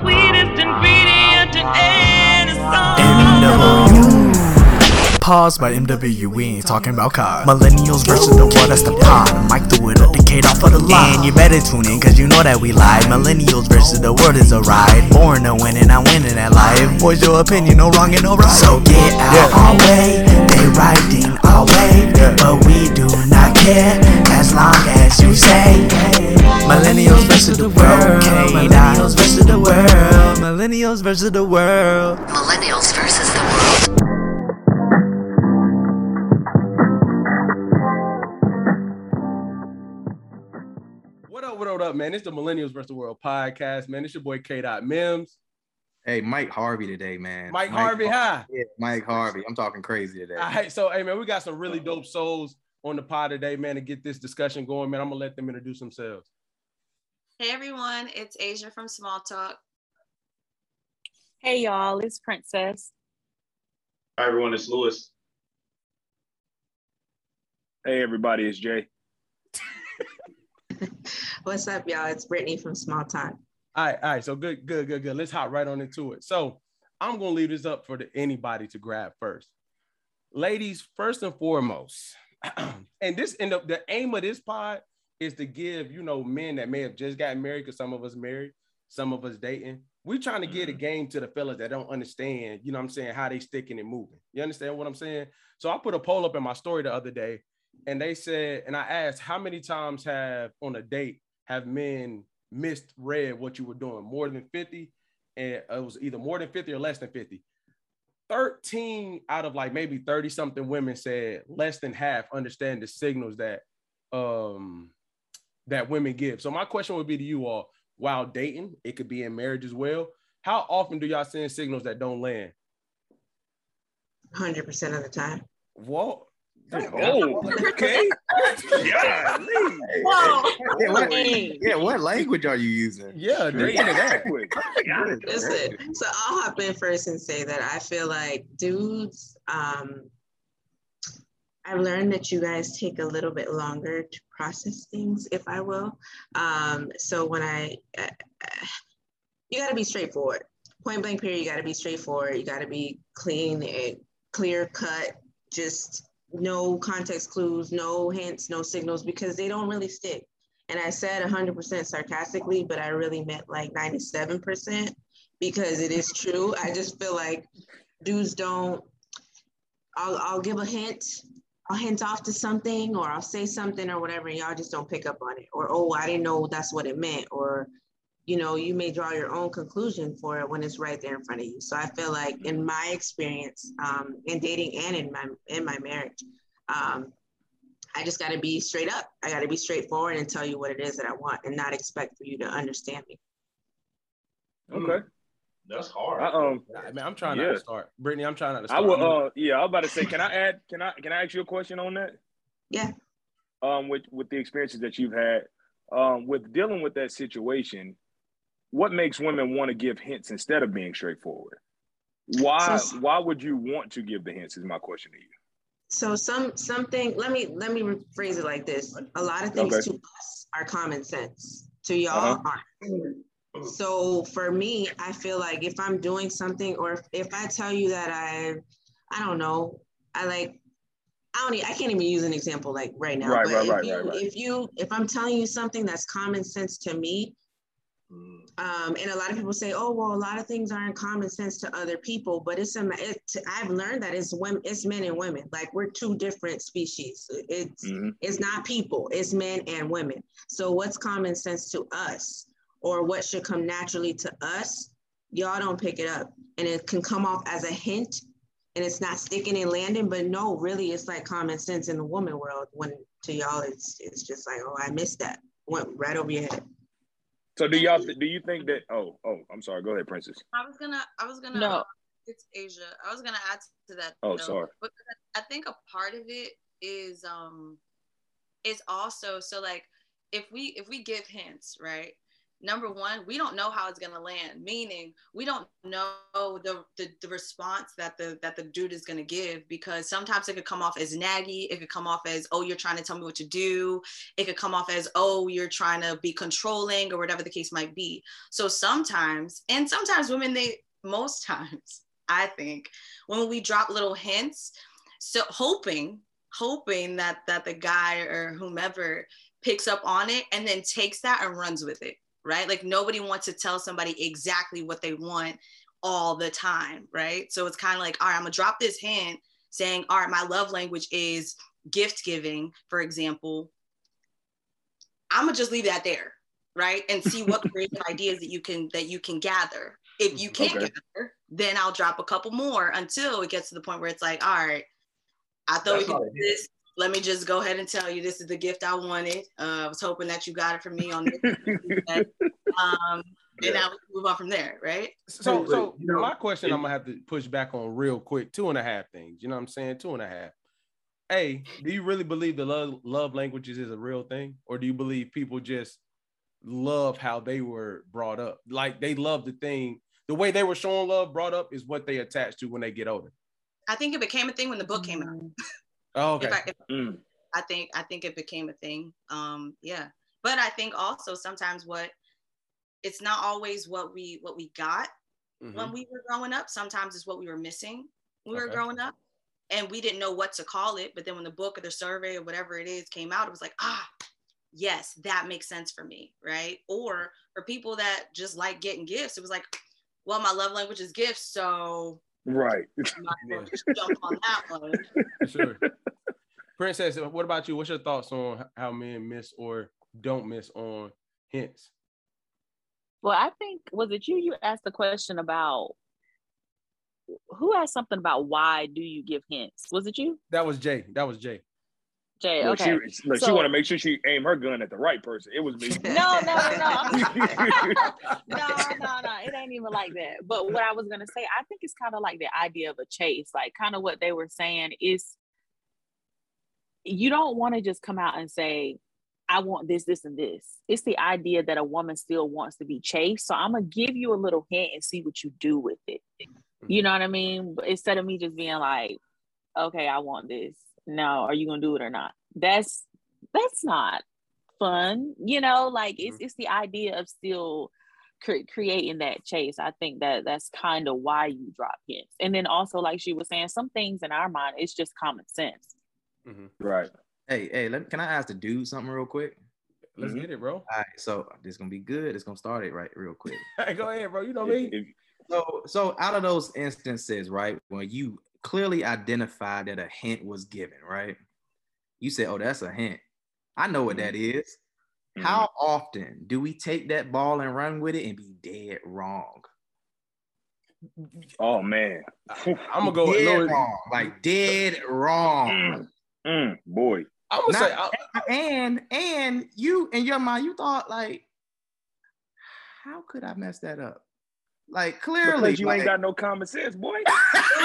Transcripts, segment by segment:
sweetest ingredient in any song. MW. Pause by MW, we ain't talking about cars. Millennials versus the world, that's the pod. Mike threw it a decade off of the line. You better tune in, cause you know that we live. Millennials versus the world is a ride. Born to win and I'm winning at life. Voice your opinion, no wrong and no right. So get out our way. They riding our way. But we do not care as long as you say. Millennials versus the world. Millennials versus the world. Millennials versus the world. Millennials versus the world. What up, what up, what up, man? It's the Millennials versus the World podcast, man. It's your boy K. Dot Mims. Hey, Mike Harvey today, man. Mike Harvey, hi. Yeah, Mike Harvey. I'm talking crazy today. All right, so hey man, we got some really dope souls on the pod today, man, to get this discussion going, man. I'm gonna let them introduce themselves. Hey everyone, it's Asia from Small Talk. Hey y'all, it's Princess. Hi everyone, it's Lewis. Hey everybody, it's Jay. What's up, y'all? It's Brittany from Small Talk. All right, all right. So good, good, good, good. Let's hop right on into it. So I'm gonna leave this up for the, anybody to grab first. Ladies, first and foremost, and this end the, the aim of this pod is to give you know men that may have just gotten married, because some of us married, some of us dating. We're trying to get a game to the fellas that don't understand, you know what I'm saying, how they sticking and moving. You understand what I'm saying? So I put a poll up in my story the other day, and they said, and I asked, how many times have on a date have men misread what you were doing? More than 50? And it was either more than 50 or less than 50. 13 out of like maybe 30 something women said less than half understand the signals that um that women give. So my question would be to you all, while dating, it could be in marriage as well. How often do y'all send signals that don't land? 100% of the time. Whoa. Oh, okay. yeah, Whoa. Yeah, what, yeah, what language are you using? Yeah, dating and that. Listen, so I'll hop in first and say that I feel like dudes, um, I've learned that you guys take a little bit longer to process things, if I will. Um, so when I, uh, you got to be straightforward. Point blank period, you got to be straightforward. You got to be clean and clear cut, just no context clues, no hints, no signals, because they don't really stick. And I said 100% sarcastically, but I really meant like 97% because it is true. I just feel like dudes don't, I'll, I'll give a hint, I'll hint off to something or I'll say something or whatever, and y'all just don't pick up on it. Or, oh, I didn't know that's what it meant. Or, you know, you may draw your own conclusion for it when it's right there in front of you. So I feel like in my experience, um, in dating and in my in my marriage, um, I just got to be straight up. I got to be straightforward and tell you what it is that I want, and not expect for you to understand me. Okay. That's hard. I, um, I mean, I'm trying not to start. Brittany, I'm trying not to start. will. I'm- Uh, yeah, I was about to say, can I add? Can I? Can I ask you a question on that? Yeah. Um, with with the experiences that you've had, um, with dealing with that situation, what makes women want to give hints instead of being straightforward? Why? So- why would you want to give the hints? Is my question to you. So some something. Let me let me rephrase it like this. A lot of things Okay. to us are common sense. To y'all Uh-huh. aren't. So for me, I feel like if I'm doing something, or if, if I tell you that I, I don't know, I like, I don't, i can't even use an example like right now. Right, but right, if right, you, right, right. If you, if I'm telling you something that's common sense to me, um, and a lot of people say, oh, well, a lot of things aren't common sense to other people, but it's a, it, I've learned that it's women, it's men and women. Like we're two different species. It's Mhm. it's not people, it's men and women. So what's common sense to us, or what should come naturally to us, y'all don't pick it up, and it can come off as a hint, and it's not sticking and landing. But no, really, it's like common sense in the woman world. When to y'all, it's it's just like, oh, I missed that, went right over your head. So do y'all? Do you think that? Oh, oh, I'm sorry. Go ahead, Princess. I was gonna, I was gonna. No. uh, it's Asia. I was gonna add to that. Oh, though, sorry. But I think a part of it is um, is also so like if we if we give hints right, number one, we don't know how it's gonna land. Meaning, we don't know the, the the response that the that the dude is gonna give because sometimes it could come off as naggy. It could come off as, oh, you're trying to tell me what to do. It could come off as, oh, you're trying to be controlling or whatever the case might be. So sometimes, and sometimes women, they most times, I think, when we drop little hints, so hoping hoping that that the guy or whomever picks up on it and then takes that and runs with it right? Like nobody wants to tell somebody exactly what they want all the time, right? So it's kind of like, all right, I'm gonna drop this hint saying, all right, my love language is gift giving, for example. I'm gonna just leave that there, right? And see what creative ideas that you can that you can gather. If you can't okay. gather, then I'll drop a couple more until it gets to the point where it's like, all right, I thought That's we could do this let me just go ahead and tell you this is the gift I wanted. Uh, I was hoping that you got it from me on this. um, yeah. and now we move on from there, right? So, so you know, my question I'm gonna have to push back on real quick. Two and a half things. You know what I'm saying? Two and a half. A, do you really believe the love love languages is a real thing, or do you believe people just love how they were brought up? Like they love the thing, the way they were showing love brought up is what they attach to when they get older. I think it became a thing when the book came out. Oh, okay. If I, if, mm. I think I think it became a thing. Um, yeah, but I think also sometimes what it's not always what we what we got mm-hmm. when we were growing up. Sometimes it's what we were missing when we okay. were growing up, and we didn't know what to call it. But then when the book or the survey or whatever it is came out, it was like ah. Yes, that makes sense for me, right? Or for people that just like getting gifts, it was like, well, my love language is gifts, so Right. jump on that one. Sure. Princess, what about you? What's your thoughts on how men miss or don't miss on hints? Well, I think was it you? You asked the question about who asked something about why do you give hints? Was it you? That was Jay. That was Jay. Jay, okay. She, look, so, she want to make sure she aim her gun at the right person. It was me. No, no, no, no. no, no, no. It ain't even like that. But what I was gonna say, I think it's kind of like the idea of a chase. Like kind of what they were saying is you don't want to just come out and say, I want this, this, and this. It's the idea that a woman still wants to be chased. So I'm gonna give you a little hint and see what you do with it. You mm-hmm. know what I mean? Instead of me just being like, okay, I want this no are you gonna do it or not that's that's not fun you know like it's mm-hmm. it's the idea of still cre- creating that chase i think that that's kind of why you drop hints and then also like she was saying some things in our mind it's just common sense mm-hmm. right hey hey let, can i ask the dude something real quick Let's mm-hmm. get it, bro. All right, so this is gonna be good. It's gonna start it right real quick. hey, go ahead, bro. You know me. So, so out of those instances, right, when you clearly identified that a hint was given, right? You say, oh, that's a hint. I know what that mm-hmm. is. Mm-hmm. How often do we take that ball and run with it and be dead wrong? Oh man, I'm gonna go dead wrong, like dead wrong. Mm, mm, boy, I'm gonna Not, say, I, and and you in your mind, you thought like, how could I mess that up? Like clearly, because you like, ain't got no common sense, boy.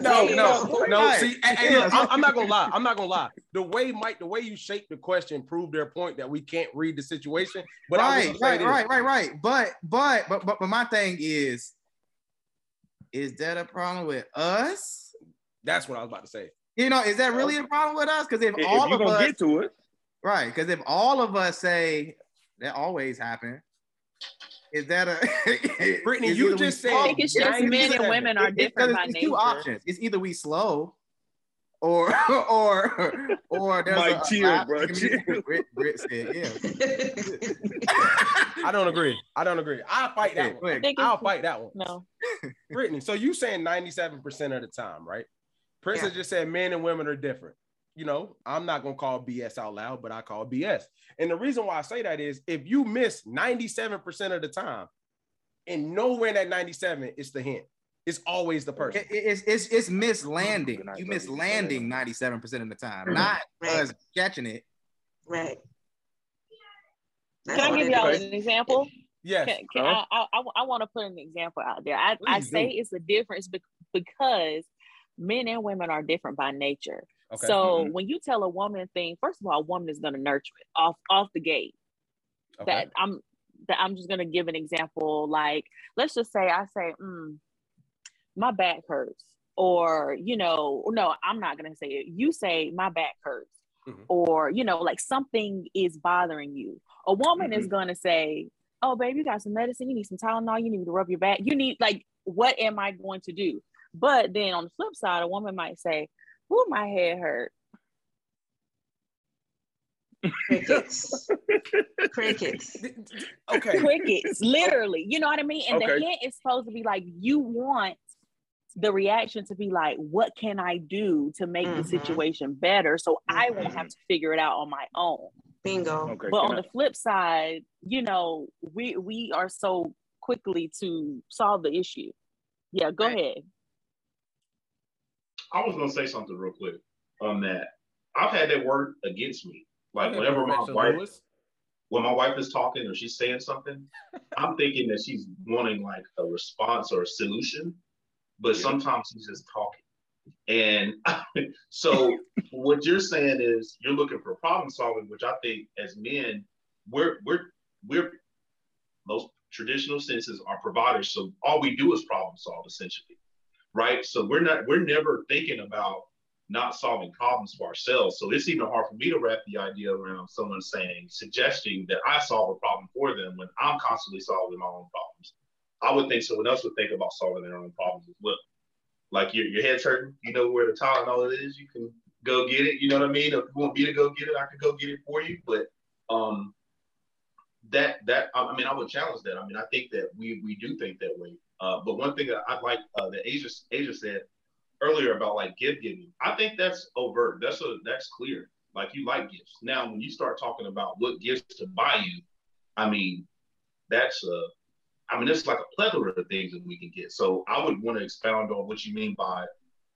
no, no, no. See, and, and look, I'm, I'm, not gonna lie. I'm not gonna lie. The way Mike, the way you shape the question, proved their point that we can't read the situation. But right, right, right, right, right. But, but, but, but, but my thing is, is that a problem with us? That's what I was about to say. You know, is that really a problem with us? Because if, if all of us get to it, right? Because if all of us say that always happen, is that a Brittany? You just said I think it's just men and women are different it's, by it's nature. Two options. It's either we slow, or or or there's Mike, a, chill, a, bro. Chill. Brit, Brit said, yeah. I don't agree. I don't agree. I'll fight that one. I'll fight that one. No, Brittany. So you saying ninety seven percent of the time, right? Princess yeah. just said men and women are different you know, I'm not gonna call BS out loud, but I call BS. And the reason why I say that is if you miss 97% of the time, and nowhere in that 97 is the hint. It's always the person. It, it's it's it's mislanding. You miss landing 97% of the time, mm-hmm. not right. us catching it. Right. Can I give y'all an example? Yes. Can, can uh-huh. I, I, I want to put an example out there. I, I say do. it's a difference because men and women are different by nature. Okay. So mm-hmm. when you tell a woman thing, first of all, a woman is going to nurture it off off the gate. Okay. That I'm that I'm just gonna give an example. Like, let's just say I say, mm, my back hurts, or you know, no, I'm not gonna say it. You say my back hurts, Mhm. or you know, like something is bothering you. A woman is gonna say, "Oh, baby, you got some medicine. You need some Tylenol. You need to rub your back. You need like, what am I going to do?" But then on the flip side, a woman might say, "Oh, my head hurt." Crickets. Crickets. Okay. crickets, literally. You know what I mean? And the Okay. hint is supposed to be like you want the reaction to be like, what can I do to make the Mhm. situation better so I won't have to figure it out on my own? Bingo. Okay. But on I- the flip side, you know, we we are so quickly to solve the issue. Yeah, go Right. ahead. I was gonna say something real quick on that. I've had that word against me. Like whenever my wife, Lewis. when my wife is talking or she's saying something, I'm thinking that she's wanting like a response or a solution, but Yeah. sometimes she's just talking. And so what you're saying is you're looking for problem solving, which I think as men, we're we're we're most traditional senses are providers. So all we do is problem solve essentially. Right. So we're not we're never thinking about not solving problems for ourselves. So it's even hard for me to wrap the idea around someone saying, suggesting that I solve a problem for them when I'm constantly solving my own problems. I would think someone else would think about solving their own problems as well. Like your, your head's hurting, you know where the Tylenol is, you can go get it. You know what I mean? If you want me to go get it, I can go get it for you. But um that that I mean I would challenge that. I mean, I think that we we do think that way. Uh, but one thing that I like uh, that Asia Asia said earlier about like gift giving, I think that's overt. That's a that's clear. Like you like gifts. Now, when you start talking about what gifts to buy you, I mean, that's a I mean, it's like a plethora of things that we can get. So I would want to expound on what you mean by,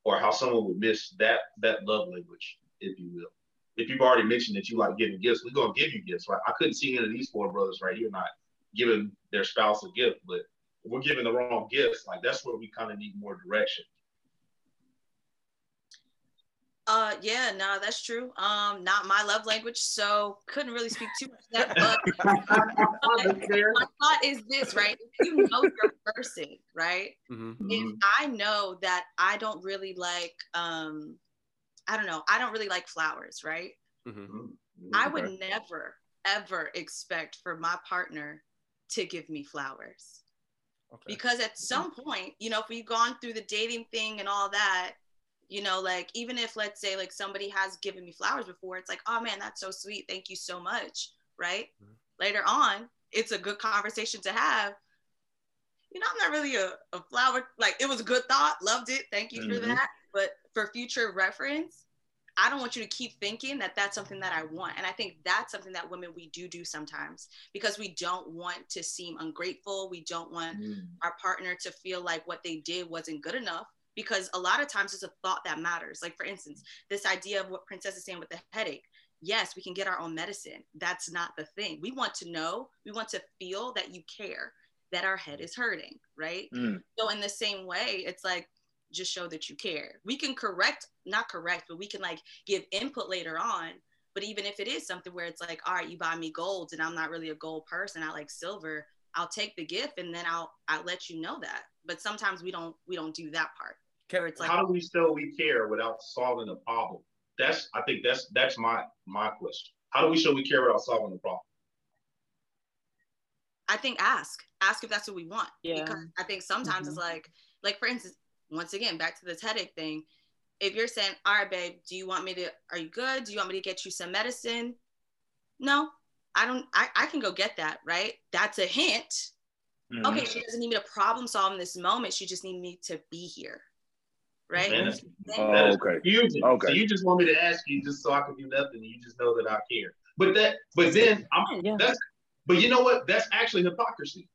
or how someone would miss that that love language, if you will. If you've already mentioned that you like giving gifts, we're gonna give you gifts, right? I couldn't see any of these four brothers right here not giving their spouse a gift, but we're giving the wrong gifts, like that's where we kind of need more direction. Uh, yeah, no, that's true. Um, not my love language, so couldn't really speak too much to that. But my thought is this, right? If you know your person, right? Mhm. If I know that I don't really like, um, I don't know, I don't really like flowers, right? Mm-hmm. I would never, ever expect for my partner to give me flowers. Okay. Because at some point, you know, if we've gone through the dating thing and all that, you know, like even if let's say like somebody has given me flowers before, it's like, oh man, that's so sweet. Thank you so much. Right. Mhm. Later on, it's a good conversation to have. You know, I'm not really a, a flower, like it was a good thought, loved it. Thank you for Mhm. that. But for future reference, I don't want you to keep thinking that that's something that I want. And I think that's something that women we do do sometimes because we don't want to seem ungrateful. We don't want our partner to feel like what they did wasn't good enough because a lot of times it's a thought that matters. Like for instance, this idea of what Princess is saying with the headache. Yes, we can get our own medicine. That's not the thing. We want to know, we want to feel that you care, that our head is hurting, right? Mm. So in the same way, it's like just show that you care. We can correct, not correct, but we can like give input later on. But even if it is something where it's like, all right, you buy me golds and I'm not really a gold person, I like silver, I'll take the gift and then I'll I'll let you know that. But sometimes we don't we don't do that part. Can, Where it's like How do we show we care without solving the problem? That's I think that's that's my my question. How do we show we care without solving the problem? I think ask. Ask if that's what we want. Yeah. Because I think sometimes it's mm-hmm. like, like for instance, once again, back to this headache thing. If you're saying, all right, babe, do you want me to, are you good? Do you want me to get you some medicine? No, I don't, I, I can go get that, right? That's a hint. Mhm. Okay, she doesn't need me to problem solve in this moment. She just need me to be here. Right? Man, Oh, okay. confusing. Okay. So you just want me to ask you just so I can do nothing, and you just know that I care. But that, but then I'm Yeah. that's, but you know what? That's actually hypocrisy,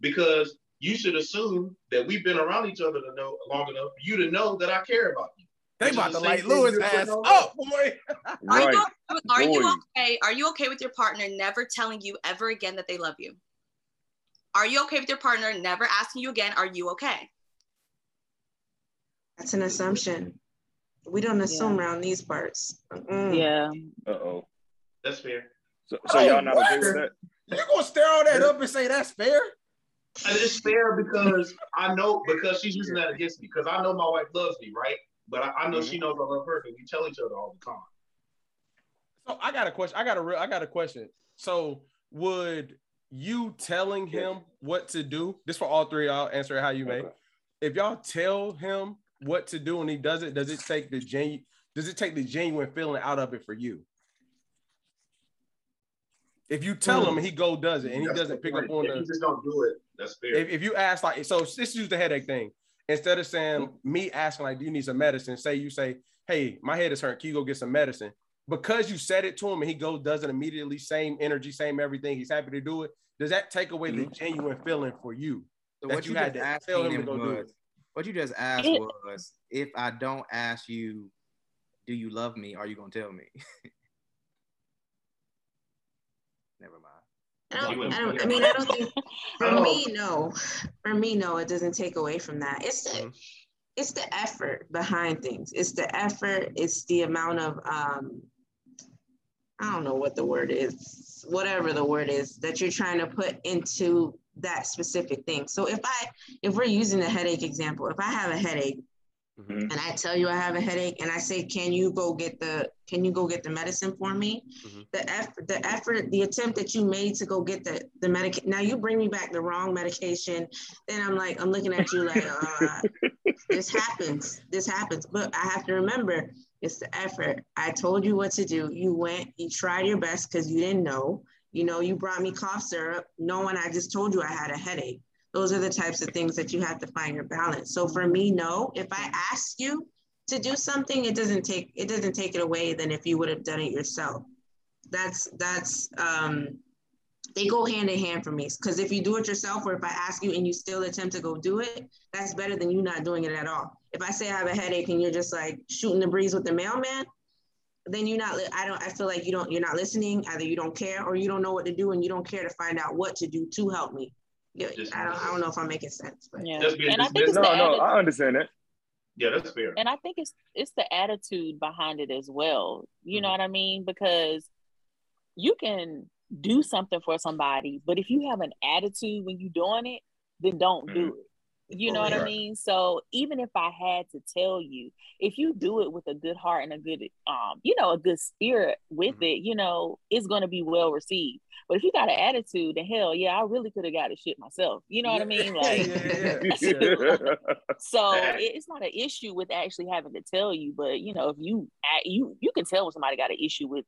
because you should assume that we've been around each other to know long enough for you to know that I care about you. they Which about the to same light thing Lewis ass on up, boy. Are Right. you are you okay? Are you okay with your partner never telling you ever again that they love you? Are you okay with your partner never asking you again, are you okay? That's an assumption. We don't assume around these parts. Mm-mm. Yeah. Uh oh. That's fair. So, so y'all not okay with that? You gonna stare all that up and say that's fair? And it's fair because I know because she's using that against me because I know my wife loves me, right? But I, I know she mm-hmm. knows I love her because we tell each other all the time. So I got a question. I got a real. I got a question. So would you telling him what to do? This for all three. I'll answer it how you may. If y'all tell him what to do and he does it, does it take the genu- Does it take the genuine feeling out of it for you? If you tell hmm. him he go does it and he That's doesn't pick up on If the you just don't do it, that's fair. if, if you ask like so this is the headache thing instead of saying mm-hmm. me asking like do you need some medicine say you say hey my head is hurting can you go get some medicine because you said it to him and he goes does it immediately same energy same everything he's happy to do it does that take away the mm-hmm. genuine feeling for you So that what you you had just to asked tell him to him go do was, it what you just asked It- was, if I don't ask you, do you love me? Are you gonna tell me? Never mind. I don't, I don't. I mean, I don't think. For Oh. me, no. For me, no. It doesn't take away from that. It's the, Mhm. it's the effort behind things. It's the effort. It's the amount of um. I don't know what the word is. Whatever the word is that you're trying to put into that specific thing. So if I, if we're using the headache example, if I have a headache Mhm. and I tell you I have a headache and I say, can you go get the, can you go get the medicine for me? Mhm. The effort, the effort, the attempt that you made to go get the, the medic, now you bring me back the wrong medication. Then I'm like, I'm looking at you like, uh, this happens, this happens. But I have to remember, it's the effort. I told you what to do. You went, you tried your best because you didn't know. You know, you brought me cough syrup, knowing I just told you I had a headache. Those are the types of things that you have to find your balance. So for me, no, if I ask you to do something, it doesn't take it doesn't take it away than if you would have done it yourself. That's that's um they go hand in hand for me. Because if you do it yourself, or if I ask you and you still attempt to go do it, that's better than you not doing it at all. If I say I have a headache and you're just like shooting the breeze with the mailman, then you're not. I don't. I feel like you don't. You're not listening. Either you don't care, or you don't know what to do, and you don't care to find out what to do to help me. Yeah, I don't. I don't know if I'm making sense, but Yeah. Just being And I think it's dismissive. the No, no, I understand that. Yeah, that's fair. and I think it's it's the attitude behind it as well. You know mm-hmm. what I mean? Because you can do something for somebody, but if you have an attitude when you're doing it, then don't do mm-hmm. it. You know what I mean? So even if I had to tell you, if you do it with a good heart and a good um, you know, a good spirit with Mhm. it, you know, it's gonna be well received. But if you got an attitude, then hell yeah, I really could have got a shit myself. You know what I mean? Like yeah, yeah, yeah. so it's not an issue with actually having to tell you, but you know, if you act- you you can tell when somebody got an issue with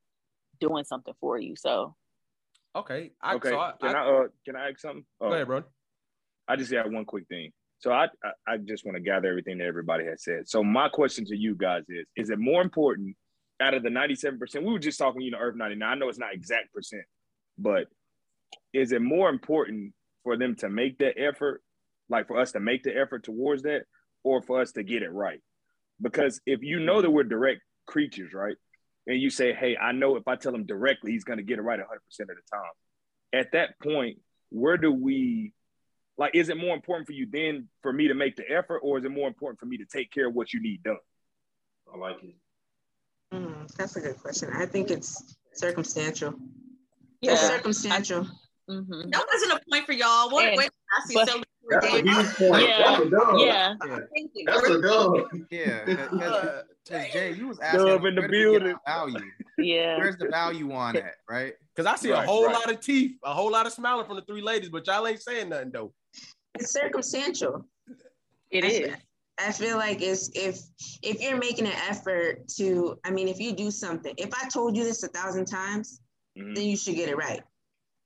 doing something for you. So okay I, okay, so I, can I, I, uh can I ask something? go Oh, ahead bro I just have one quick thing. So I, I just want to gather everything that everybody has said. So my question to you guys is: Is it more important out of the ninety-seven percent? We were just talking, you know, Earth ninety-nine. I know it's not exact percent, but is it more important for them to make that effort, like for us to make the effort towards that, or for us to get it right? Because if you know that we're direct creatures, right, and you say, "Hey, I know if I tell him directly, he's going to get it right hundred percent of the time." At that point, where do we? Like, is it more important for you then for me to make the effort, or is it more important for me to take care of what you need done? I like it. Mm, that's a good question. I think it's circumstantial. yeah, It's circumstantial. mhm. That wasn't a point for y'all. What? And- Wait, I see but- so That's a huge point. Yeah. That's a dub. yeah. Thank. That's a dub. Yeah, because Uh, Jay, you was asking Dub in the where do we get building. value. yeah. Where's the value on that, right? because I see a whole right. lot of teeth a whole lot of smiling from the three ladies but y'all ain't saying nothing though It's circumstantial. It I is. feel- I feel like it's if if you're making an effort to, I mean, if you do something, if I told you this a thousand times, Mhm. then you should get it right.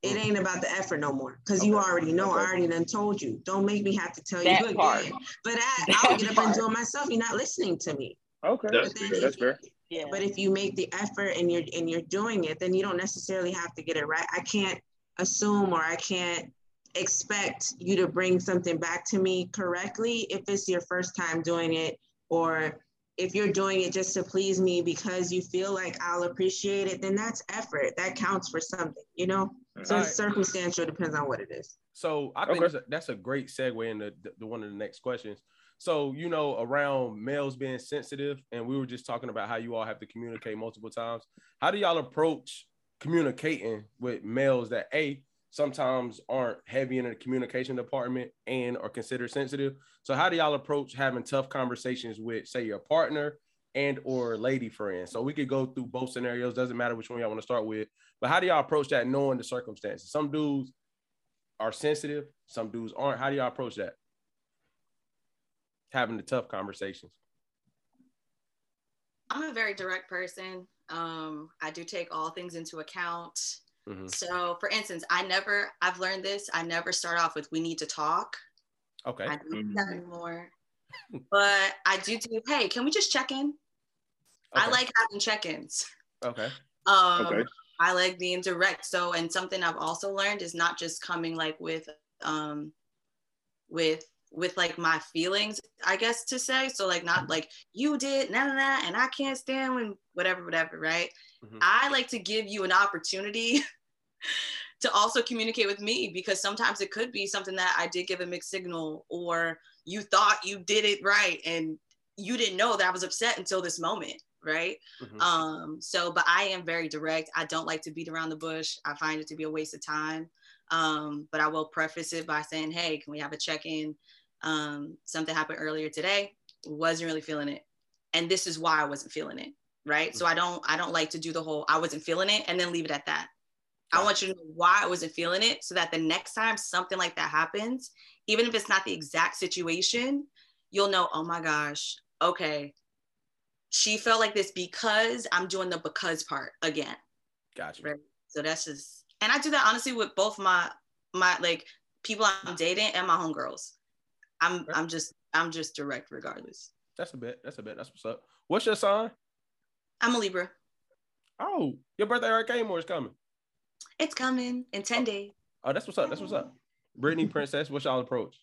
It ain't about the effort no more because you already know. I already done told you. Don't make me have to tell That you again. part. But I, I'll get up and do it myself. You're not listening to me. Okay, That's then fair. That's you- fair. Yeah. But if you make the effort and you're and you're doing it, then you don't necessarily have to get it right. I can't assume or I can't expect you to bring something back to me correctly if it's your first time doing it or if you're doing it just to please me because you feel like I'll appreciate it, then that's effort. That counts for something, you know? So Alright. it's circumstantial, depends on what it is. So I think Okay. that's, a, that's a great segue into the, the one of the next questions. So you know, around males being sensitive, and we were just talking about how you all have to communicate multiple times. How do y'all approach communicating with males that a sometimes aren't heavy in the communication department and are considered sensitive. So how do y'all approach having tough conversations with, say, your partner and or lady friend? So we could go through both scenarios. Doesn't matter which one y'all want to start with. But how do y'all approach that knowing the circumstances? Some dudes are sensitive, some dudes aren't. How do y'all approach that? Having the tough conversations. I'm a very direct person. Um, I do take all things into account. Mhm. So, for instance, I never, I've learned this. I never start off with "we need to talk." Okay. I don't do that anymore. but I do do. Hey, can we just check in? I like having check-ins. Okay. Um, Okay. I like being direct. So, and something I've also learned is not just coming like with, um, with with like my feelings, I guess to say. So like not like you did, nah, nah, nah, and I can't stand when whatever, whatever, right? Mhm. I like to give you an opportunity to also communicate with me because sometimes it could be something that I did give a mixed signal or you thought you did it right and you didn't know that I was upset until this moment, right? Mhm. Um, so, but I am very direct. I don't like to beat around the bush. I find it to be a waste of time. Um, but I will preface it by saying, hey, can we have a check-in? Um, something happened earlier today. Wasn't really feeling it. And this is why I wasn't feeling it. Right. So I mm-hmm. don't I don't like to do the whole I wasn't feeling it and then leave it at that. I want you to know why I wasn't feeling it so that the next time something like that happens, even if it's not the exact situation, you'll know, oh my gosh, okay, she felt like this because I'm doing the because part again. Gotcha. Right. So that's just, and I do that honestly with both my my like people I'm dating and my homegirls. I'm I'm just I'm just direct regardless. That's a bit. That's a bit. That's what's up. What's your sign? I'm a Libra. Oh, your birthday already came or it's coming? It's coming in 10 days. Oh, that's what's up. That's what's up. Brittany Princess, what's y'all approach?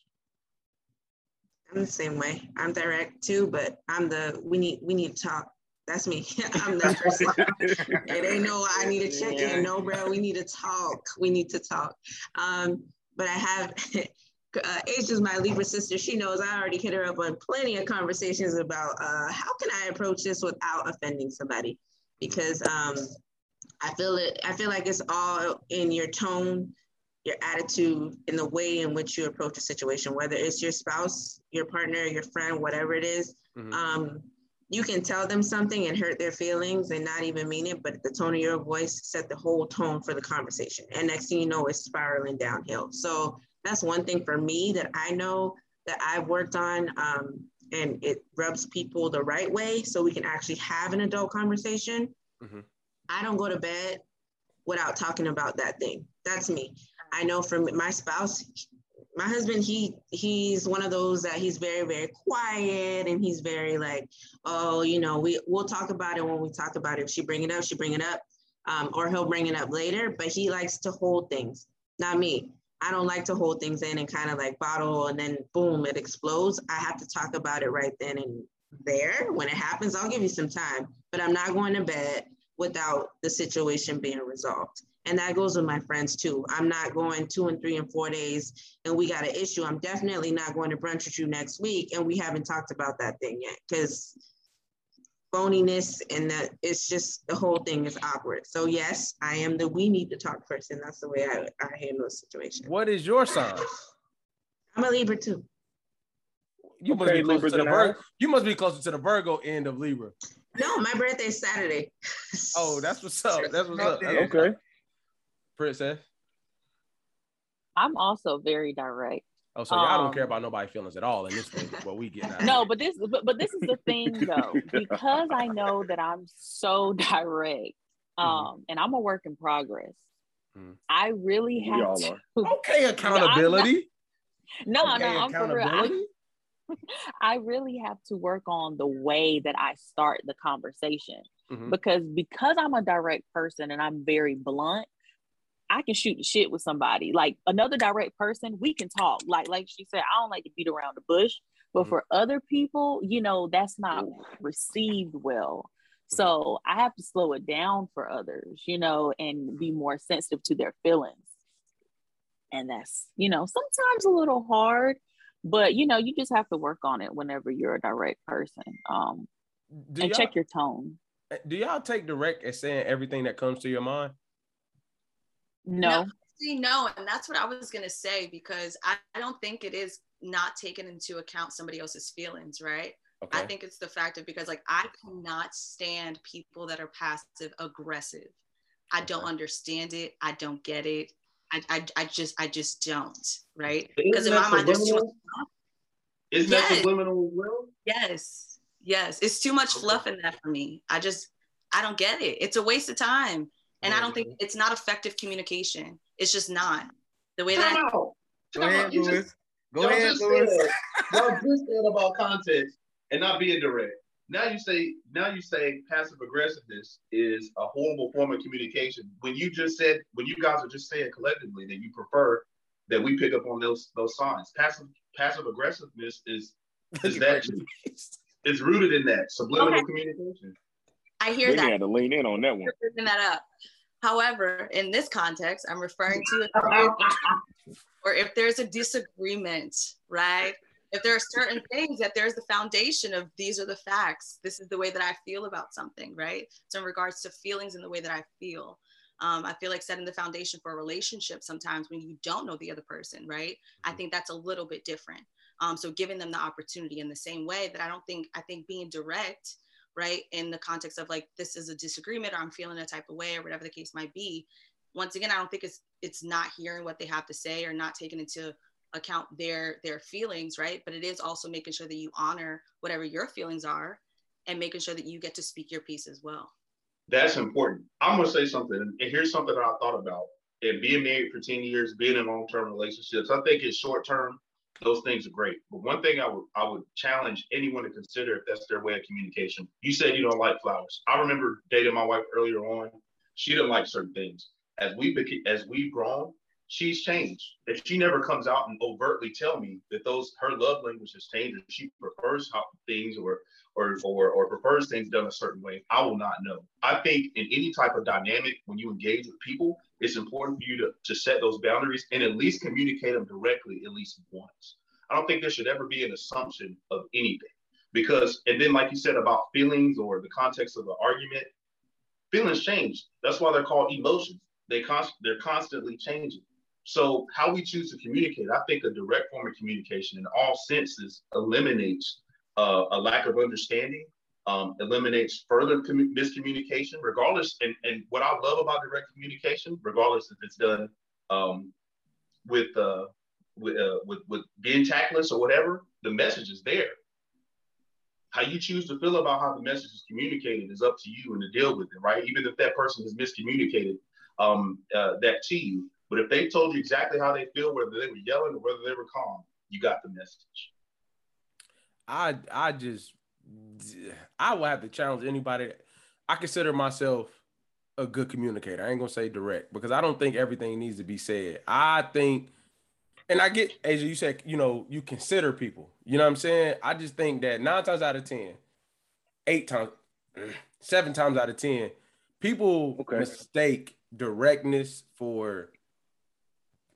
I'm the same way. I'm direct too, but I'm the we need we need to talk. That's me. I'm that person. it ain't no I need to check in. No, bro, we need to talk. We need to talk. Um, but I have uh, just my Libra sister. She knows I already hit her up on plenty of conversations about uh, how can I approach this without offending somebody, because um, I feel it. I feel like it's all in your tone, your attitude, and the way in which you approach a situation. Whether it's your spouse, your partner, your friend, whatever it is, Mhm. um, you can tell them something and hurt their feelings and not even mean it, but the tone of your voice set the whole tone for the conversation. And next thing you know, it's spiraling downhill. So that's one thing for me that I know that I've worked on. Um, and it rubs people the right way so we can actually have an adult conversation. Mhm. I don't go to bed without talking about that thing. That's me. I know from my spouse, my husband, he he's one of those that he's very, very quiet and he's very like, oh, you know, we we'll talk about it when we talk about it. If she bring it up, she bring it up. Um, or he'll bring it up later, but he likes to hold things. Not me. I don't like to hold things in and kind of like bottle and then boom, it explodes. I have to talk about it right then and there. When it happens, I'll give you some time, but I'm not going to bed without the situation being resolved. And that goes with my friends too. I'm not going two and three and four days and we got an issue. I'm definitely not going to brunch with you next week and we haven't talked about that thing yet because phoniness and that it's just the whole thing is awkward. So yes, I am the we need to talk person. That's the way I, I handle the situation. What is your sign? I'm a Libra too. You must Okay, be closer Libras to the in the Virgo. house. You must be closer to the Virgo end of Libra. No, my birthday is Saturday. Oh, that's what's up. That's what's up. That's what's up. Okay. Princess. I'm also very direct. Oh, so y'all don't Um, care about nobody's feelings at all in this thing. What we get now. No, but this but, but this is the thing though, because I know that I'm so direct, um, and I'm a work in progress. Mhm. I really We have to. Okay, accountability. No, okay, no, I'm for real. I, accountability. I really have to work on the way that I start the conversation Mhm. because because I'm a direct person and I'm very blunt. I can shoot the shit with somebody. Like another direct person, we can talk. Like like she said, I don't like to beat around the bush. But Mhm. for other people, you know, that's not received well. So I have to slow it down for others, you know, and be more sensitive to their feelings. And that's, you know, sometimes a little hard, but you know, you just have to work on it whenever you're a direct person. Um, Do and check your tone. do y'all take direct as saying everything that comes to your mind? No, See, no, and that's what I was gonna say because I, I don't think it is not taking into account somebody else's feelings, right? Okay. I think it's the fact of because like I cannot stand people that are passive aggressive. I don't understand it. I don't get it. I, I, I just I just don't, right? Because in Isn't my mind there's too much? Isn't that Yes. subliminal as well? Yes. Yes. It's too much Okay. fluff in that for me. I just, I don't get it. It's a waste of time. And I don't think it's not effective communication. It's just not. The way Time that out. Go Time out. ahead, You Lewis. just- Go y'all ahead, just Lewis. Y'all just said about context and not being direct. Now you say now you say passive aggressiveness is a horrible form of communication. When you just said when you guys are just saying collectively that you prefer that we pick up on those those signs. Passive passive aggressiveness is is that is rooted in that subliminal Okay. communication. I hear They that. had to lean in on that one. You're that up. However, in this context, I'm referring to if or if there's a disagreement, right? If there are certain things that there's the foundation of these are the facts. This is the way that I feel about something, right? So in regards to feelings and the way that I feel. Um, I feel like setting the foundation for a relationship sometimes when you don't know the other person, right? I think that's a little bit different. Um, so giving them the opportunity in the same way that I don't think I think being direct right in the context of like this is a disagreement or i'm feeling a type of way or whatever the case might be once again i don't think it's it's not hearing what they have to say or not taking into account their their feelings right but it is also making sure that you honor whatever your feelings are and making sure that you get to speak your piece as well That's important. I'm gonna say something, and here's something that I thought about. And being married for 10 years, being in long-term relationships, I think it's short-term, those things are great. But one thing I would I would challenge anyone to consider if that's their way of communication. You said you don't like flowers. I remember dating my wife earlier on. She didn't like certain things. As we as we've grown, she's changed. If she never comes out and overtly tell me that those her love language has changed, or she prefers how things or or or or prefers things done a certain way, I will not know. I think in any type of dynamic, when you engage with people, it's important for you to, to set those boundaries and at least communicate them directly at least once. I don't think there should ever be an assumption of anything because, and then like you said about feelings or the context of the argument, feelings change. That's why they're called emotions. They const- they're constantly changing. So how we choose to communicate, I think a direct form of communication in all senses eliminates uh, a lack of understanding, um, eliminates further commu- miscommunication, regardless. And, and what I love about direct communication, regardless if it's done um, with, uh, with, uh, with with being tactless or whatever, the message is there. How you choose to feel about how the message is communicated is up to you and to deal with it, right? Even if that person has miscommunicated um, uh, that to you, but if they told you exactly how they feel, whether they were yelling or whether they were calm, you got the message. I I just I would have to challenge anybody. I consider myself a good communicator. I ain't gonna say direct because I don't think everything needs to be said. I think, and I get Asia. You said you know you consider people. You know what I'm saying? I just think that nine times out of ten, eight times, seven times out of ten, people Okay. mistake directness for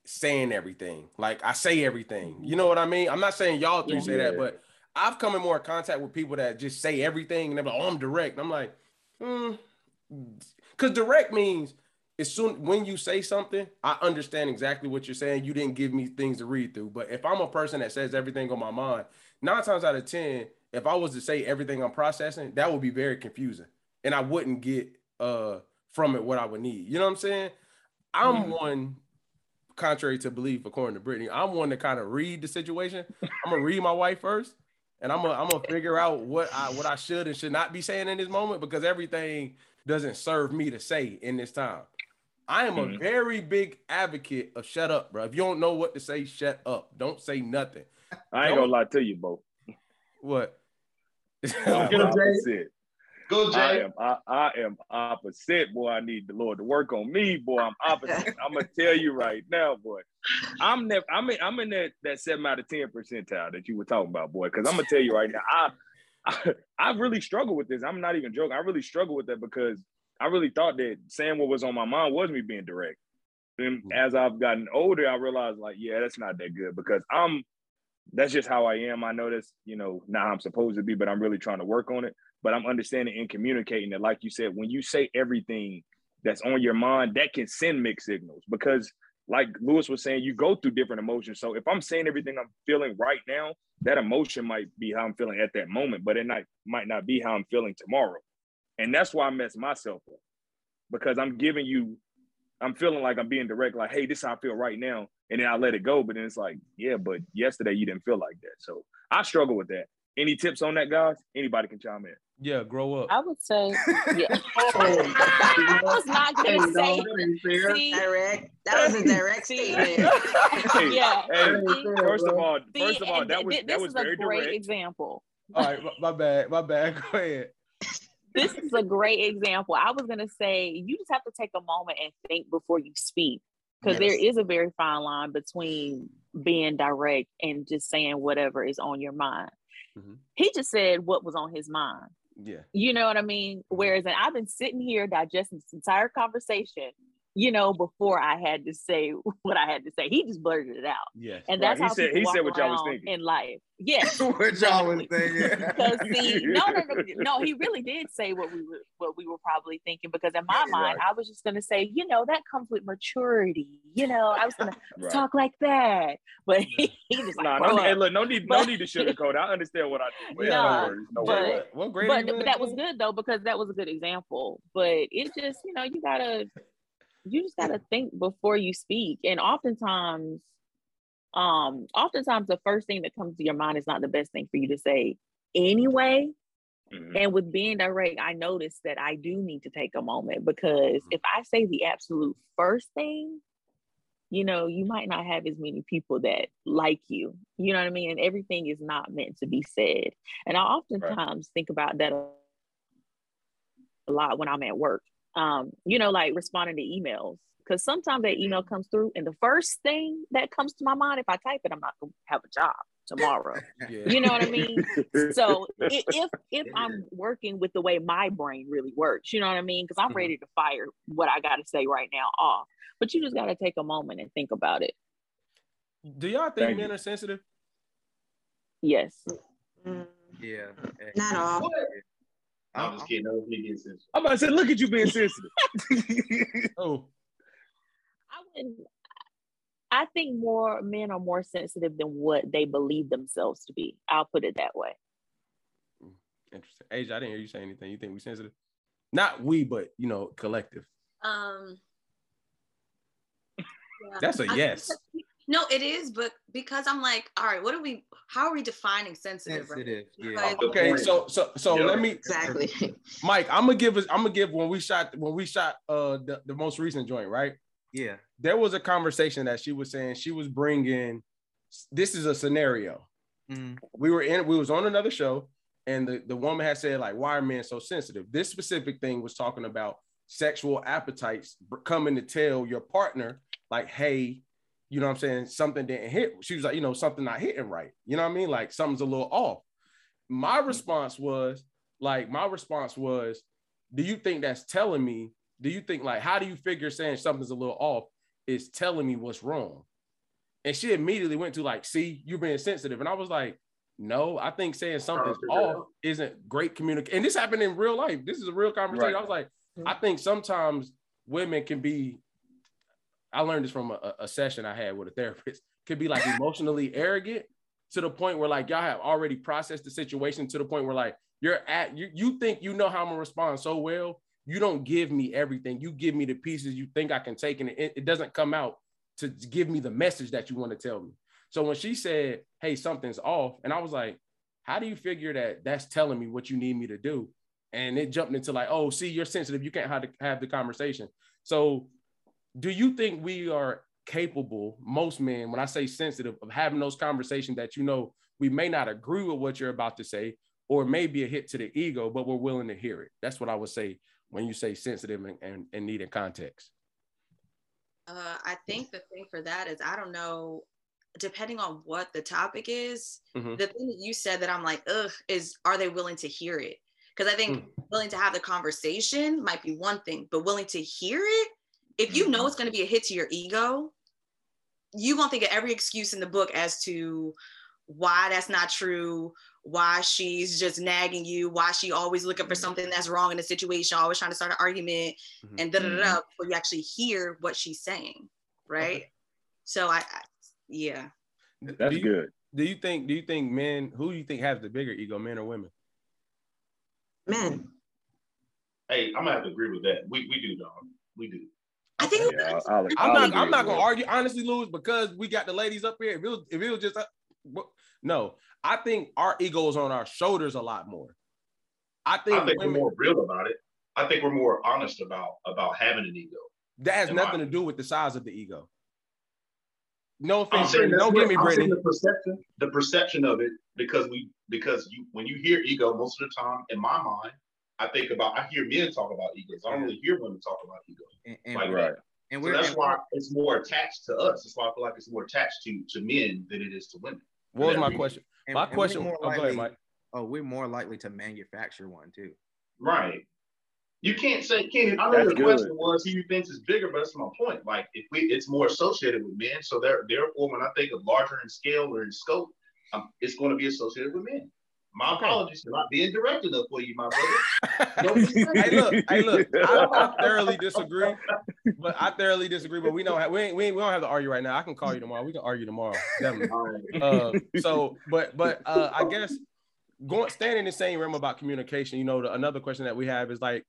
saying everything. Like I say everything. You know what I mean? I'm not saying y'all three say that, Yeah. but I've come in more contact with people that just say everything and they're like, oh, I'm direct. And I'm like, hmm. Because direct means as soon when you say something, I understand exactly what you're saying. You didn't give me things to read through. But if I'm a person that says everything on my mind, nine times out of 10, if I was to say everything I'm processing, that would be very confusing. And I wouldn't get uh from it what I would need. You know what I'm saying? I'm one contrary to belief, according to Brittany, I'm one to kind of read the situation. I'm gonna read my wife first, and I'm gonna I'm gonna figure out what I what I should and should not be saying in this moment because everything doesn't serve me to say in this time. I am a Mhm. very big advocate of shut up, bro. If you don't know what to say, shut up. Don't say nothing. I ain't gonna lie to you, Bo. What? I'm Go, Jay. opposite. Go, I am I, I am opposite, boy. I need the Lord to work on me, boy. I'm opposite. I'm gonna tell you right now, boy. I'm never I'm in I'm in that that seven out of ten percentile that you were talking about, boy. Because I'm gonna tell you right now, I, I I really struggle with this. I'm not even joking. I really struggle with that because I really thought that saying what was on my mind was me being direct. And mm-hmm. as I've gotten older, I realized like, yeah, that's not that good because I'm that's just how I am. I know that's, you know, not how I'm supposed to be, but I'm really trying to work on it. But I'm understanding and communicating that, like you said, when you say everything that's on your mind, that can send mixed signals because like Lewis was saying, you go through different emotions. So if I'm saying everything I'm feeling right now, that emotion might be how I'm feeling at that moment, but it might not be how I'm feeling tomorrow. And that's why I mess myself up because I'm giving you, I'm feeling like I'm being direct, like, hey, this is how I feel right now. And then I let it go. But then it's like, yeah, but yesterday you didn't feel like that. So I struggle with that. Any tips on that, guys? Anybody can chime in. Yeah, grow up. I would say, yeah. I was not gonna say. See, Direct. That was a direct See? statement. yeah. Hey, first of all, See, first of all, that th- was th- that was is a very great direct. example. All right, my, my bad, my bad. Go ahead. This is a great example. I was gonna say you just have to take a moment and think before you speak. Because there Yes. is a very fine line between being direct and just saying whatever is on your mind. Mhm. He just said what was on his mind. Yeah. You know what I mean? Whereas and I've been sitting here digesting this entire conversation, you know, before I had to say what I had to say. He just blurted it out. Yes. And Right, that's he how said- he walk said what y'all was thinking. in life. Yes. what y'all was exactly. saying. Because see, no, no, no, no, he really did say what we were what we were probably thinking. Because in my mind, I was just gonna say, you know, that comes with maturity. You know, I was gonna Right. talk like that, but he, he was like, Nah, no, hey, look, no need, no need to sugarcoat. I understand what I do. but Nah, no worries, no but- worries. What, what grade? but, but that was good though because that was a good example. But it just, you know, you gotta, you just gotta think before you speak, and oftentimes, um, oftentimes the first thing that comes to your mind is not the best thing for you to say anyway. Mhm. And with being direct, I noticed that I do need to take a moment because if I say the absolute first thing, you know, you might not have as many people that like you. You know what I mean? And everything is not meant to be said. And I oftentimes think about that a lot when I'm at work. Um, you know, like responding to emails. Because sometimes that email comes through, and the first thing that comes to my mind, if I type it, I'm not gonna have a job tomorrow. Yeah. You know what I mean? so i- if if I'm working with the way my brain really works, you know what I mean? Because I'm Mhm. ready to fire what I got to say right now off. But you just got to take a moment and think about it. Do y'all think Thank men you. are sensitive? Yes. Mm, Yeah. Not all. What? I'm just kidding. That was me getting sensitive. I'm about to say, look at you being sensitive. Oh, I wouldn't. I think more men are more sensitive than what they believe themselves to be. I'll put it that way. interesting. Asia, I didn't hear you say anything. You think we sensitive? Not we, but you know, collective. Um, yeah. That's a I yes. that- No, it is, but because I'm like, all right, what are we? How are we defining sensitive? right? Sensitive. Yeah. Like- Okay, so so so Yeah. let me, Exactly. Mike. I'm gonna give us. I'm gonna give when we shot when we shot uh the, the most recent joint, right? Yeah. There was a conversation that she was saying she was bringing. This is a scenario. Mhm. we were in we was on another show and the, the woman had said like why are men so sensitive this specific thing was talking about sexual appetites coming to tell your partner like hey you know what i'm saying something didn't hit she was like you know something not hitting right you know what i mean like something's a little off my mm-hmm. response was like my response was do you think that's telling me do you think like how do you figure saying something's a little off is telling me what's wrong and she immediately went to like, see, you're being sensitive. And I was like, no, I think saying something's off isn't great communication. And this happened in real life. This is a real conversation. Right. I was like, mm-hmm. I think sometimes women can be, I learned this from a, a session I had with a therapist, could be like emotionally arrogant to the point where like y'all have already processed the situation to the point where like you're at, you, you think you know how I'm gonna respond so well. You don't give me everything. You give me the pieces you think I can take, and it, it doesn't come out to give me the message that you want to tell me. So when she said, "Hey, something's off," and I was like, "How do you figure that that's telling me what you need me to do?" And it jumped into like, "Oh, see, you're sensitive. You can't have the, have the conversation." So, do you think we are capable, most men, when I say sensitive, of having those conversations that you know we may not agree with what you're about to say, or maybe a hit to the ego, but we're willing to hear it? That's what I would say when you say sensitive and, and, and needing context. Uh, I think the thing for that is I don't know, depending on what the topic is, Mhm. the thing that you said that I'm like, ugh, is are they willing to hear it? Because I think willing to have the conversation might be one thing, but willing to hear it, if you know mm-hmm. it's going to be a hit to your ego, you gonna think of every excuse in the book as to why that's not true, why she's just nagging you, why she always looking for mm-hmm. something that's wrong in a situation, always trying to start an argument, Mhm. and da da da da, before you actually hear what she's saying, right? So I, I yeah. That's do you, good. Do you think? Do you think men? Who do you think has the bigger ego, men or women? Men. Hey, I'm gonna have to agree with that. We we do, dog. We do. I think Yeah, I'll, I'll, I'm I'll not. I'm not gonna argue honestly, Lewis, because we got the ladies up here. If it was, if it was just, uh, no, I think our ego is on our shoulders a lot more. I think, I think we're more real about it. I think we're more honest about about having an ego. that has nothing my- to do with the size of the ego. No offense, saying Brittany. that's Don't what- get me, I'm Brittany. The perception, the perception of it, because we, because you, when you hear ego, most of the time, in my mind, I think about, I hear men talk about egos. I don't really hear women talk about ego. And, and, Like Right. and So that's and why it's more attached to us. That's why I feel like it's more attached to to men than it is to women. What was my reason. question? and- My and question. more Oh, go ahead, Mike. Oh, we're more likely to manufacture one too. Right. You can't say can't. I know That's the good. question was who you thinks is bigger, but that's my point. Like if we, it's more associated with men, so there, therefore, when I think of larger in scale or in scope, um, it's going to be associated with men. My Okay. apologies for not being direct enough for you, my brother. hey, look, hey, look. I, I thoroughly disagree, but I thoroughly disagree. But we don't have we ain't, we, ain't, we don't have to argue right now. I can call you tomorrow. We can argue tomorrow. Definitely. Uh, so, but but uh, I guess going staying in the same realm about communication. You know, the, another question that we have is like,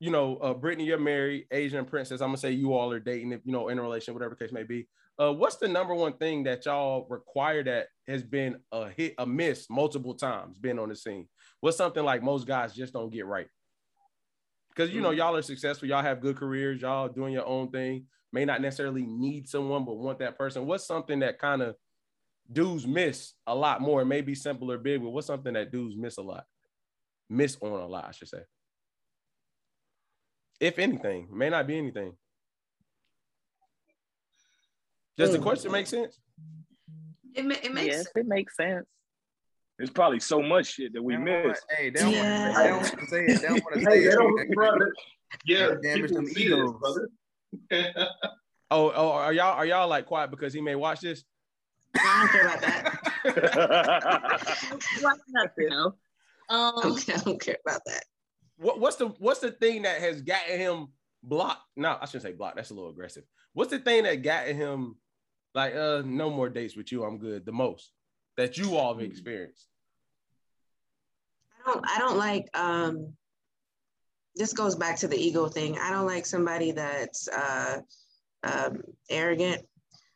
you know, uh, Brittany, you're married, Asian princess. I'm gonna say you all are dating, if you know, in a relation, whatever the case may be. Uh, what's the number one thing that y'all require that has been a hit, a miss multiple times, being on the scene? What's something like most guys just don't get right? Because you know, y'all are successful, y'all have good careers, y'all doing your own thing, may not necessarily need someone, but want that person. What's something that kind of dudes miss a lot more? It may be simple or big, but what's something that dudes miss a lot? Miss on a lot, I should say. If anything, may not be anything. Does the question make sense? It, ma- it makes Yes, it makes sense. There's probably so much shit that we They don't miss. Hey, they don't Yeah. want to say it. They don't want to say Hey, it. they don't, brother. Yeah, Damage them see egos. brother. Oh, oh, are y'all are y'all like quiet because he may watch this? I don't care about that. Well, nothing, no. I Um, don't, I don't care about that. What, what's the what's the thing that has gotten him blocked? No, I shouldn't say blocked. That's a little aggressive. What's the thing that got him like uh no more dates with you? I'm good. The most that you all have experienced. I don't I don't like um this goes back to the ego thing. I don't like somebody that's uh um arrogant.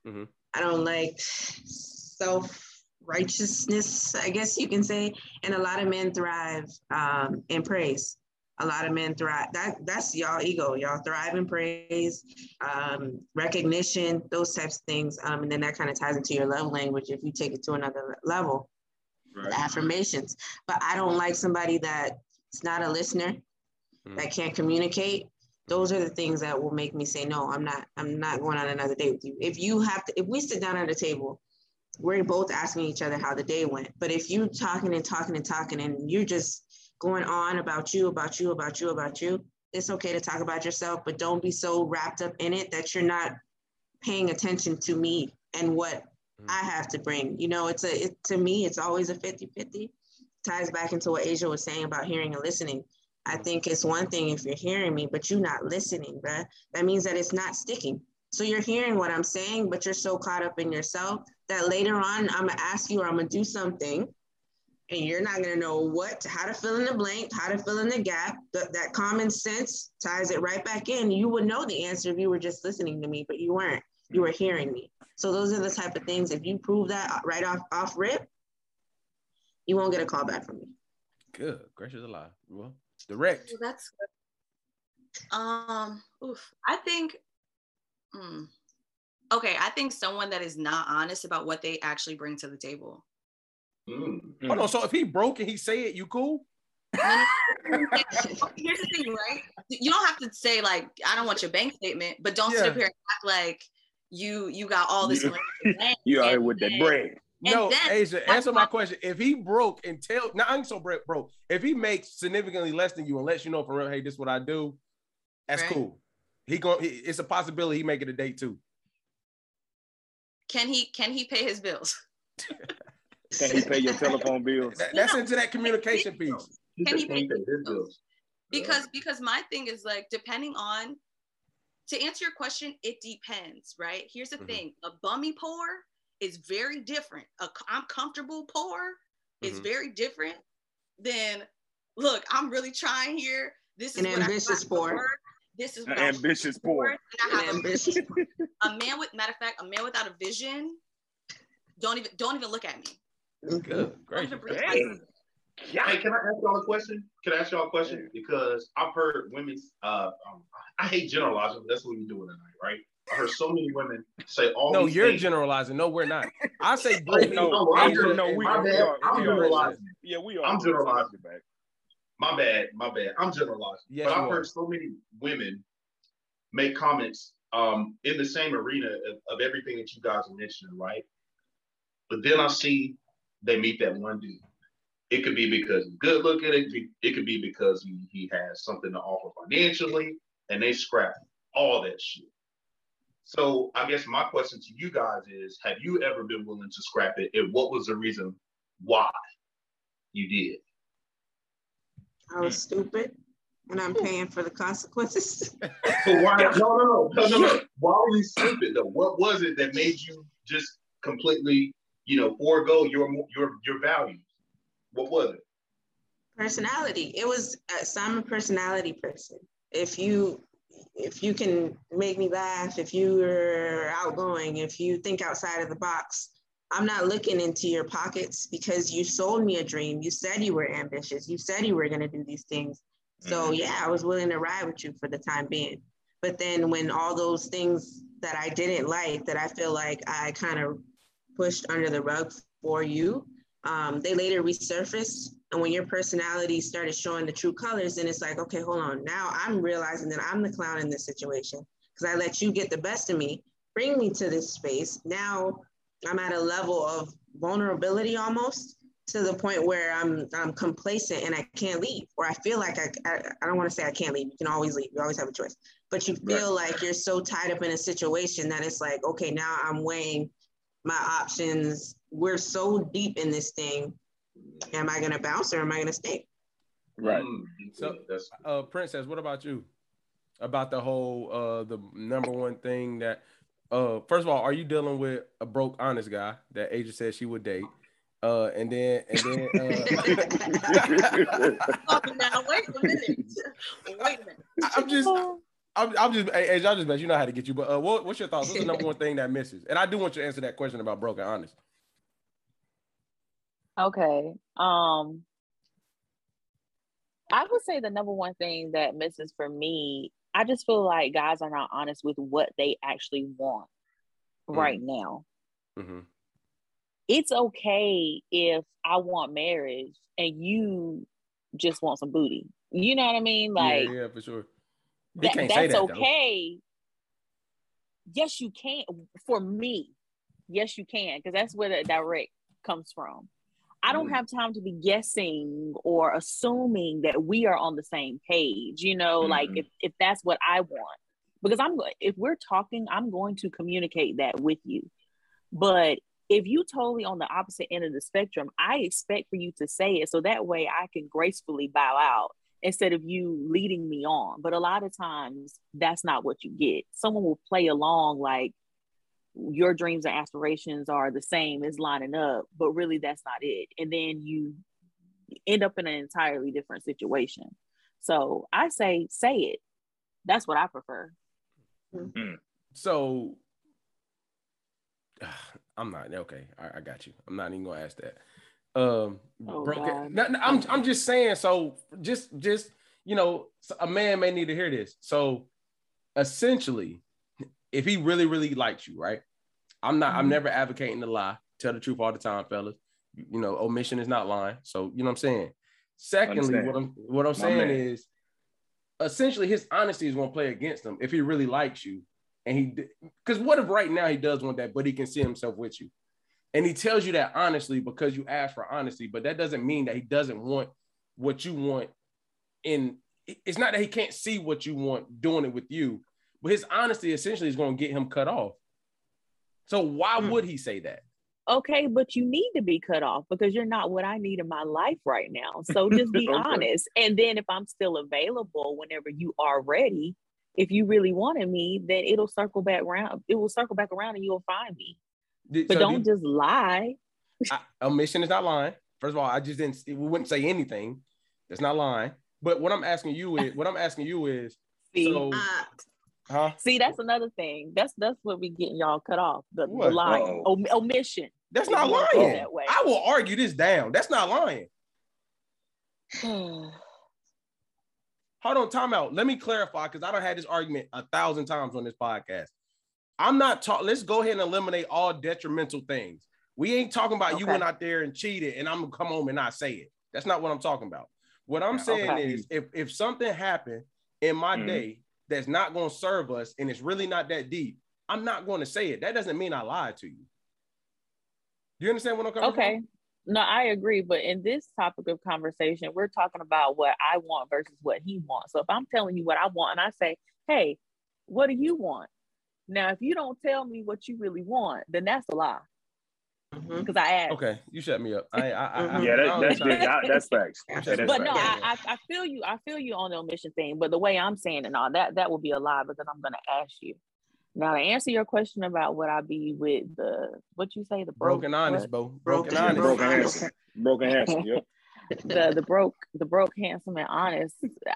Mhm. I don't like self righteousness, I guess you can say. And a lot of men thrive um in praise. A lot of men thrive. That that's y'all ego. Y'all thrive in praise, um, recognition, those types of things. Um, and then that kind of ties into your love language if you take it to another level Right. affirmations. But I don't like somebody that's not a listener, Mhm. that can't communicate. Those are the things that will make me say, no, I'm not, I'm not going on another date with you. If you have to, if we sit down at a table, we're both asking each other how the day went. But if you're talking and talking and talking and you're just going on about you, about you, about you, about you, it's okay to talk about yourself, but don't be so wrapped up in it that you're not paying attention to me and what mm. I have to bring. You know, it's a it, to me, it's always a 50-50. Ties back into what Asia was saying about hearing and listening. I mm. think it's one thing if you're hearing me, but you're not listening, bruh. That means that it's not sticking. So you're hearing what I'm saying, but you're so caught up in yourself that later on I'm gonna ask you or I'm gonna do something, and you're not gonna know what, how to fill in the blank, how to fill in the gap. That that common sense ties it right back in. You would know the answer if you were just listening to me, but you weren't. You were hearing me. So those are the type of things. If you prove that right off off rip, you won't get a call back from me. Good. Gracious alive. Well, direct. Well, that's good. Um, oof. I think, hmm. okay, I think someone that is not honest about what they actually bring to the table. Mm. Hold on. So if he broke and he say it, you cool? Here's the thing, right? You don't have to say like, I don't want your bank statement, but don't sit up here and act like you you got all this You- money. in You out here with that then- bread. And No, then- Asia, answer my question. If he broke and tell, now I'm so broke, broke. If he makes significantly less than you and lets you know for real, hey, this is what I do, that's Right. cool. He going, it's a possibility he make it a date too. Can he can he pay his bills? Can he pay your telephone bills? That- that's No, into that communication piece. He Can he pay his bills. Because because my thing is like depending on to answer your question, it depends, right? Here's the Mhm. thing: a bummy pour is very different. A c- I'm comfortable pour is Mhm. very different than look. I'm really trying here. This is An what ambitious I pour. pour. This is An ambitious pour. and I have An ambitious a man with matter of fact, a man without a vision. Don't even don't even look at me. Good. Great. even breathe. Dang. Hey, can I ask y'all a question? Can I ask y'all a question? Because I've heard women. Uh, um, I hate generalizing, but that's what we're doing tonight, right? I heard so many women say all. No, these you're things. generalizing. No, we're not. I say Oh, no, No, I'm Asia, gener- no, we, my we bad. are. I'm we are. generalizing. Yeah, we are. I'm generalizing. Back. My bad, my bad. I'm generalizing. Yes, but I've are. heard so many women make comments um, in the same arena of, of everything that you guys are mentioning, right? But then I see they meet that one dude. It could be because he's good looking. It could, it could be because he, he has something to offer financially, and they scrap all that shit. So I guess my question to you guys is: Have you ever been willing to scrap it, and what was the reason why you did? I was stupid and I'm paying for the consequences. So why? No, no, no, no, no, no. Why were you stupid though? What was it that made you just completely, you know, forego your your your values? What was it? personality. It was uh, so I'm a personality person. If you if you can make me laugh, if you're outgoing, if you think outside of the box, I'm not looking into your pockets because you sold me a dream. You said you were ambitious. You said you were going to do these things. So yeah, I was willing to ride with you for the time being. But then when all those things that I didn't like, that I feel like I kind of pushed under the rug for you, um, they later resurfaced. And when your personality started showing the true colors, then it's like, okay, hold on. Now I'm realizing that I'm the clown in this situation because I let you get the best of me, bring me to this space. Now I'm at a level of vulnerability almost to the point where I'm I'm complacent and I can't leave, or I feel like I I, I don't want to say I can't leave. You can always leave. You always have a choice. But you feel like you're so tied up in a situation that it's like, okay, now I'm weighing my options. We're so deep in this thing. Am I gonna bounce or am I gonna stay? Right. Mm, So- uh, Princess, what about you? About the whole uh the number one thing that uh first of all, are you dealing with a broke honest guy that Asia said she would date? Uh and then and then uh Oh, now wait a minute. Wait a minute. I'm just I'm, I'm just hey, Asia, I just you know how to get you, but uh what, what's your thoughts? What's the number one thing that misses? And I do want you to answer that question about broken honest. Okay. Um I would say the number one thing that misses for me, I just feel like guys are not honest with what they actually want right now. Mm-hmm. It's okay if I want marriage and you just want some booty. You know what I mean? Like yeah, yeah, for sure. That, that's that, though. okay. Yes, you can. For me, yes, you can, because that's where the direct comes from. I don't Mm. have time to be guessing or assuming that we are on the same page. You know, like Mhm. if if that's what I want, because I'm if we're talking, I'm going to communicate that with you. But if you totally on the opposite end of the spectrum, I expect for you to say it so that way I can gracefully bow out instead of you leading me on. But a lot of times that's not what you get. Someone will play along like your dreams and aspirations are the same as lining up, but really that's not it. And then you end up in an entirely different situation. So I say, say it. That's what I prefer. Mm-hmm. Mm. So I'm not okay. I, I got you. I'm not even gonna ask that. Um, Oh, broken. God. No, no, I'm I'm just saying. So just just you know, a man may need to hear this. So essentially, if he really really likes you, right? I'm not. I'm Mhm. never advocating to lie. Tell the truth all the time, fellas. You, you know, omission is not lying. So you know what I'm saying. Secondly, Understand. what I'm what I'm My saying man. is, essentially, his honesty is gonna play against him if he really likes you, and he because what if right now he does want that, but he can see himself with you, and he tells you that honestly because you asked for honesty, but that doesn't mean that he doesn't want what you want. In it's not that he can't see what you want doing it with you, but his honesty essentially is going to get him cut off. So why Hmm. would he say that? Okay, but you need to be cut off because you're not what I need in my life right now. So just be Okay. honest. And then if I'm still available whenever you are ready, if you really wanted me, then it'll circle back around. It will circle back around and you'll find me. Did- But so don't did- just lie. I, omission is not lying. First of all, I just didn't. We wouldn't say anything. That's not lying. But what I'm asking you is, what I'm asking you is, See, so, Uh, huh? see, that's another thing. That's that's what we getting y'all cut off. The, the What? lie, Uh-oh. Om- omission. That's not you wanna put it lying. that way. I will argue this down. That's not lying. Hold on, time out. Let me clarify because I don't had this argument a thousand times on this podcast. I'm not talking. Let's go ahead and eliminate all detrimental things. We ain't talking about you went out there and cheated, and I'm gonna come home and not say it. That's not what I'm talking about. What I'm Yeah, saying okay. is, if if something happened in my Mhm. day that's not gonna serve us, and it's really not that deep, I'm not going to say it. That doesn't mean I lied to you. You understand what I'm coming okay. from? No, I agree. But in this topic of conversation, we're talking about what I want versus what he wants. So if I'm telling you what I want and I say, hey, what do you want? Now, if you don't tell me what you really want, then that's a lie. mhm. Because I asked. Okay, you shut me up. I, I, I, I Yeah, that, don't that's try- that's facts. That is but no, facts. I, I I feel you. I feel you on the omission thing. But the way I'm saying it, all that that would be a lie because I'm gonna ask you. Now to answer your question about what I be with the what you say the broke, broken honest, what? Bo. Broken, Broken- honest. broken handsome, broken handsome. Yep. the the broke the broke handsome and honest.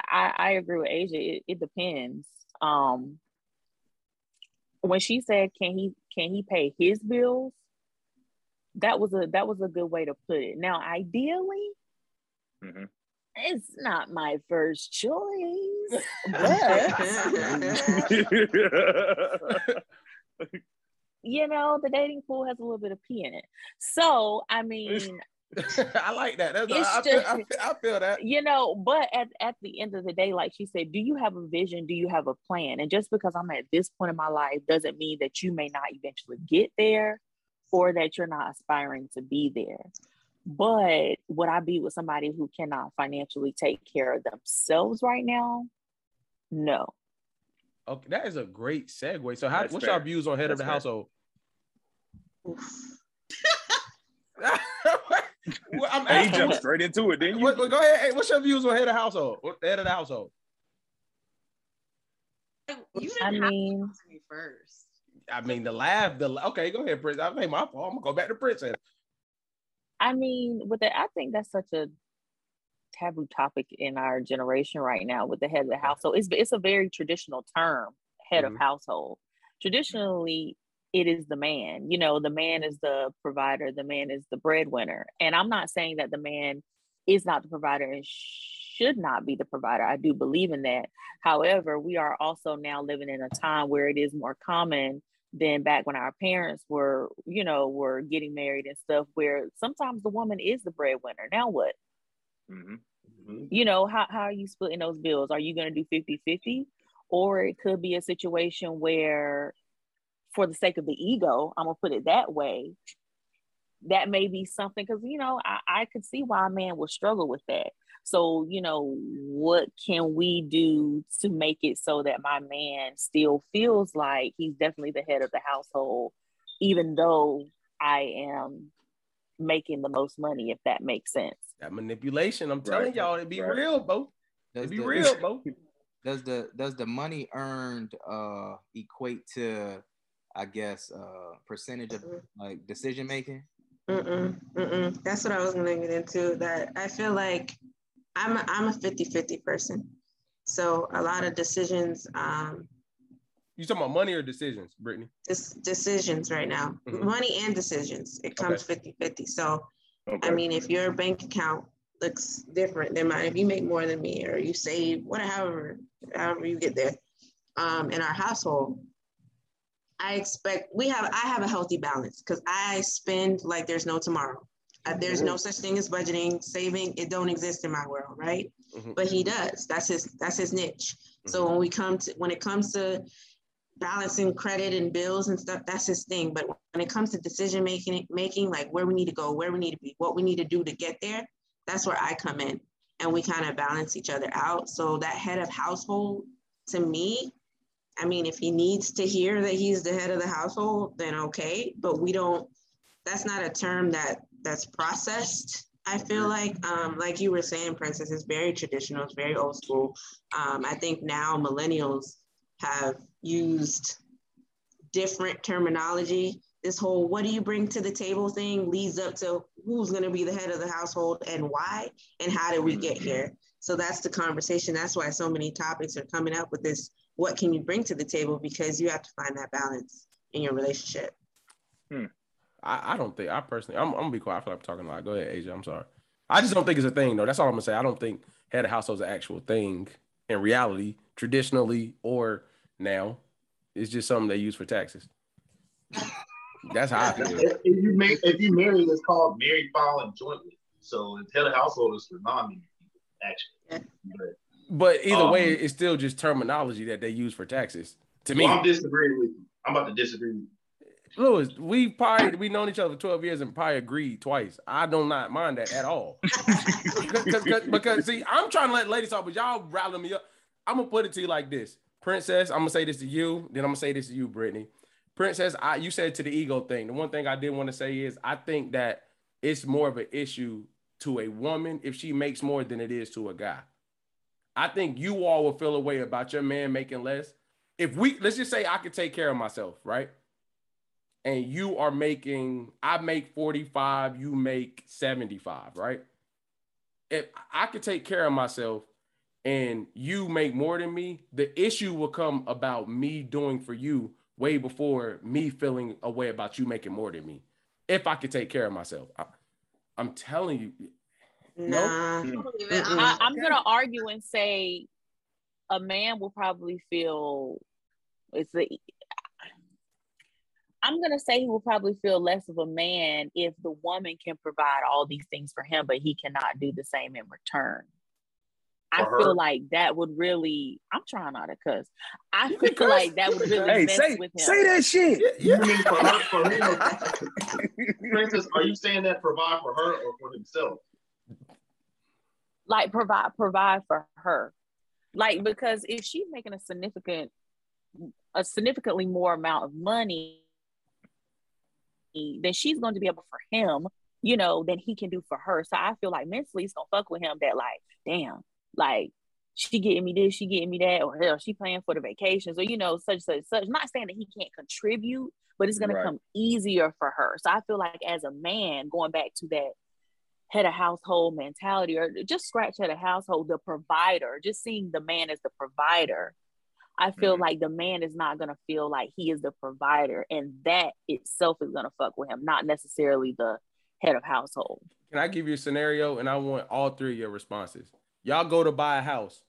I I agree with Asia. It, it depends. Um, when she said can he can he pay his bills, that was a that was a good way to put it. Now ideally. Mhm. It's not my first choice, but you know, the dating pool has a little bit of pee in it. So, I mean, I like that. That's It's I, feel, just- I, feel, I feel that. you know, but at, at the end of the day, like she said, do you have a vision? Do you have a plan? And just because I'm at this point in my life doesn't mean that you may not eventually get there or that you're not aspiring to be there. But would I be with somebody who cannot financially take care of themselves right now? No. Okay, that is a great segue. So, how, That's what's fair. our views on head of the fair. household? well, I'm Hey, he jumped straight into it, didn't you? what- what- go ahead. Hey, what's your views on head of household? Head of the household. You didn't I have mean, to ask me first. I mean, the laugh. The okay, go ahead, Prince. I made my fault. I'm gonna go back to Prince. I mean, with that, I think that's such a taboo topic in our generation right now with the head of the household. It's it's a very traditional term, head Mhm. of household. Traditionally, it is the man. You know, the man is the provider, the man is the breadwinner. And I'm not saying that the man is not the provider and should not be the provider. I do believe in that. However, we are also now living in a time where it is more common than back when our parents were, you know, were getting married and stuff, where sometimes the woman is the breadwinner. Now what? Mhm. You know, how, how are you splitting those bills? Are you going to do 50 50? Or it could be a situation where, for the sake of the ego, I'm going to put it that way, that may be something because, you know, I, I could see why a man would struggle with that. So, you know, what can we do to make it so that my man still feels like he's definitely the head of the household, even though I am making the most money, if that makes sense? That manipulation. I'm telling y'all, it be right. real, Bo. It Does be the, real, Bo. Does the does the money earned uh equate to, I guess, uh percentage of like decision making? Mm-mm, mm-mm. That's what I was gonna get into. That I feel like I'm a, I'm a 50-50 person. So a lot of decisions, um, You talking about money or decisions, Brittany? dis- decisions right now, Mhm. money and decisions, it comes 50-50. So Okay. I mean, if your bank account looks different than mine, if you make more than me or you save whatever, however you get there, um, in our household, I expect we have I have a healthy balance because I spend like there's no tomorrow. Uh, there's no such thing as budgeting, saving. It don't exist in my world, right? Mhm. But he does. That's his that's his niche. So when we come to when it comes to balancing credit and bills and stuff, that's his thing. But when it comes to decision making, making like where we need to go, where we need to be, what we need to do to get there, that's where I come in, and we kind of balance each other out. So that head of household, to me, I mean, if he needs to hear that he's the head of the household, then okay. But we don't. That's not a term that that's processed. I feel like, um, like you were saying, Princess, it's very traditional. It's very old school. Um, I think now millennials have used different terminology. This whole what do you bring to the table thing leads up to who's going to be the head of the household and why and how did we get here. So that's the conversation. That's why so many topics are coming up with this what can you bring to the table because you have to find that balance in your relationship. Hmm. I, I don't think I personally I'm, I'm gonna be quiet. I feel like I'm talking a lot. Go ahead, Asia. I'm sorry. I just don't think it's a thing though. That's all I'm gonna say. I don't think head of household is an actual thing in reality, traditionally or now. It's just something they use for taxes. That's how I feel. If if you make if you marry, it's called married filing jointly. So head of household is for non-married people, actually. But, But either way, Um, it's still just terminology that they use for taxes. To me, I'm disagreeing with you. I'm about to disagree. with you. Lewis, we probably we known each other for 12 years and probably agreed twice. I do not mind that at all. Cause, cause- because see, I'm trying to let ladies talk, but y'all rattling me up. I'm gonna put it to you like this, Princess. I'm gonna say this to you, then I'm gonna say this to you, Brittany. Princess, I you said to the ego thing. The one thing I did want to say is I think that it's more of an issue to a woman if she makes more than it is to a guy. I think you all will feel a way about your man making less. If we let's just say I could take care of myself, right? And you are making, I make 45, you make 75, right? If I could take care of myself and you make more than me, the issue will come about me doing for you way before me feeling a way about you making more than me. If I could take care of myself, I, am telling you, Nah. I, I'm gonna argue and say a man will probably feel it's the I'm gonna say he will probably feel less of a man if the woman can provide all these things for him, but he cannot do the same in return. I For feel like that would really. I'm trying not to cuss. I feel like that would really Hey, mess say with him. say that shit. You mean for her, for him? Princess, are you saying that provide for her or for himself? Like provide provide for her. Like because if she's making a significant a significantly more amount of money then she's going to be able for him you know than he can do for her. So i feel like mentally it's gonna fuck with him that like damn like she getting me this she getting me that or hell she paying for the vacations or you know such such such. Not saying that he can't contribute but it's gonna Right. come easier for her. So i feel like as a man going back to that head of household mentality or just scratch head of household the provider just seeing the man as the provider i feel mm-hmm. like the man is not going to feel like he is the provider and that itself is going to fuck with him not necessarily the head of household Can I give you a scenario and I want all three of your responses? Y'all go to buy a house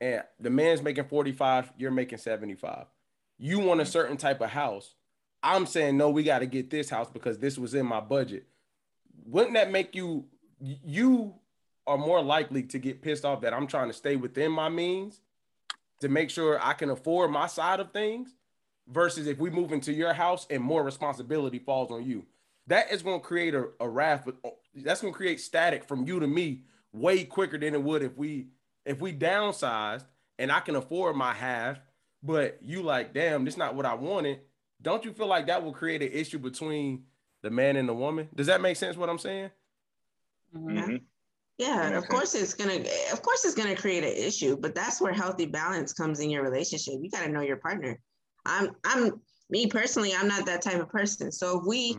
and the man's making 45, you're making 75. You want a mm-hmm. certain type of house. I'm saying, no, we got to get this house because this was in my budget. Wouldn't that make you, you are more likely to get pissed off that I'm trying to stay within my means to make sure I can afford my side of things versus if we move into your house and more responsibility falls on you. That is going to create a, a raft. Oh, that's going to create static from you to me way quicker than it would if we if we downsized and I can afford my half, but you like, damn, this not what I wanted. Don't you feel like that will create an issue between the man and the woman? Does that make sense? What I'm saying? Mm-hmm. Yeah, of course it's gonna of course it's gonna create an issue, but that's where healthy balance comes in your relationship. You gotta know your partner. I'm I'm me personally, I'm not that type of person. So if we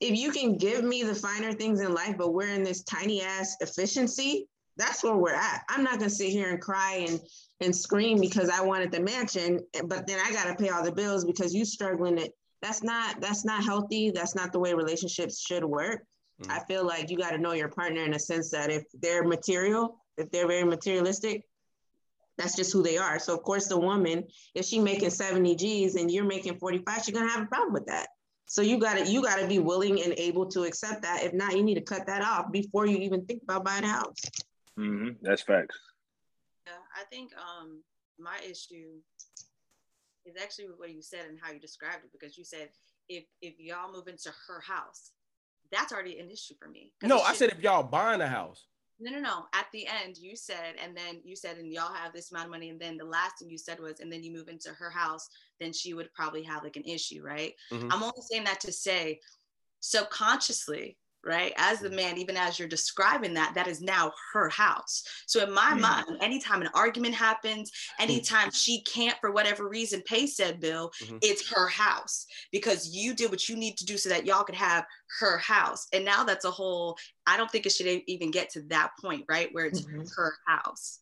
if you can give me the finer things in life, but we're in this tiny ass efficiency, that's where we're at. I'm not gonna sit here and cry and and scream because I wanted the mansion, but then I gotta pay all the bills because you struggling to that's not that's not healthy. That's not the way relationships should work. I feel like you got to know your partner in a sense that if they're material, if they're very materialistic, that's just who they are. So of course the woman, if she making 70 G's and you're making 45, she's gonna have a problem with that. So you gotta you gotta be willing and able to accept that. If not, you need to cut that off before you even think about buying a house. Mm-hmm. That's facts. Yeah, I think um my issue is actually what you said and how you described it because you said if if y'all move into her house, that's already an issue for me. No, I said if y'all buying a house. no, no, no. At the end, you said, and then you said, and y'all have this amount of money, and then the last thing you said was, and then you move into her house, then she would probably have like an issue, right? Mhm. I'm only saying that to say, subconsciously, right? As the man, even as you're describing that, that is now her house. So in my Mm. mind, anytime an argument happens, anytime she can't for whatever reason pay said bill, Mhm. it's her house because you did what you need to do so that y'all could have her house. And now that's a whole, I don't think it should even get to that point, right? Where it's Mhm. her house.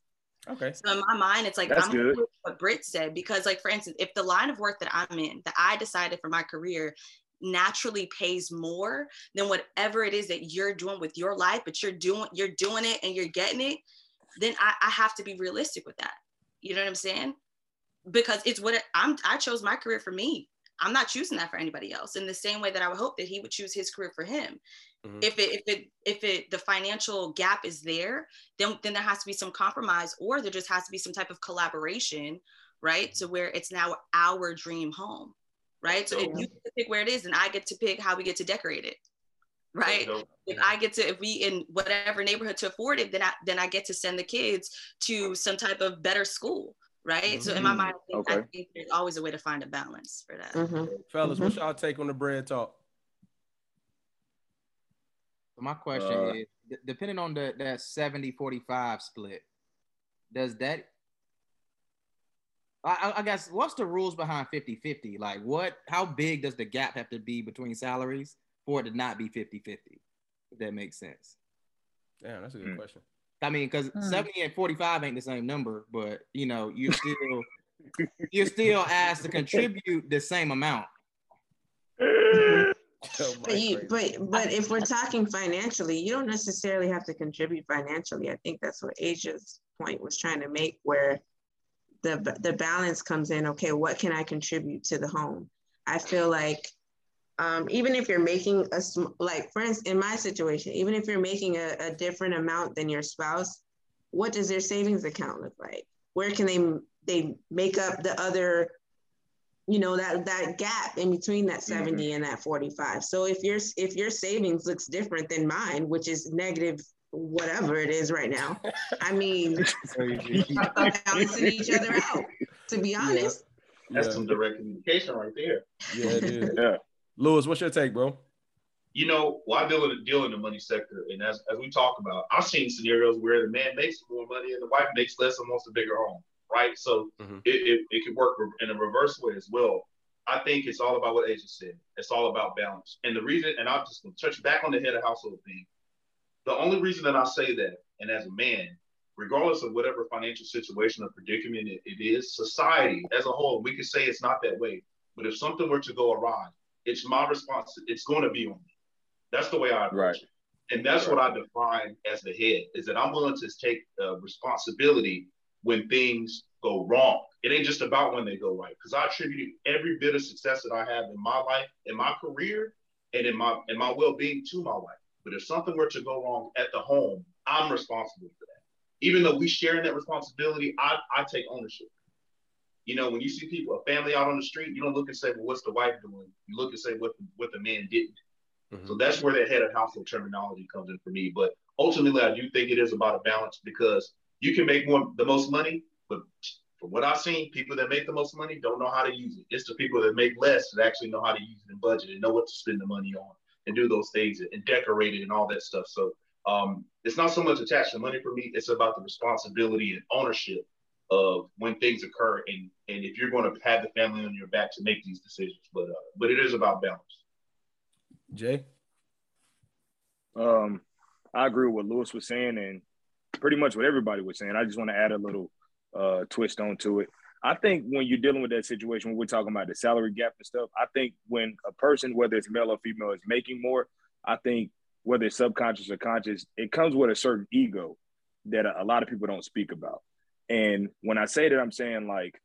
Okay. So in my mind, it's like That's I'm good. with what Brit said because, like, for instance, if the line of work that I'm in, that I decided for my career, naturally pays more than whatever it is that you're doing with your life, but you're doing you're doing it and you're getting it, then I, I have to be realistic with that. You know what I'm saying? Because it's what it, I'm. I chose my career for me. I'm not choosing that for anybody else. In the same way that I would hope that he would choose his career for him. Mhm. If it if it if it the financial gap is there, then then there has to be some compromise, or there just has to be some type of collaboration, right? To where it's now our dream home, right? So if you get to pick where it is, and I get to pick how we get to decorate it, right? So, If I get to if we in whatever neighborhood to afford it, then I then I get to send the kids to some type of better school, right? So in my Mhm. mind, I think, I think there's always a way to find a balance for that. Mhm. Fellas, Mhm. what's y'all take on the bread talk? My question Uh, is, d- depending on the that 70-45 split, does that I, I- I guess what's the rules behind 50-50? Like what how big does the gap have to be between salaries for it to not be 50-50? If that makes sense. Yeah, that's a good Hmm. question. I mean, because Hmm. 70 and 45 ain't the same number, but you know, you still you're still asked to contribute the same amount. Oh, But you, but but if we're talking financially, you don't necessarily have to contribute financially. I think that's what Asia's point was trying to make, where the the balance comes in. Okay, what can I contribute to the home? I feel like um, even if you're making a sm- like, for instance, in my situation, even if you're making a, a different amount than your spouse, what does their savings account look like? Where can they they make up the other you know that that gap in between that 70 and that 45 so if your if your savings looks different than mine which is negative whatever it is right now i mean balancing each other out to be honest That's Yeah, some direct communication right there. yeah, it is. Yeah. Lewis, what's your take, bro? You know, well, I deal in deal in the money sector, and as, as we talk about, I've seen scenarios where the man makes more money and the wife makes less and wants a bigger home, right? So Mhm. it, it, it can work in a reverse way as well. I think it's all about what Asia said. It's all about balance. And the reason, and I'll just touch back on the head of household thing. The only reason that I say that, and as a man, regardless of whatever financial situation or predicament it, it is, society as a whole, we could say it's not that way. But if something were to go awry, it's my response. It's going to be on me. That's the way I approach Right. it. And that's what I define as the head is that I'm willing to take uh, responsibility when things go wrong. It ain't just about when they go right. Because I attribute every bit of success that I have in my life, in my career, and in my in my well-being to my wife. But if something were to go wrong at the home, I'm responsible for that. Even though we share in that responsibility, I, I take ownership. You know, when you see people, a family out on the street, you don't look and say, well, what's the wife doing? You look and say what the, what the man didn't. Mhm. So that's where that head of household terminology comes in for me. But ultimately, I do think it is about a balance because you can make more the most money, but from what I've seen, people that make the most money don't know how to use it. It's the people that make less that actually know how to use it and budget and know what to spend the money on and do those things and decorate it and all that stuff. So um, it's not so much attached to money for me. It's about the responsibility and ownership of when things occur and and if you're going to have the family on your back to make these decisions. But uh, but it is about balance. Jay? Um, I agree with what Lewis was saying and pretty much what everybody was saying. I just want to add a little uh, twist onto it. I think when you're dealing with that situation, when we're talking about the salary gap and stuff, I think when a person, whether it's male or female, is making more, I think whether it's subconscious or conscious, it comes with a certain ego that a, lot of people don't speak about. And when I say that, I'm saying like,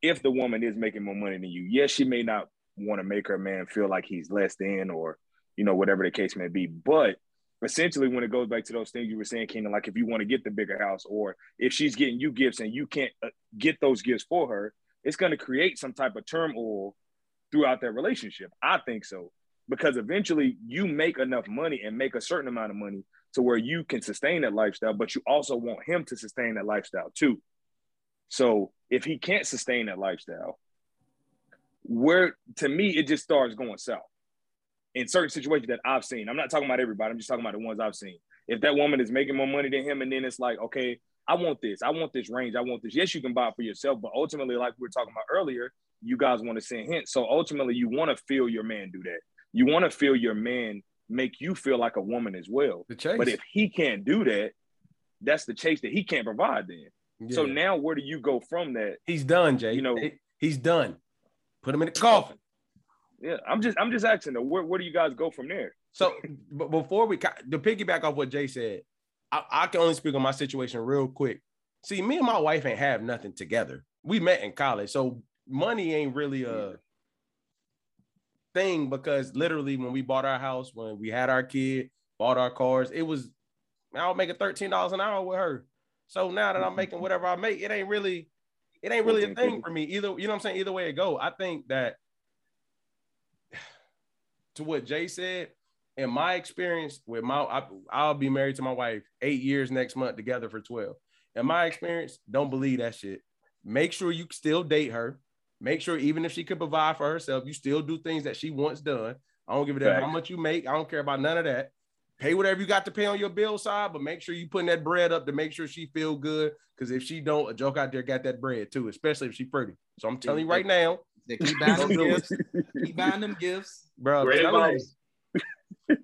if the woman is making more money than you, yes, she may not want to make her man feel like he's less than or, you know, whatever the case may be. But essentially, when it goes back to those things you were saying, Keenan, like if you want to get the bigger house or if she's getting you gifts and you can't uh, get those gifts for her, it's going to create some type of turmoil throughout that relationship. I think so. Because eventually you make enough money and make a certain amount of money to where you can sustain that lifestyle, but you also want him to sustain that lifestyle too. So if he can't sustain that lifestyle, where to me it just starts going south. In certain situations that I've seen. I'm not talking about everybody. I'm just talking about the ones I've seen. If that woman is making more money than him, and then it's like, okay, I want this, I want this range, I want this. Yes, you can buy it for yourself, but ultimately, like we were talking about earlier, you guys want to send hints. So ultimately, you want to feel your man do that. You want to feel your man make you feel like a woman as well. The chase. But if he can't do that, that's the chase that he can't provide then. So now where do you go from that? he's done, Jay. You know- he's done. Put him in the coffin. Yeah, I'm just I'm just asking though, where, where do you guys go from there? So, but before we to piggyback off what Jay said, I, I can only speak on my situation real quick. See, me and my wife ain't have nothing together. We met in college, so money ain't really a thing because literally when we bought our house, when we had our kid, bought our cars, it was I was making thirteen dollars an hour with her. So now that I'm mm-hmm. making whatever I make, it ain't really, it ain't really a thing for me either. You know what I'm saying? Either way it go, I think that to what Jay said, in my experience with my, I, I'll be married to my wife eight years next month, together for 12. In my experience, don't believe that shit. Make sure you still date her. Make sure even if she could provide for herself, you still do things that she wants done. I don't give a damn how much you make. I don't care about none of that. Pay whatever you got to pay on your bill side, but make sure you putting that bread up to make sure she feel good. Because if she don't, a joke out there got that bread too, especially if she pretty. So I'm telling you right now, They keep buying them Don't do it. gifts. Keep buying them gifts. bro. I'm Great advice.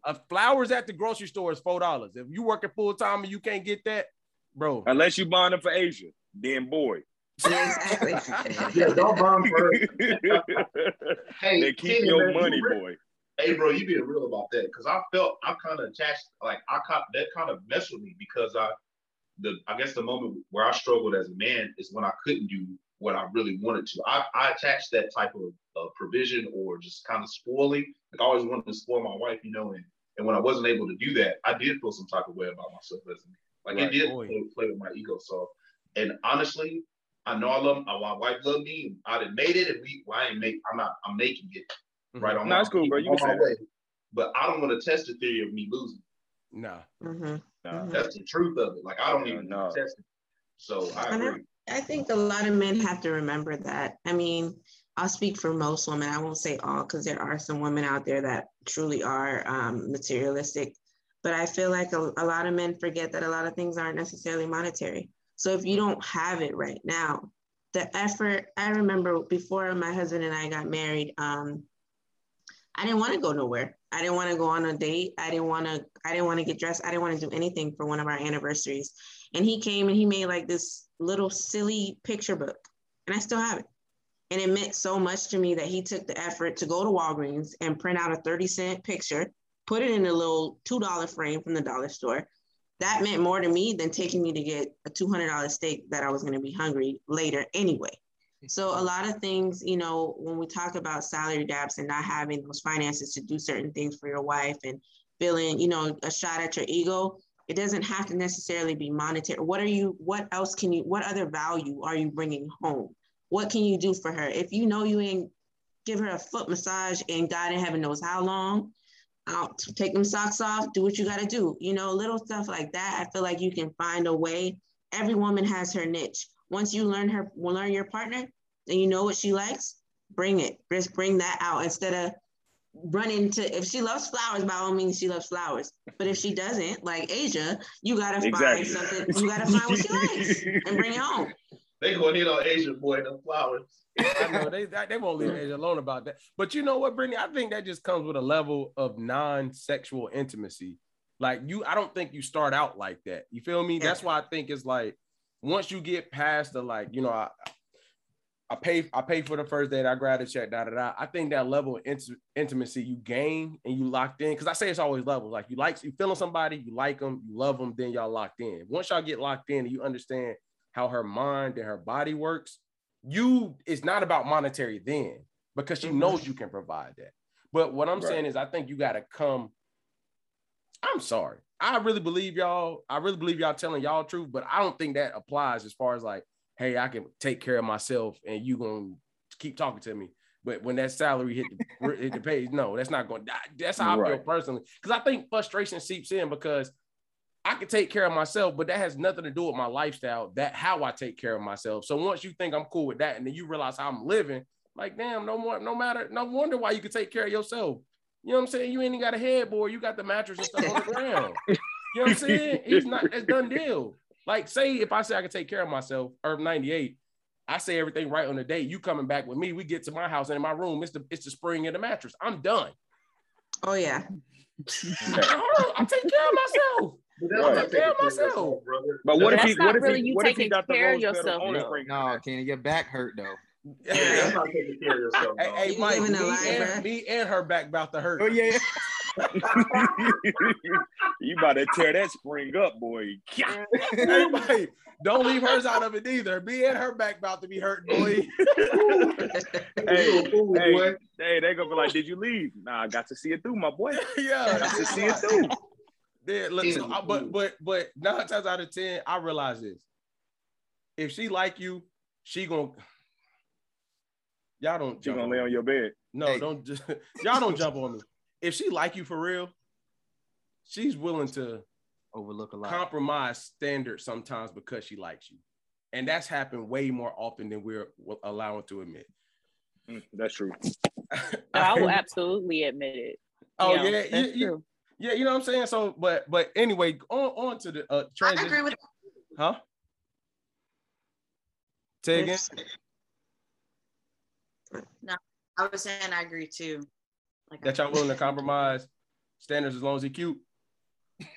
uh, flowers at the grocery store is four dollars. If you working full time and you can't get that, bro. Unless you buying them for Asia, then boy. Yeah, don't bomb first. Hey, they keep Kenny, your man, money, re- boy. Hey, bro, you being real about that because I felt I kind of attached, like I caught that kind of messed with me because I, the I guess the moment where I struggled as a man is when I couldn't do what I really wanted to. I, I attached that type of uh, provision or just kind of spoiling. Like I always wanted to spoil my wife, you know, and and when I wasn't able to do that, I did feel some type of way about myself as a man. Like Right, it did play, play with my ego. So, and honestly, I know I love uh, my wife. Loved me. And I done made it, and we. Well, I ain't make. I'm not. I'm making it right on No, my, it's cool, bro. You on can my say way. But I don't want to test the theory of me losing. Nah. Mhm. Nah. That's the truth of it. Like I don't Yeah, even no. want test it. So I I know. agree. I think a lot of men have to remember that. I mean, I'll speak for most women. I won't say all because there are some women out there that truly are um, materialistic. But I feel like a, a lot of men forget that a lot of things aren't necessarily monetary. So if you don't have it right now, the effort, I remember before my husband and I got married, um, I didn't want to go nowhere. I didn't want to go on a date. I didn't want to, I didn't want to get dressed. I didn't want to do anything for one of our anniversaries. And he came and he made like this little silly picture book. And I still have it. And it meant so much to me that he took the effort to go to Walgreens and print out a 30 cent picture, put it in a little $2 frame from the dollar store. That meant more to me than taking me to get a $200 steak that I was going to be hungry later anyway. So a lot of things, you know, when we talk about salary gaps and not having those finances to do certain things for your wife and feeling, you know, a shot at your ego, it doesn't have to necessarily be monetary. What are you, what else can you, what other value are you bringing home? What can you do for her? If you know you ain't give her a foot massage and God in heaven knows how long, out take them socks off, do what you got to do. You know, little stuff like that. I feel like you can find a way. Every woman has her niche. Once you learn her, learn your partner, and you know what she likes, bring it. Just bring that out instead of running to. If she loves flowers, by all means, she loves flowers. But if she doesn't, like Asia, you gotta Exactly. find something. You gotta find what she likes and bring it home. They going in on Asian boy, the flowers. I know they they won't leave Asia alone about that. But you know what, Brittany? I think that just comes with a level of non-sexual intimacy. Like you, I don't think you start out like that. You feel me? Yeah. That's why I think it's like once you get past the like, you know, I I pay I pay for the first date, I grab the check, da da da. I think that level of int- intimacy you gain and you locked in. Because I say it's always levels. Like you like you feeling somebody, you like them, you love them, then y'all locked in. Once y'all get locked in and you understand how her mind and her body works, you it's not about monetary then because she Mhm. knows you can provide that. But what I'm Right. saying is I think you gotta come. I'm sorry. I really believe y'all, I really believe y'all telling y'all truth, but I don't think that applies as far as like, hey, I can take care of myself and you gonna keep talking to me. But when that salary hit the hit the page, no, that's not going. That's how I feel personally. Because I think frustration seeps in because I can take care of myself, but that has nothing to do with my lifestyle. That how I take care of myself. So once you think I'm cool with that, and then you realize how I'm living, like damn, no more, no matter, no wonder why you can take care of yourself. You know what I'm saying? You ain't even got a headboard. You got the mattress and stuff on the ground. You know what I'm saying? He's not. It's done deal. Like, say if I say I can take care of myself, Herb 98, I say everything right on the day. You coming back with me? We get to my house and in my room. It's the it's the spring in the mattress. I'm done. Oh yeah. I take care of myself. But I that's not take care taking of care of myself. But what if he? What if really he? you What if he taking got the care of rose yourself, on the though. spring? No, Kenny, your back hurt though. Yeah, that's not taking care of yourself. Hey, hey You Mike, living me lie, and, me and her back about to hurt. Oh yeah. you about to tear that spring up, boy. hey, Mike, don't leave hers out of it either. Me and her back about to be hurt, boy. Hey, You a fool, hey, boy. hey, they gonna be like, "Did you leave?" Nah, I got to see it through, my boy. yeah, Got to see it through. Yeah, look, so I- uh, but but but nine times out of ten, I realize this. If she like you, she gonna y'all don't She jump gonna lay on your bed. No, Hey. don't just y'all don't jump on me. If she like you for real, she's willing to Overlook a lot. compromise standards sometimes because she likes you. And that's happened way more often than we're allowing to admit. Mm, that's true. I will absolutely admit it. Oh Yeah, yeah, that's yeah, yeah, true. yeah. You know what I'm saying. So, but but anyway, on on to the uh, I transition. agree with Huh? Say again. I was saying I agree too. Like That y'all willing to compromise standards as long as he cute.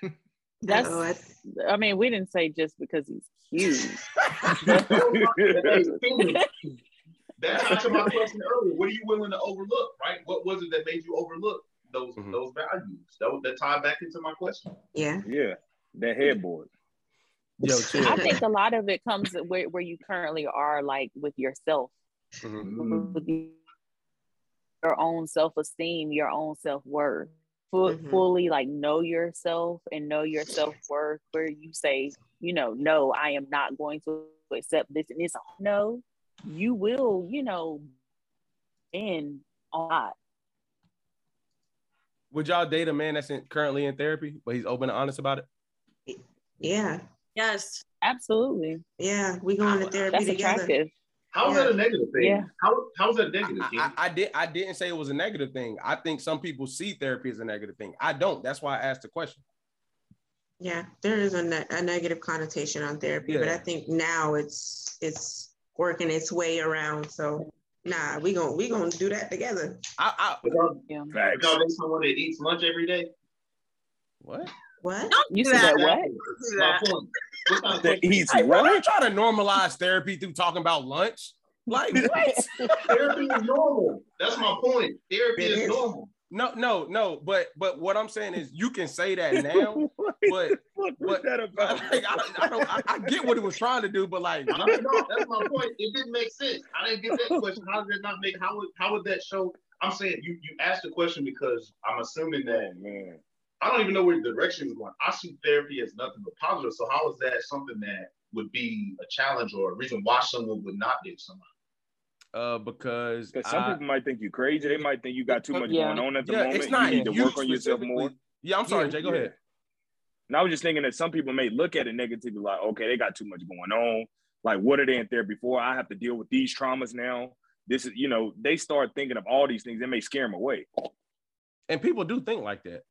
That's. Oh, I- I mean, we didn't say just because he's cute. Hey, Kenny, That's answered my question earlier. What are you willing to overlook, right? What was it that made you overlook those Mhm. those values? That, was- that tied back into my question. yeah. yeah, that headboard. Yo. I think a lot of it comes where, where you currently are, like with yourself, Mhm. Mm. with your own self esteem, your own self worth. Mhm. Fully like know yourself and know your self worth. Where you say, you know, no, I am not going to accept this, and it's a no. You will, you know, in a lot. Would y'all date a man that's in, currently in therapy, but he's open and honest about it? Yeah. yes, Absolutely, Yeah. We going to therapy that's together. attractive. How is that a negative thing? Yeah. How how is that negative? I, I, I did. I didn't say it was a negative thing. I think some people see therapy as a negative thing. I don't. That's why I asked the question. Yeah, there is a, ne- a negative connotation on therapy, but I think now it's it's working its way around. So nah, we gonna we gonna do that together. I, I But y'all- Yeah. but y'all someone that eats lunch every day? what? What? You said that what? That's my point. What kind That question- eats Hey, bro, what? you trying to normalize therapy through talking about lunch? Like what? Therapy is normal. That's my point. Therapy It is is. normal. no, no, no. But but what I'm saying is you can say that now. But what was but- that about? like, I, I don't. I, I get what he was trying to do, but like, I don't know. That's my point. It didn't make sense. I didn't get that question. How did that not make? How would how would that show? I'm saying you you asked the question because I'm assuming that Oh, man. I don't even know where the direction is going. I see therapy as nothing but positive. So how is that something that would be a challenge or a reason why someone would not date somebody? uh, because Because some I- people might think you crazy. They might think you got too much Yeah. going on at the yeah, moment. it's you not need to work on yourself more. Yeah, I'm sorry, Yeah, Jay. Go yeah. ahead. And I was just thinking that some people may look at it negatively, like, okay, they got too much going on. Like, what are they in therapy for? I have to deal with these traumas now. This is, you know, they start thinking of all these things It may scare them away. And people do think like that.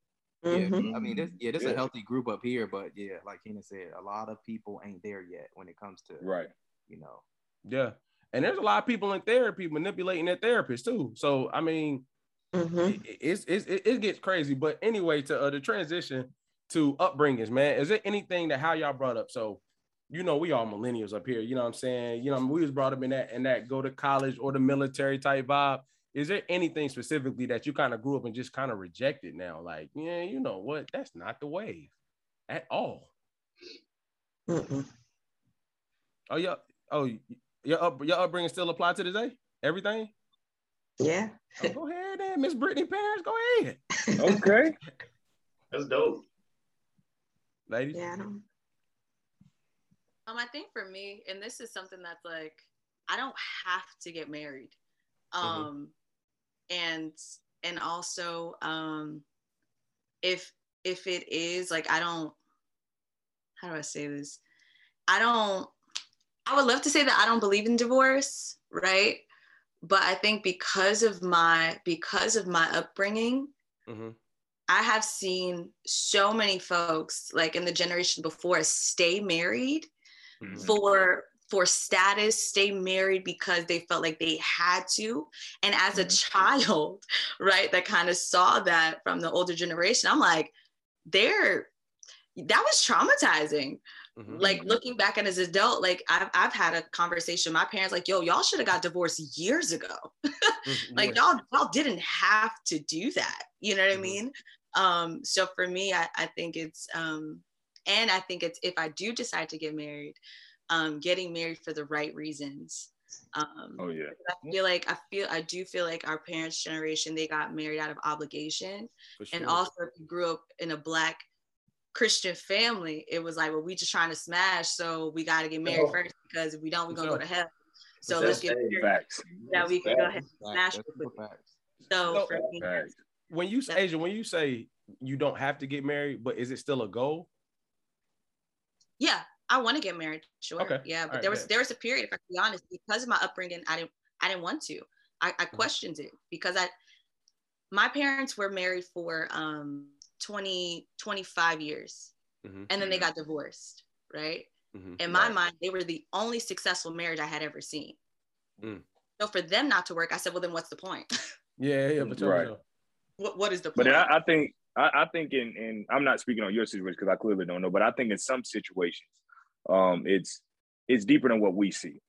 Yeah, Mhm. I mean, this yeah, this is Yeah. a healthy group up here, but yeah, like Keenan said, a lot of people ain't there yet when it comes to Right. you know. Yeah. And there's a lot of people in therapy manipulating their therapists too. So I mean, Mhm. it, it's, it's, it, it gets crazy. But anyway, to uh, the transition to upbringings, man, is there anything that how y'all brought up? So, you know, we all millennials up here. You know what I'm saying? You know, we was brought up in that in that go to college or the military type vibe. Is there anything specifically that you kind of grew up and just kind of rejected now? Like, yeah, you know what? That's not the wave at all. Mm-mm. Oh, yeah. Oh, your up, your upbringing still apply to today? Everything? Yeah. Oh, go ahead, then, Miss Brittany Parents. Go ahead, Okay. That's dope. ladies. Yeah. I don't. Um, I think for me, and this is something that's like, I don't have to get married. Um, and and also, um, if if it is like, I don't. How do I say this? I don't. I would love to say that I don't believe in divorce, right? But I think because of my because of my upbringing, Mhm. I have seen so many folks like in the generation before stay married Mhm. for for status, stay married because they felt like they had to. And as a child, right, that kind of saw that from the older generation, I'm like, they're that was traumatizing. Mhm. Like looking back and as an adult, like I've, I've had a conversation. with My parents like, yo, y'all should have got divorced years ago. Mhm. like y'all y'all didn't have to do that you know what i Mhm. mean um so for me I, I think it's um and i think it's if i do decide to get married um getting married for the right reasons um Oh yeah. i feel like i feel i do feel like our parents generation they got married out of obligation For and also if you grew up in a black christian family it was like well we just trying to smash so we got to get married Oh. first because if we don't we're gonna go to hell so sure. let's get Hey, married Facts. that we can go ahead Facts. and smash That's it super quickly. facts. so So- for me when you That- Asia, when you say you don't have to get married, but is it still a goal? Yeah, I want to get married. Sure. Okay. Yeah, but Alright, there was bet. there was a period, if I can be honest, because of my upbringing, I didn't I didn't want to. I, I Mm-hmm. questioned it because I my parents were married for um 20 25 years Mhm. and then they got divorced, right? Mhm. In my Right. mind, they were the only successful marriage I had ever seen. Mm. So for them not to work, I said, well, then what's the point? Yeah, yeah, for sure. Right. what, what is the But point? then I, I think I, I think in in I'm not speaking on your situation because I clearly don't know, but I think in some situations, um, it's it's deeper than what we see.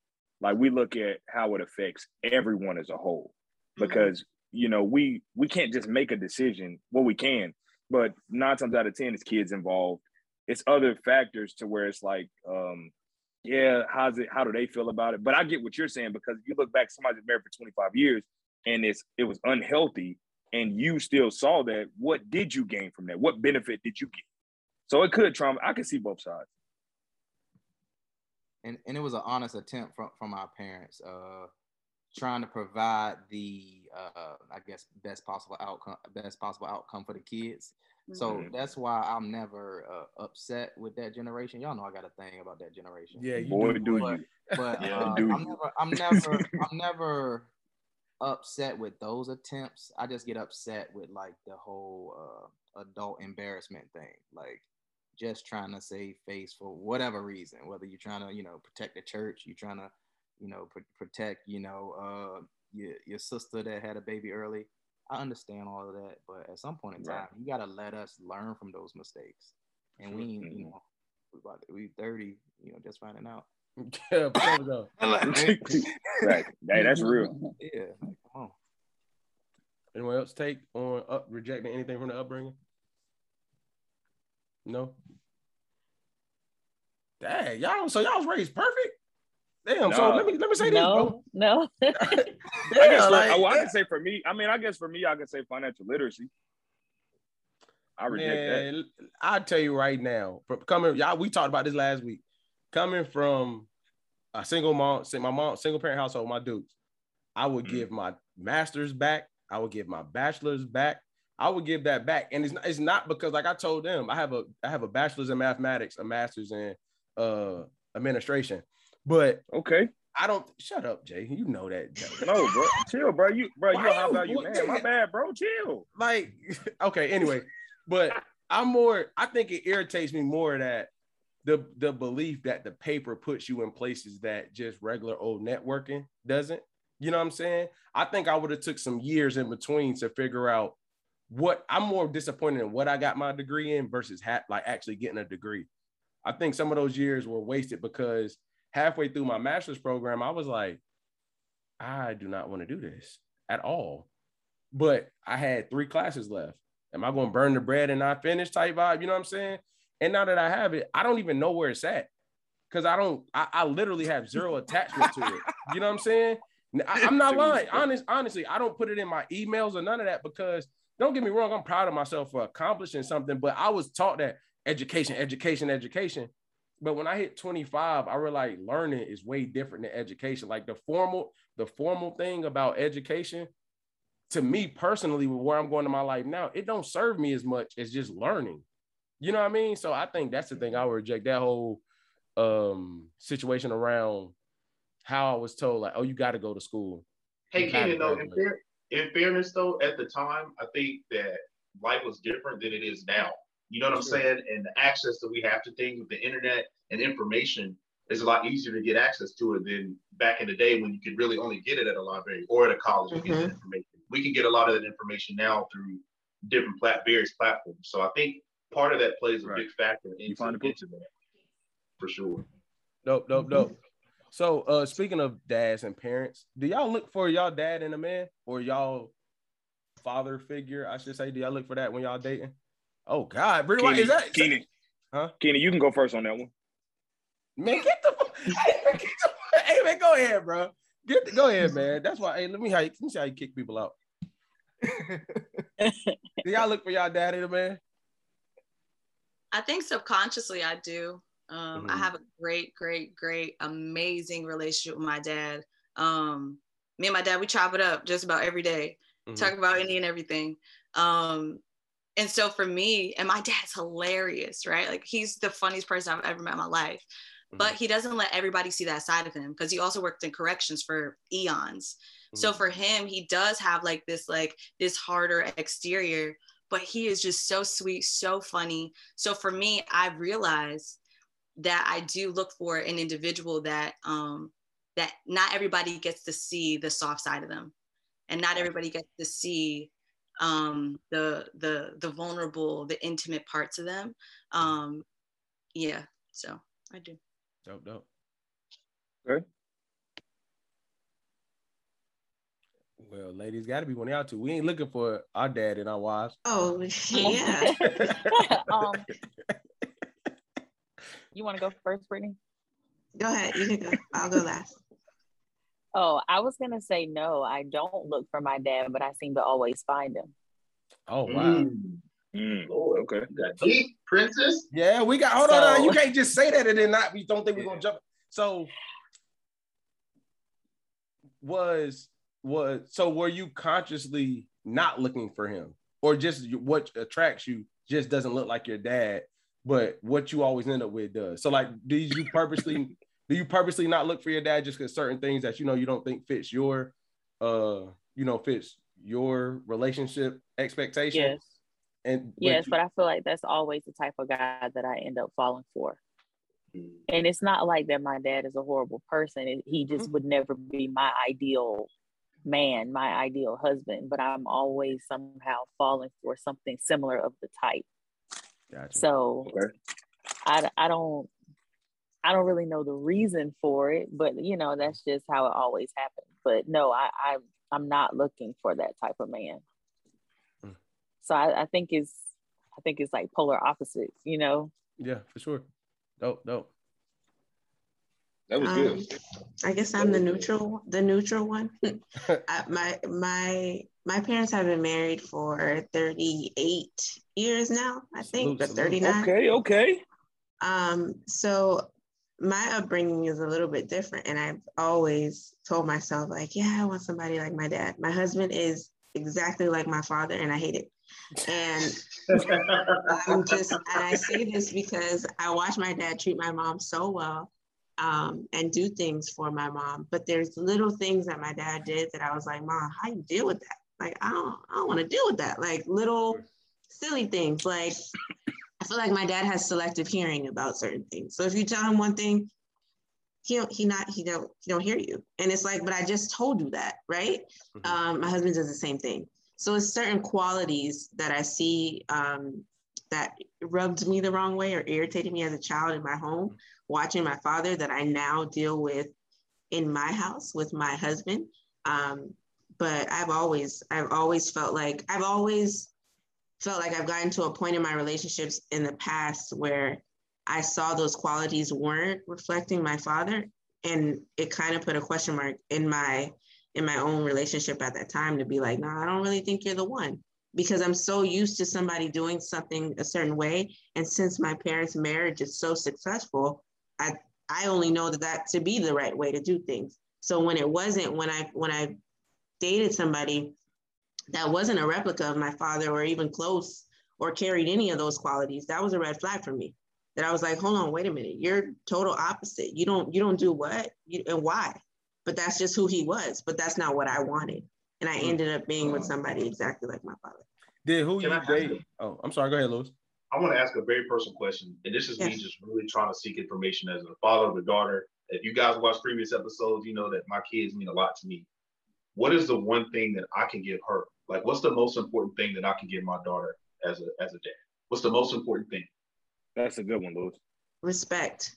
Like we look at how it affects everyone as a whole, Mhm. because you know we we can't just make a decision. Well, we can, but nine times out of ten, it's kids involved. It's other factors to where it's like, um, yeah, how's it? How do they feel about it? But I get what you're saying because if you look back, somebody's been married for 25 years and it's it was unhealthy and you still saw that, what did you gain from that? What benefit did you get? So it could trauma. I can see both sides. And and it was an honest attempt from from our parents uh trying to provide the uh i guess best possible outcome best possible outcome for the kids so Mhm. that's why i'm never uh, upset with that generation y'all know i got a thing about that generation Yeah, you Boy, do. do but, you. but Yeah, uh, do i'm you. never i'm never i'm never upset with those attempts i just get upset with like the whole uh adult embarrassment thing like just trying to save face for whatever reason whether you're trying to you know protect the church you're trying to you know pr- protect you know uh your, your sister that had a baby early i understand all of that but at some point in Right. time you got to let us learn from those mistakes and we you Mhm. know we about to, we 30 you know just finding out yeah, for. Right. Hey, that's real. yeah come on Anyone else take on up rejecting anything from the upbringing? No. Dang, y'all. So y'all was raised perfect. Damn. So let me let me say this, bro. no, no. I guess for, like, oh, I can say for me, I mean, I guess for me, I can say financial literacy. I reject that. I'll tell you right now. Coming, y'all, we talked about this last week. Coming from a single mom, my mom, single parent household, my dudes, I would Mhm. give my master's back. I would give my bachelor's back. I would give that back, and it's not, it's not because like I told them, I have a I have a bachelor's in mathematics, a master's in uh administration, but Okay. I don't shut up, Jay. You know that. No, bro. Chill, bro. You bro, you Why a high you- man. My bad, bro. Chill. like okay anyway but i'm more i think it irritates me more that the the belief that the paper puts you in places that just regular old networking doesn't you know what i'm saying i think i would have took some years in between to figure out what i'm more disappointed in what i got my degree in versus ha- like actually getting a degree i think some of those years were wasted because halfway through my master's program i was like i do not want to do this at all but I had three classes left. Am I going to burn the bread and not finish type vibe? You know what I'm saying? And now that I have it, I don't even know where it's at because I don't, I, I literally have zero attachment to it. You know what I'm saying? I, am not lying. Honest, honestly, I don't put it in my emails or none of that because don't get me wrong, I'm proud of myself for accomplishing something, but I was taught that education, education, education. But when I hit 25, I realized learning is way different than education. Like the formal, the formal thing about education to me personally, with where I'm going in my life now, it don't serve me as much as just learning. You know what I mean? So I think that's the thing I would reject that whole um situation around how I was told, like, oh, you got to go to school. Hey, Kenan, though, in, fair, in fairness, though, at the time, I think that life was different than it is now. You know what I'm saying? And the access that we have to things with the internet and information is a lot easier to get access to it than back in the day when you could really only get it at a library or at a college to get mm-hmm. information. We can get a lot of that information now through different plat- various platforms. So I think part of that plays a Right. big factor into, find the book? into that for sure. Nope, nope, dope. So, uh, speaking of dads and parents, do y'all look for y'all dad in a man or y'all father figure? I should say, do y'all look for that when y'all dating? Oh God, Brie, why Kenny, is that? Kenny, Huh? Kenny, you can go first on that one. Man, get the hey, man, get the hey man, go ahead, bro. Get the, go ahead, man. That's why. Hey, let me how you, let me see how you kick people out. do y'all look for y'all dad in a man? I think subconsciously I do. Um, I Mhm. have a great, great, great, amazing relationship with my dad. Um, me and my dad, we chop it up just about every day, Mhm. talk about any and everything. Um, and so for me, and my dad's hilarious, right? Like he's the funniest person I've ever met in my life. But he doesn't let everybody see that side of him because he also worked in corrections for eons. So for him, he does have like this like this harder exterior, but he is just so sweet, so funny. So for me, I realized that I do look for an individual that um that not everybody gets to see the soft side of them. And not everybody gets to see um the the the vulnerable, the intimate parts of them. Um yeah, so I do. Dope, dope. Okay. Well, ladies, got to be one of y'all two. We ain't looking for our dad and our wives. Oh yeah. um, you want to go first, Brittany? Go ahead. You can go. I'll go last. Oh, I was gonna say no. I don't look for my dad, but I seem to always find him. Oh wow. Mm, Lord, okay. got deep, princess. Yeah, we got. Hold on, on. You can't just say that and then not. We don't think we're gonna jump. So was was so were you consciously not looking for him, or just what attracts you just doesn't look like your dad, but what you always end up with does. So like, do you purposely do you purposely not look for your dad just because certain things that you know you don't think fits your uh you know fits your relationship expectation? Yes, And yes, you- but I feel like that's always the type of guy that I end up falling for. And it's not like that my dad is a horrible person. He just would never be my ideal man, my ideal husband, but I'm always somehow falling for something similar of the type. Gotcha. So Okay. I, I don't I don't really know the reason for it, but you know that's just how it always happens. But no, I, I I'm not looking for that type of man. Mm. So I, I think it's I think it's like polar opposites, you know. yeah, for sure. Dope, dope. That was Um, good. I guess I'm the neutral, the neutral one. Uh, my my my parents have been married for 38 years now, I think, salute. 39. Okay, okay. Um, so my upbringing is a little bit different, and I've always told myself, like, yeah, I want somebody like my dad. My husband is exactly like my father, and I hate it. And I'm just, and I say this because I watch my dad treat my mom so well um, and do things for my mom. But there's little things that my dad did that I was like, Mom, how do you deal with that? Like, I don't, I don't want to deal with that. Like little silly things. Like I feel like my dad has selective hearing about certain things. So if you tell him one thing, he don't, he not he don't he don't hear you. And it's like, but I just told you that, right? Mhm. Um, my husband does the same thing. So it's certain qualities that I see um, that rubbed me the wrong way or irritated me as a child in my home, watching my father that I now deal with in my house with my husband. Um, but I've always, I've always felt like I've always felt like I've gotten to a point in my relationships in the past where I saw those qualities weren't reflecting my father, and it kind of put a question mark in my in my own relationship at that time to be like, no, I don't really think you're the one because I'm so used to somebody doing something a certain way, and since my parents' marriage is so successful, I I only know that that to be the right way to do things. So when it wasn't, when I when I dated somebody that wasn't a replica of my father or even close or carried any of those qualities, that was a red flag for me. That I was like, hold on, wait a minute, you're total opposite. You don't you don't do what you, and why? But that's just who he was. But that's not what I wanted, and I mm. ended up being with somebody exactly like my father. Did who Can you I date? Oh, I'm sorry. Go ahead, Lewis. I want to ask a very personal question, and this is me just really trying to seek information as a father of a daughter. If you guys watch previous episodes, you know that my kids mean a lot to me. What is the one thing that I can give her? Like, what's the most important thing that I can give my daughter as a as a dad? What's the most important thing? That's a good one, Lewis. respect.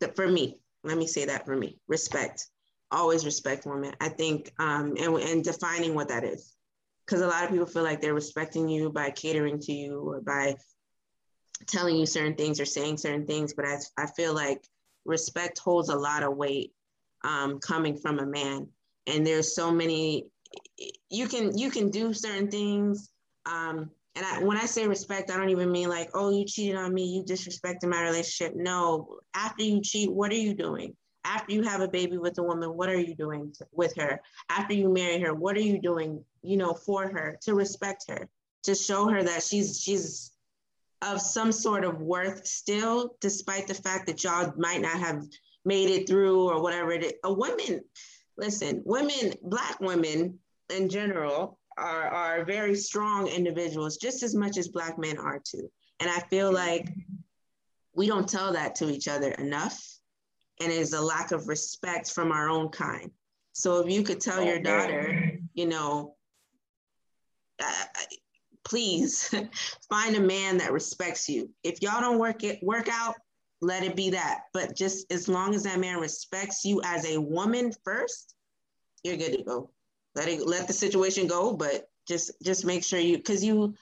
That for me, let me say that for me, respect. Always respect women. I think, um, and and defining what that is, because a lot of people feel like they're respecting you by catering to you or by telling you certain things or saying certain things. But I I feel like respect holds a lot of weight um, coming from a man, and there's so many. You can you can do certain things. Um, and I, when I say respect, I don't even mean like, oh, you cheated on me, you disrespected my relationship. No, after you cheat, what are you doing? After you have a baby with a woman, what are you doing to, with her? After you marry her, what are you doing, you know, for her to respect her, to show her that she's she's of some sort of worth still, despite the fact that y'all might not have made it through or whatever it is. A woman, listen, women, black women in general are, are very strong individuals just as much as black men are too. And I feel like we don't tell that to each other enough. And it's a lack of respect from our own kind. So if you could tell your daughter, you know, uh, please find a man that respects you. If y'all don't work it work out, let it be that. But just as long as that man respects you as a woman first, you're good to go. Let it let the situation go, but just just make sure you because you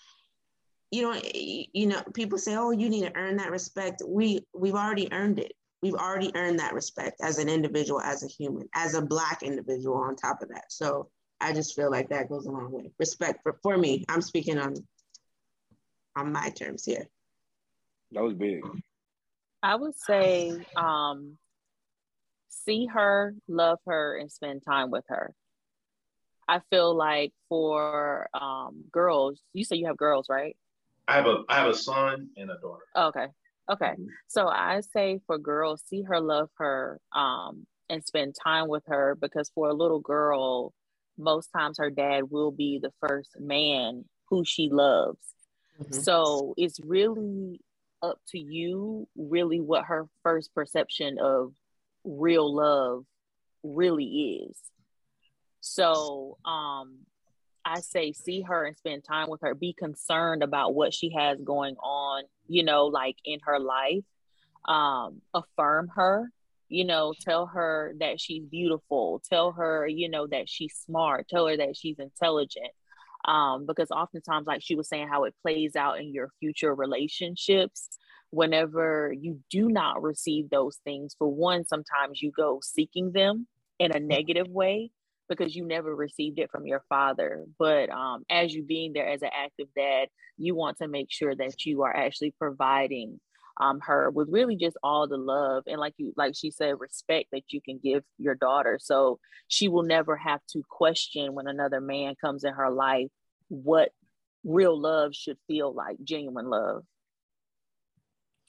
you know you know people say oh you need to earn that respect we we've already earned it we've already earned that respect as an individual as a human as a black individual on top of that so i just feel like that goes a long way respect for, for me i'm speaking on on my terms here That was big. I would say um see her, love her, and spend time with her. I feel like for um girls, you say you have girls, right? I have a I have a son and a daughter. Okay. Okay. Mhm. So I say for girls, see her, love her, um, and spend time with her because for a little girl, most times her dad will be the first man who she loves. Mhm. So it's really up to you, really, what her first perception of real love really is. So um I say see her and spend time with her. Be concerned about what she has going on, you know, like in her life. Um, affirm her, you know, tell her that she's beautiful, tell her, you know, that she's smart, tell her that she's intelligent. Um, because oftentimes, like she was saying, how it plays out in your future relationships. Whenever you do not receive those things, for one, sometimes you go seeking them in a negative way because you never received it from your father. But um, as you being there as an active dad, you want to make sure that you are actually providing um, her with really just all the love and like you like she said respect that you can give your daughter so she will never have to question when another man comes in her life what real love should feel like genuine love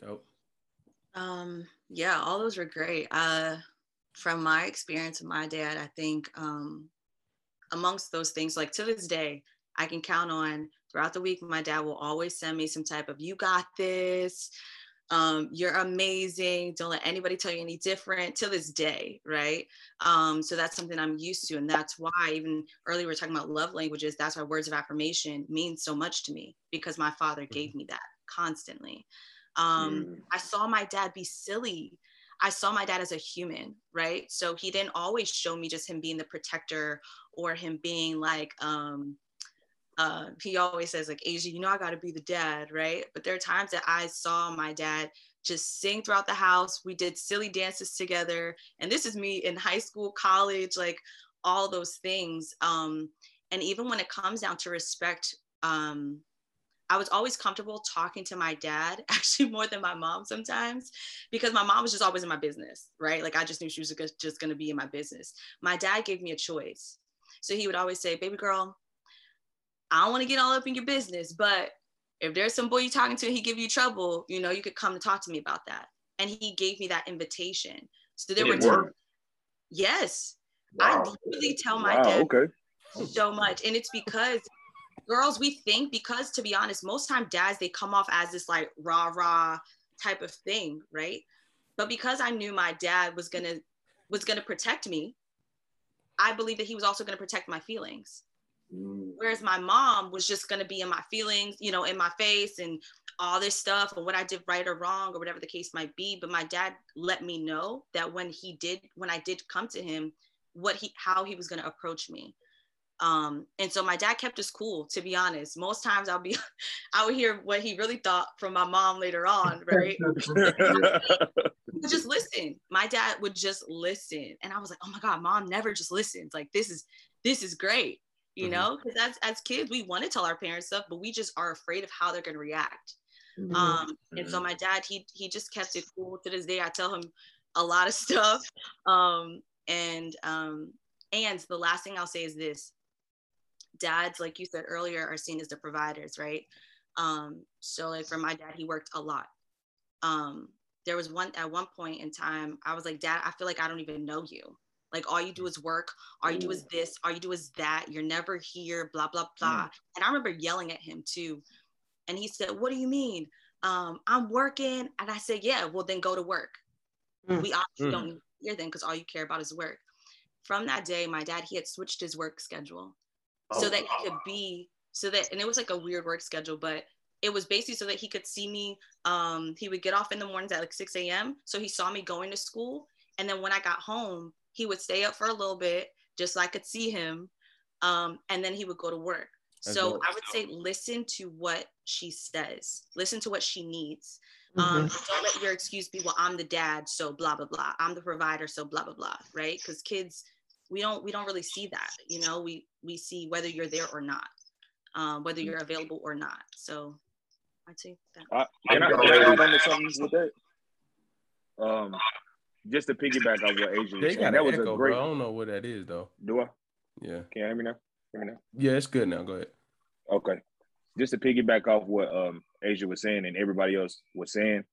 Dope. Um, yeah, all those were great. Uh, from my experience with my dad, I think um, amongst those things, like to this day, I can count on throughout the week, my dad will always send me some type of, you got this. Um, you're amazing. Don't let anybody tell you any different to this day, right? Um, so that's something I'm used to. And that's why, even earlier, we are talking about love languages. That's why words of affirmation mean so much to me because my father gave me that constantly. Um, Mm. I saw my dad be silly. I saw my dad as a human, right? So he didn't always show me just him being the protector or him being like, um, uh, he always says like, Asia, you know, I got to be the dad, right? But there are times that I saw my dad just sing throughout the house. We did silly dances together, and this is me in high school, college, like all those things. Um, and even when it comes down to respect, um, I was always comfortable talking to my dad, actually more than my mom sometimes, because my mom was just always in my business, right? Like I just knew she was just going to be in my business. My dad gave me a choice. So he would always say, baby girl, I don't want to get all up in your business, but if there's some boy you're talking to, he give you trouble, you know, you could come to talk to me about that. And he gave me that invitation. So there Did were it times, yes, Wow. I really tell my wow, dad okay. so much. And it's because girls we think because to be honest most time dads they come off as this like rah rah type of thing right? But because i knew my dad was gonna was gonna protect me i believe that he was also gonna protect my feelings. Mm. whereas my mom was just gonna be in my feelings you know in my face and all this stuff and what i did right or wrong or whatever the case might be. But my dad let me know that when he did when i did come to him what he how he was to approach me um and so my dad kept us cool to be honest. Most times i'll be i would hear what he really thought from my mom later on right? Just listen. My dad would just listen. And i was like oh my god mom never just listens. Like this is this is great you Mhm. know? Because as, as kids we want to tell our parents stuff but we just are afraid of how they're going to react. Mhm. um and so my dad he he just kept it cool to this day. I tell him a lot of stuff. Um and um and the last thing i'll say is this dads like you said earlier are seen as the providers right? Um so like for my dad he worked a lot. Um there was one at one point in time i was like dad i feel like i don't even know you. Like all you do is work. All you do is this. All you do is that. You're never here blah blah blah. And i remember yelling at him too. And he said what do you mean? Um i'm working. And i said yeah well then go to work. Mm. we obviously Mm. don't hear then because all you care about is work. From that day my dad he had switched his work schedule so Oh, that he could be so that and it was like a weird work schedule but it was basically so that he could see me um he would get off in the mornings at like 6 a.m so he saw me going to school and then when i got home he would stay up for a little bit just so i could see him um and then he would go to work. That's so i would say listen to what she says listen to what she needs Mm-hmm. um don't let your excuse be well i'm the dad so blah blah blah. I'm the provider so blah blah blah right? Because kids we don't we don't really see that you know we we see whether you're there or not um whether you're available or not so i'd say that I, can I, can I add on to something with that? Um, just to piggyback on what Asia They was saying, that was echo, a great. bro. I don't know what that is though. Do I? Yeah, Can you hear me now? Hear me now? yeah, it's good now. Go ahead. Okay. Just to piggyback off what um Asia was saying and everybody else was saying,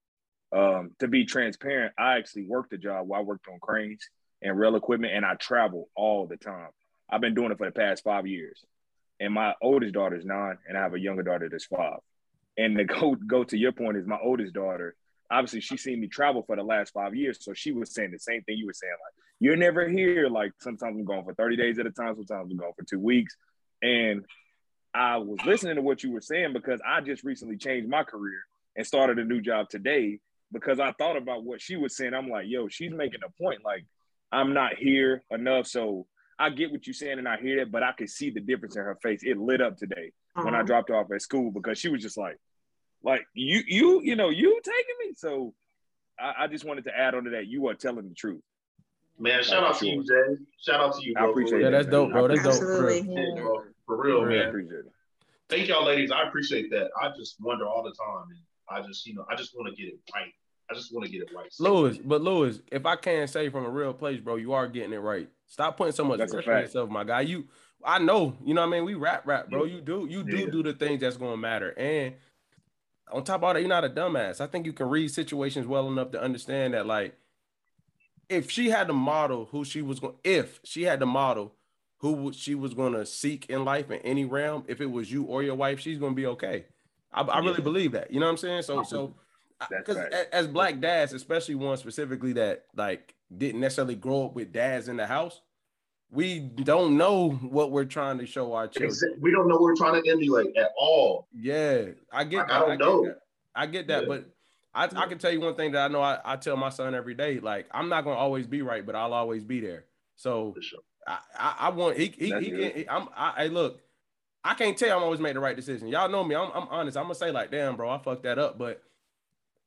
um, to be transparent, I actually worked a job where I worked on cranes and rail equipment and I travel all the time. I've been doing it for the past five years. And my oldest daughter is nine, and I have a younger daughter that's five. And to go go to your point is my oldest daughter, obviously she's seen me travel for the last five years. So she was saying the same thing you were saying, like, you're never here. Like sometimes I'm going for 30 days at a time, sometimes I'm going for two weeks. And I was listening to what you were saying because I just recently changed my career and started a new job today because I thought about what she was saying. I'm like, yo, she's making a point. Like, I'm not here enough. So I get what you're saying and I hear that, but I could see the difference in her face. It lit up today when I uh-huh. dropped her off at school because she was just like, like you, you, you know, you taking me. So I, I just wanted to add on to that. You are telling the truth. Man, shout out to you, Jay. Shout out to you, I bro. appreciate Yeah, that's dope, bro. That's dope. For real. Absolutely. Yeah, bro. For real, For I man. appreciate it. Thank y'all, ladies. I appreciate that. I just wonder all the time, and I just, you know, I just want to get it right. I just want to get it right. Lewis, but Lewis, if I can say from a real place, bro, you are getting it right. Stop putting so much That's pressure on yourself, my guy. You, I know, you know what I mean. We rap, rap, bro. You do, you do Yeah. do the things that's gonna matter. And on top of all that, you're not a dumbass. I think you can read situations well enough to understand that, like, if she had to model who she was going, if she had to model who she was going to seek in life in any realm, if it was you or your wife, she's going to be okay. I, I really Yeah. believe that. You know what I'm saying? So, so because facts. as black dads, especially one specifically that like didn't necessarily grow up with dads in the house, we don't know what we're trying to show our children. We don't know what we're trying to emulate at all. Yeah, I get I- that. I don't get know. that. I get that, Yeah. but I, I can tell you one thing that I know I, I tell my son every day. Like I'm not gonna always be right, but I'll always be there. So sure. I, I, I want he he, That's he good. he, I'm I hey, look, I can't tell you I'm always make the right decision. Y'all know me. I'm I'm honest. I'm gonna say like, damn, bro, I fucked that up, but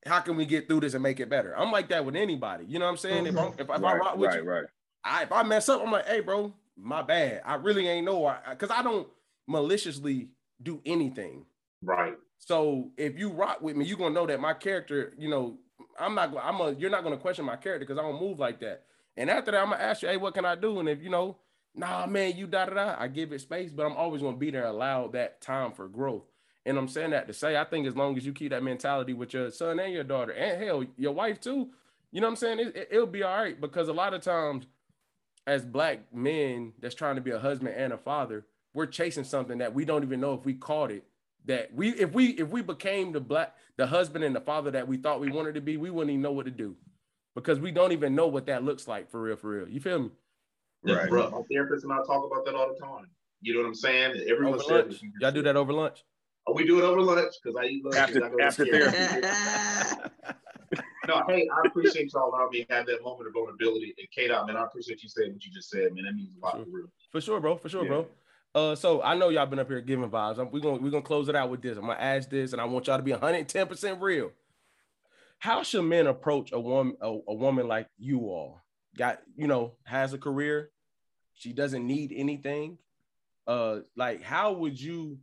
how can we get through this and make it better? I'm like that with anybody. You know what I'm saying? If I'm mm-hmm. if, if I rock with right, you, right. I if I mess up, I'm like, hey, bro, my bad. I really ain't know because I don't maliciously do anything. Right. So if you rock with me, you're gonna know that my character, you know, I'm not gonna, I'm a, you're not gonna question my character because I don't move like that. And after that, I'm gonna ask you, hey, what can I do? And if you know, nah, man, you da da da, I give it space, but I'm always gonna be there, allow that time for growth. And I'm saying that to say, I think as long as you keep that mentality with your son and your daughter, and hell, your wife too, you know what I'm saying? It, it, it'll be all right because a lot of times, as black men that's trying to be a husband and a father, we're chasing something that we don't even know if we caught it. That we if we if we became the black the husband and the father that we thought we wanted to be, we wouldn't even know what to do because we don't even know what that looks like for real, for real. You feel me? Yeah, Right. bro, my therapist and I talk about that all the time. You know what I'm saying? Everyone Over says lunch. you just Y'all do that over lunch? Oh, we do it over lunch because I eat lunch. After- and I go to after therapy. No, hey, I appreciate y'all allowing me to have that moment of vulnerability. And Kate, man, I appreciate you saying what you just said, man. That means a lot Sure. for real. For sure, bro. For sure, Yeah. bro. Uh, so I know y'all been up here giving vibes. I'm, we're gonna we're gonna close it out with this. I'm gonna ask this, and I want y'all to be 110 percent real. How should men approach a woman a, a woman like you all? Got you know has a career, she doesn't need anything. Uh, like how would you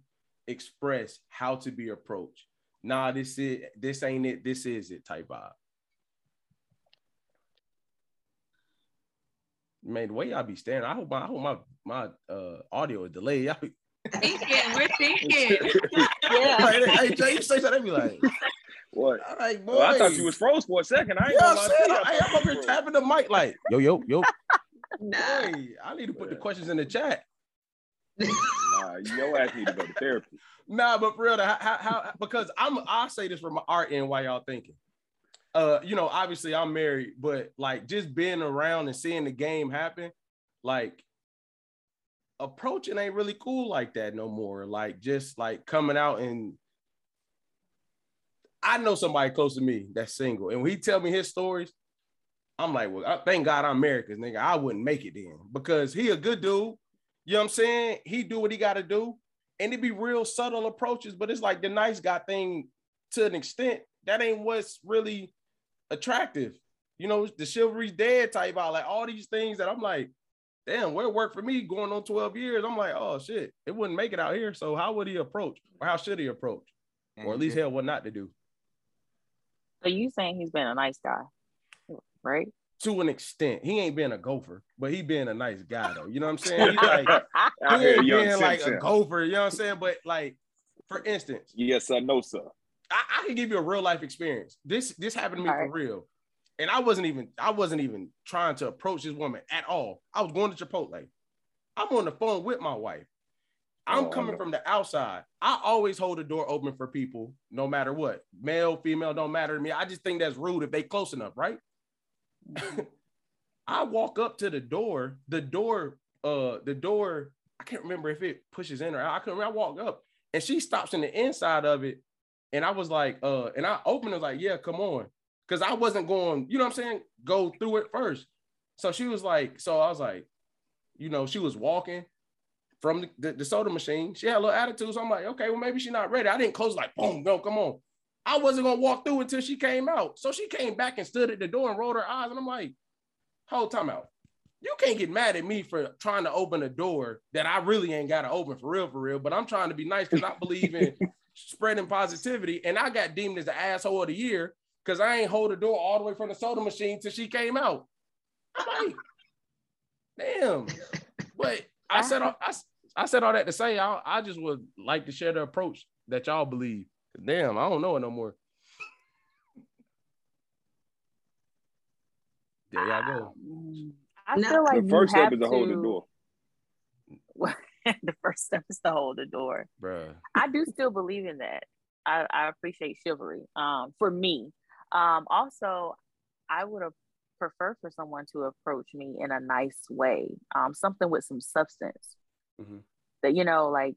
express how to be approached? Nah, this is this ain't it. This is it. Type vibe. Man, the way y'all be standing, I hope my I hope my my uh audio is delayed. Y'all be, Thinking, we're thinking. Yeah. like, hey, Jay, you say something, they be like, What? all right, boy. Well, I thought you was froze for a second. I ain't Yeah, gonna I'm lie saying, to you. I, I'm up here tapping the mic like, yo, yo, yo. Nah. Hey, I need to put the questions in the chat. Nah, ass need to go to therapy. Nah, but for real, how, how, how because I'm I'll say this from my art end while y'all thinking. Uh, you know, obviously I'm married, but like just being around and seeing the game happen, like approaching ain't really cool like that no more. Like just like coming out and I know somebody close to me that's single, and when he tell me his stories, I'm like, well, thank God I'm married, cause nigga, I wouldn't make it then because he a good dude. You know what I'm saying? He do what he got to do, and it be real subtle approaches, but it's like the nice guy thing to an extent. That ain't what's really attractive. You know, the chivalry's dead type out. Like all these things that I'm like, damn, where it worked for me going on 12 years. I'm like, oh shit, it wouldn't make it out here. So how would he approach? Or how should he approach? Or at least mm-hmm. hell what not to do. So you saying he's been a nice guy, right? To an extent. He ain't been a gopher, but he been a nice guy though. You know what I'm saying? He's like he ain't young being like a gopher, you know what I'm saying? But like, for instance, Yes, sir. No, sir. I, I can give you a real life experience. This this happened to me All for right. real. And I wasn't even I wasn't even trying to approach this woman at all. I was going to Chipotle. I'm on the phone with my wife. I'm Oh, coming no. from the outside. I always hold the door open for people, no matter what. Male, female, don't matter to me. I just think that's rude if they close enough, right? I walk up to the door. The door, uh, the door, I can't remember if it pushes in or out. I couldn't. I walk up and she stops in the inside of it. And I was like, uh, and I opened it, was like, yeah, come on. Cause I wasn't going, you know what I'm saying? Go through it first. So she was like, so I was like, you know, she was walking from the, the, the soda machine. She had a little attitude. So I'm like, okay, well, maybe she's not ready. I didn't close like, boom, no, come on. I wasn't gonna walk through until she came out. So she came back and stood at the door and rolled her eyes. And I'm like, hold time out. You can't get mad at me for trying to open a door that I really ain't got to open for real, for real. But I'm trying to be nice because I believe in spreading positivity. And I got deemed as the asshole of the year because I ain't hold the door all the way from the soda machine till she came out. I'm like, damn. But I said all, I, I said all that to say I, I just would like to share the approach that y'all believe. Damn, I don't know it no more. There y'all go. I No. feel like The first you step have is to hold the door. the first step is to hold the door. Bruh. I do still believe in that. I, I appreciate chivalry. Um, for me, um, also, I would have preferred for someone to approach me in a nice way, um, something with some substance. Mhm. That you know, like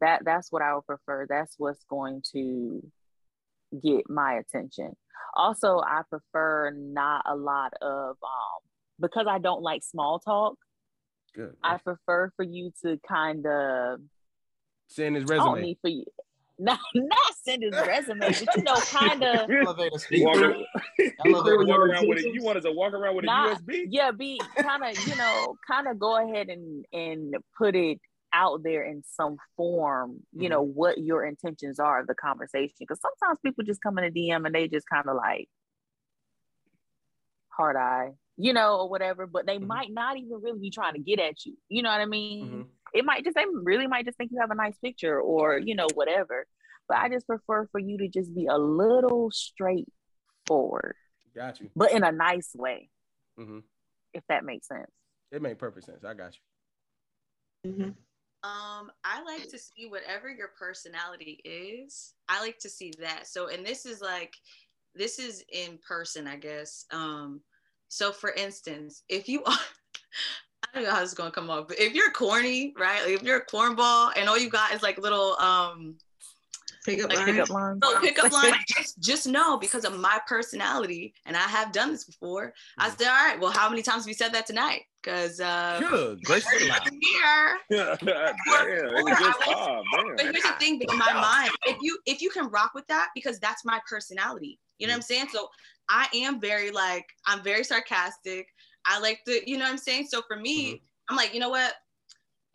that. That's what I would prefer. That's what's going to get my attention. Also, I prefer not a lot of um, because I don't like small talk. Good. I prefer for you to kind of Send his I don't resume. need for you. Not, not send his resume, but you know, kind of, Elevator speaker. Walk, Elevator walk around with it. You want us to walk around with a Not- USB? yeah, be kind of, you know, kind of go ahead and and put it out there in some form. You know what your intentions are of the conversation, because sometimes people just come in a DM and they just kind of like hard eye, you know, or whatever. But they Mhm. might not even really be trying to get at you. You know what I mean? Mhm. it might just they really might just think you have a nice picture or you know whatever but i just prefer for you to just be a little straightforward Got you. but in a nice way hmm if that makes sense It made perfect sense. I got you. Mhm. Um, I like to see whatever your personality is. I like to see that. So, and this is like, this is in person, I guess. Um, so for instance, if you are, I don't know how this is gonna come up, but if you're corny, right? Like if you're a cornball and all you got is like little um Pickup like line. Pickup lines. so pickup line, just, just know because of my personality, and I have done this before. I mm. said, all right, well, how many times have you said that tonight? Because uh, Good. Grace of here. damn, it was just. Oh, but here's the thing, in my mind, if you if you can rock with that, because that's my personality. You know what I'm mm. saying? So I am very like I'm very sarcastic. I like the, you know what I'm saying? So for me, mm-hmm. I'm like, you know what?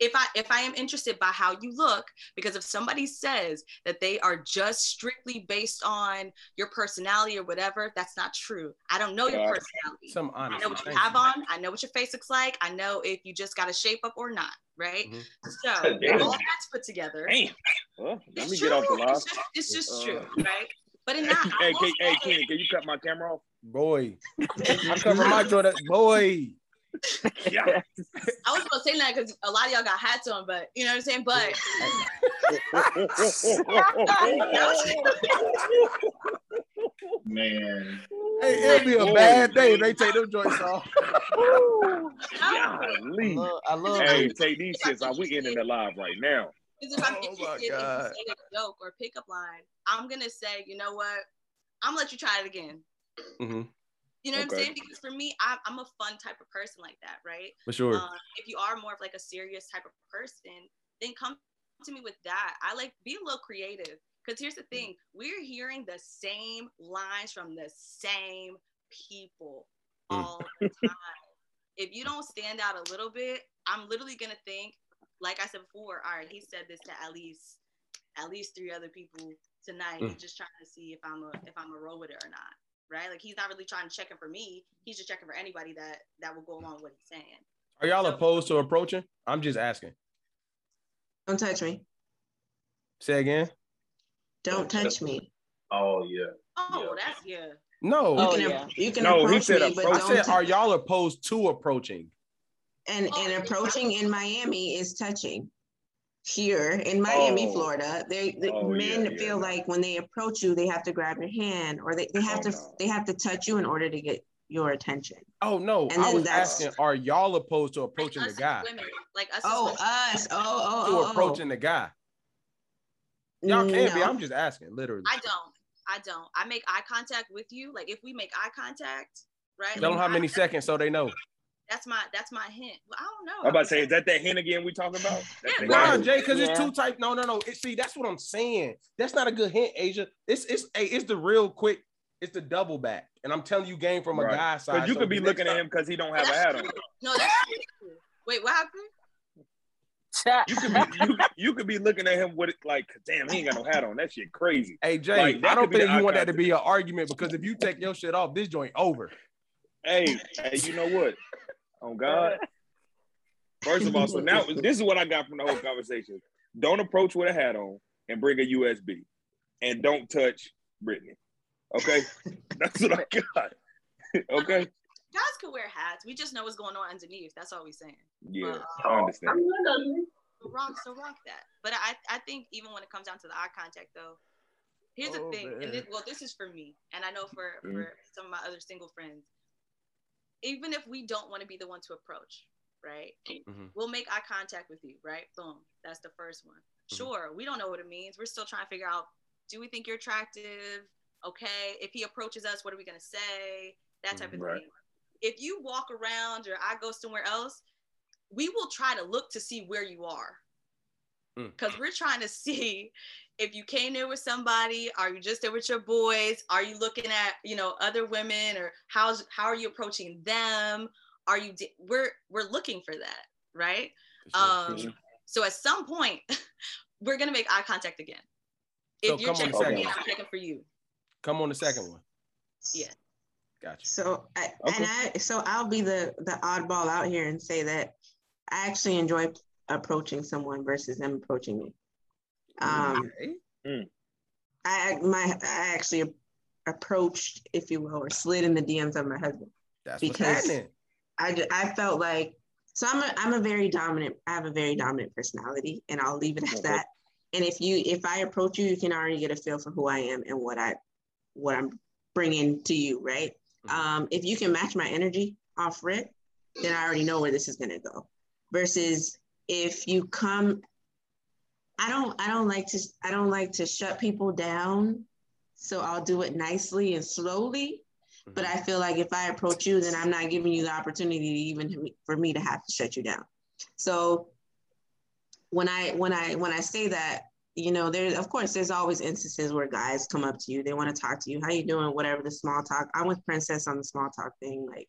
If I if I am interested by how you look, because if somebody says that they are just strictly based on your personality or whatever, that's not true. I don't know your personality. Some honesty. I know what you have on. I know what your face looks like. I know if you just got a shape up or not, right? Mhm. So Damn. all that's put together. Damn. Well, let me true. get off the live. It's just, it's just Uh, true, right? But in that, I hey, will hey, hey, can you cut my camera off? Boy. I'm cover my Jordan. Boy. Yeah. I was gonna say that because a lot of y'all got hats on, but you know what I'm saying. But Man. Hey, it'll be a bad day if they take them joints off. Golly. love, I love Hey, it. take these shits off. We ending the live right now. because if I'm Oh my interested, if God. a joke or pickup line, I'm gonna say, you know what? I'm gonna let you try it again. Mhm. You know what I'm saying? Because for me, I'm, I'm a fun type of person like that, right? For sure. Um, if you are more of like a serious type of person, then come to me with that. I like be a little creative. Because here's the thing, we're hearing the same lines from the same people Mm. all the time. if you don't stand out a little bit, I'm literally gonna think, like I said before, all right, he said this to at least at least three other people tonight. Mm. He's just trying to see if I'm a if I'm a roll with it or not. Right? Like he's not really trying to check it for me. He's just checking for anybody that that will go along with what he's saying. Are y'all opposed to approaching? I'm just asking. Don't touch me. Say again. Don't touch me. Oh yeah. Oh, that's yeah. No. You Oh, can, yeah. you can No, he approach said me, but I approach. don't. said, tou- are y'all opposed to approaching? and Oh, and approaching in Miami is touching. Here in Miami, Oh. Florida, they the Oh, men yeah, feel no. like when they approach you, they have to grab your hand or they, they oh, have Oh, to no. they have to touch you in order to get your attention. Oh no, And I was asking, are y'all opposed to approaching us the guy? Women, like us. Oh, us. Oh, oh, To oh, oh. approaching the guy. Y'all mm, can be. No. I'm just asking, literally. I don't. I don't. I make eye contact with you. Like if we make eye contact, right? Tell them like, how I- many seconds so they know. That's my that's my hint. Well, I don't know. I'm about to say, is that that hint again we talking about? That's Yeah, Nah. Jay, because it's Yeah. two type. No, no, no. It, see, that's what I'm saying. That's not a good hint, Asia. It's it's a it's the real quick. It's the double back, and I'm telling you, game from a Right. guy's side. Because you so could be next looking at him because he don't have a hat on. No, that's true. Wait, what happened? You could be you, you could be looking at him with it like, damn, he ain't got no hat on. That shit crazy. Hey Jay, Like, I don't think you want that to be an argument because if you take your shit off, this joint over. Hey, hey, you know what? On God. First of all, so now this is what I got from the whole conversation. Don't approach with a hat on and bring a USB. And don't touch Brittany. Okay? That's what I got. okay? Guys could wear hats. We just know what's going on underneath. That's all we're saying. Yeah, But, I um, understand. so rock, so rock that. But I, I think even when it comes down to the eye contact, though, here's Oh, the thing. man. And this, well, this is for me, and I know for Mhm. for some of my other single friends. Even if we don't want to be the one to approach, right? Mhm. We'll make eye contact with you, right? Boom. That's the first one. Mhm. Sure, we don't know what it means. We're still trying to figure out. Do we think you're attractive? Okay. If he approaches us, what are we gonna say? That type of Right. thing. If you walk around or I go somewhere else, we will try to look to see where you are. Mm. Because we're trying to see if you came there with somebody, are you just there with your boys? Are you looking at, you know, other women or how's how are you approaching them? Are you di- we're we're looking for that, right? Um so at some point we're gonna make eye contact again. If So you're checking for me, second I'm checking for you. Come on the second one. Yeah. Gotcha. So I, Okay. and I so I'll be the the oddball out here and say that I actually enjoy approaching someone versus them approaching me. Um, Okay. I my I actually approached, if you will, or slid in the DMs of my husband. That's because- happening. I, I felt like So I'm a I'm a very dominant. I have a very dominant personality, and I'll leave it at Okay. that. And if you if I approach you, you can already get a feel for who I am and what I what I'm bringing to you, right? Um, if you can match my energy off rip, then I already know where this is gonna go. Versus if you come, I don't I don't like to I don't like to shut people down. So I'll do it nicely and slowly. Mm-hmm. But I feel like if I approach you, then I'm not giving you the opportunity to even for me to have to shut you down. So when I when I when I say that, you know, there's of course there's always instances where guys come up to you, they want to talk to you, how you doing, whatever the small talk. I'm with Princess on the small talk thing. Like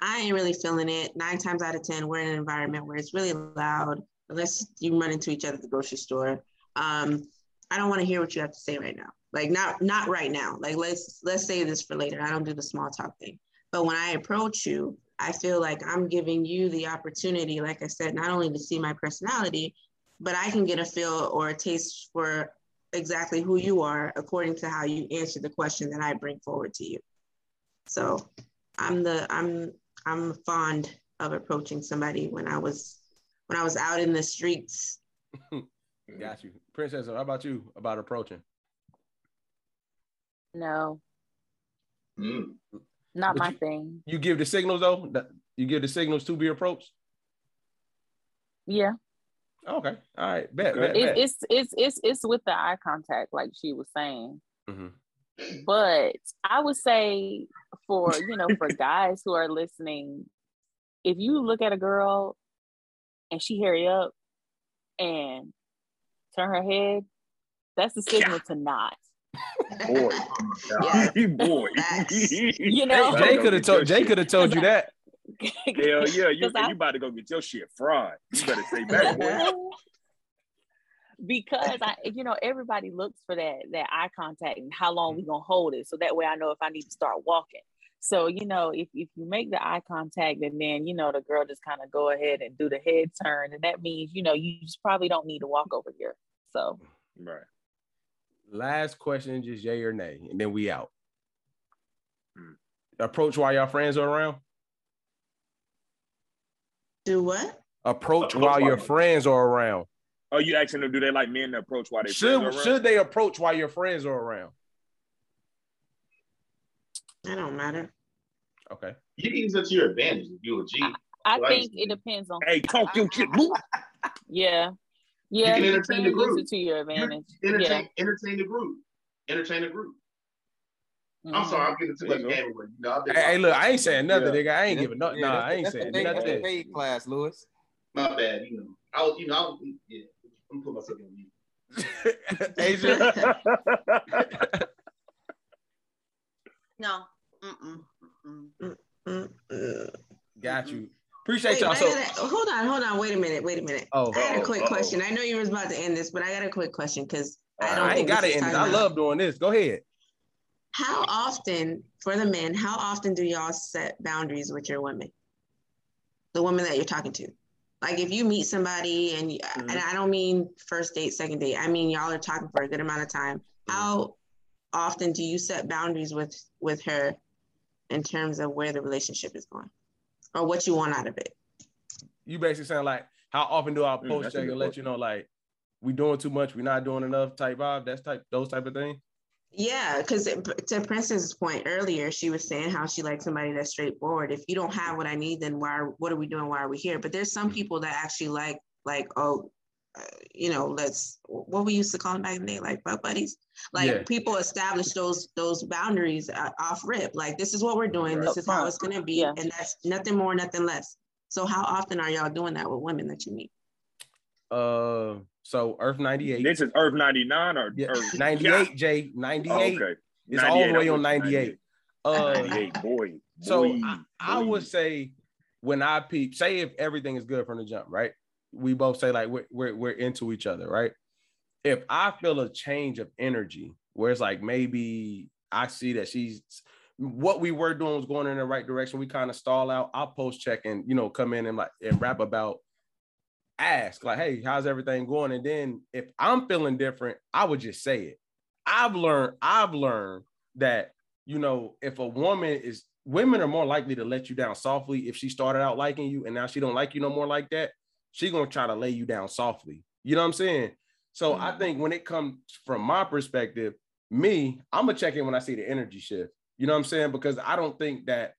I ain't really feeling it. Nine times out of ten, we're in an environment where it's really loud, unless you run into each other at the grocery store. Um, I don't want to hear what you have to say right now. Like not not right now. Like let's let's say this for later. I don't do the small talk thing. But when I approach you, I feel like I'm giving you the opportunity, like I said, not only to see my personality, but I can get a feel or a taste for exactly who you are according to how you answer the question that I bring forward to you. So I'm the I'm I'm fond of approaching somebody when I was when I was out in the streets. Got you, Princess. How about you about approaching? No, Mm. not But my you- thing. You give the signals though. You give the signals to be approached. Yeah, Okay. All right. Bet. Okay. bet, it, bet. it's it's it's it's with the eye contact, like she was saying. Mhm. But I would say for you know for guys who are listening, if you look at a girl and she hurry up and turn her head, that's the signal to not. Boy, Yeah. boy. You know, Jay could have told Jay could have told you that. Hell yeah, you, 'Cause I- you about to go get your shit fried. You better stay back, boy. Because I, you know, everybody looks for that that eye contact and how long we gonna hold it, so that way I know if I need to start walking. So you know, if if you make the eye contact and then you know the girl just kind of go ahead and do the head turn, and that means you know you just probably don't need to walk over here. So Right. Last question, just yay or nay, and then we out. Hmm. Approach while your friends are around. Do what? Approach Approach while while your your- friends are around. Oh, you asking them, do they like men to approach while they Should are should they approach while your friends are around? That don't matter. Okay. You can use that to your advantage if you're a G. I Right. think it depends on. Hey, talk your shit, move. Yeah, yeah, You can you entertain can the use group. it to your You advantage. entertain, entertain the group. Entertain the group. Yeah. I'm mm-hmm. sorry, I'm getting too much you go. game away. You know, I've been Hey, hey, look, I ain't saying nothing, Yeah. nigga. I ain't Yeah, giving no. yeah, nah, I ain't that's saying the nothing. paid class, Lewis. my bad. You know, I was, you know, I was, yeah. I'm putting myself on mute. Asia, No. Mm-mm. Mm-mm. Mm-mm. got you. Appreciate Wait, y'all. So, gotta- hold on, hold on. Wait a minute. Wait a minute. oh, I got a Uh-oh, quick uh-oh. question. I know you was about to end this, but I got a quick question because I don't I ain't got this it is it. I love doing this. Go ahead. How often, for the men, how often do y'all set boundaries with your women? The women that you're talking to. Like if you meet somebody and Mm-hmm. and I don't mean first date, second date. I mean y'all are talking for a good amount of time. Mm-hmm. How often do you set boundaries with with her in terms of where the relationship is going or what you want out of it? You basically saying like, how often do I Mm, post that's a check and let you know like we doing too much, we're not doing enough type vibe? That's type those type of things. Yeah, because to Princess's point earlier, she was saying how she likes somebody that's straightforward. If you don't have what I need, then why? Are, What are we doing? Why are we here? But there's some people that actually like, like, oh, uh, you know, let's what we used to call them back in the day, like butt buddies. Like Yeah. people establish those those boundaries uh, off rip. Like this is what we're doing. This is how it's gonna be, Yeah. and that's nothing more, nothing less. So how often are y'all doing that with women that you meet? Uh, so Earth ninety eight. This is Earth 99 or Yeah, Earth 98, Jay. 98. Oh, okay. It's all the way on with you, 98. Uh, 98, boy. so boy, I, I boy. would say when I peep, say if everything is good from the jump, right? We both say like we're, we're, we're into each other, right? If I feel a change of energy where it's like maybe I see that she's what we were doing was going in the right direction, we kind of stall out. I'll post check and you know come in and like and rap about ask like, hey, how's everything going? And then if I'm feeling different, I would just say it. I've learned, I've learned that you know, if a woman is women are more likely to let you down softly if she started out liking you and now she don't like you no more like that. She gonna try to lay you down softly. You know what I'm saying? So I mm-hmm. think when it comes from my perspective, me, I'm gonna check in when I see the energy shift. You know what I'm saying? Because I don't think that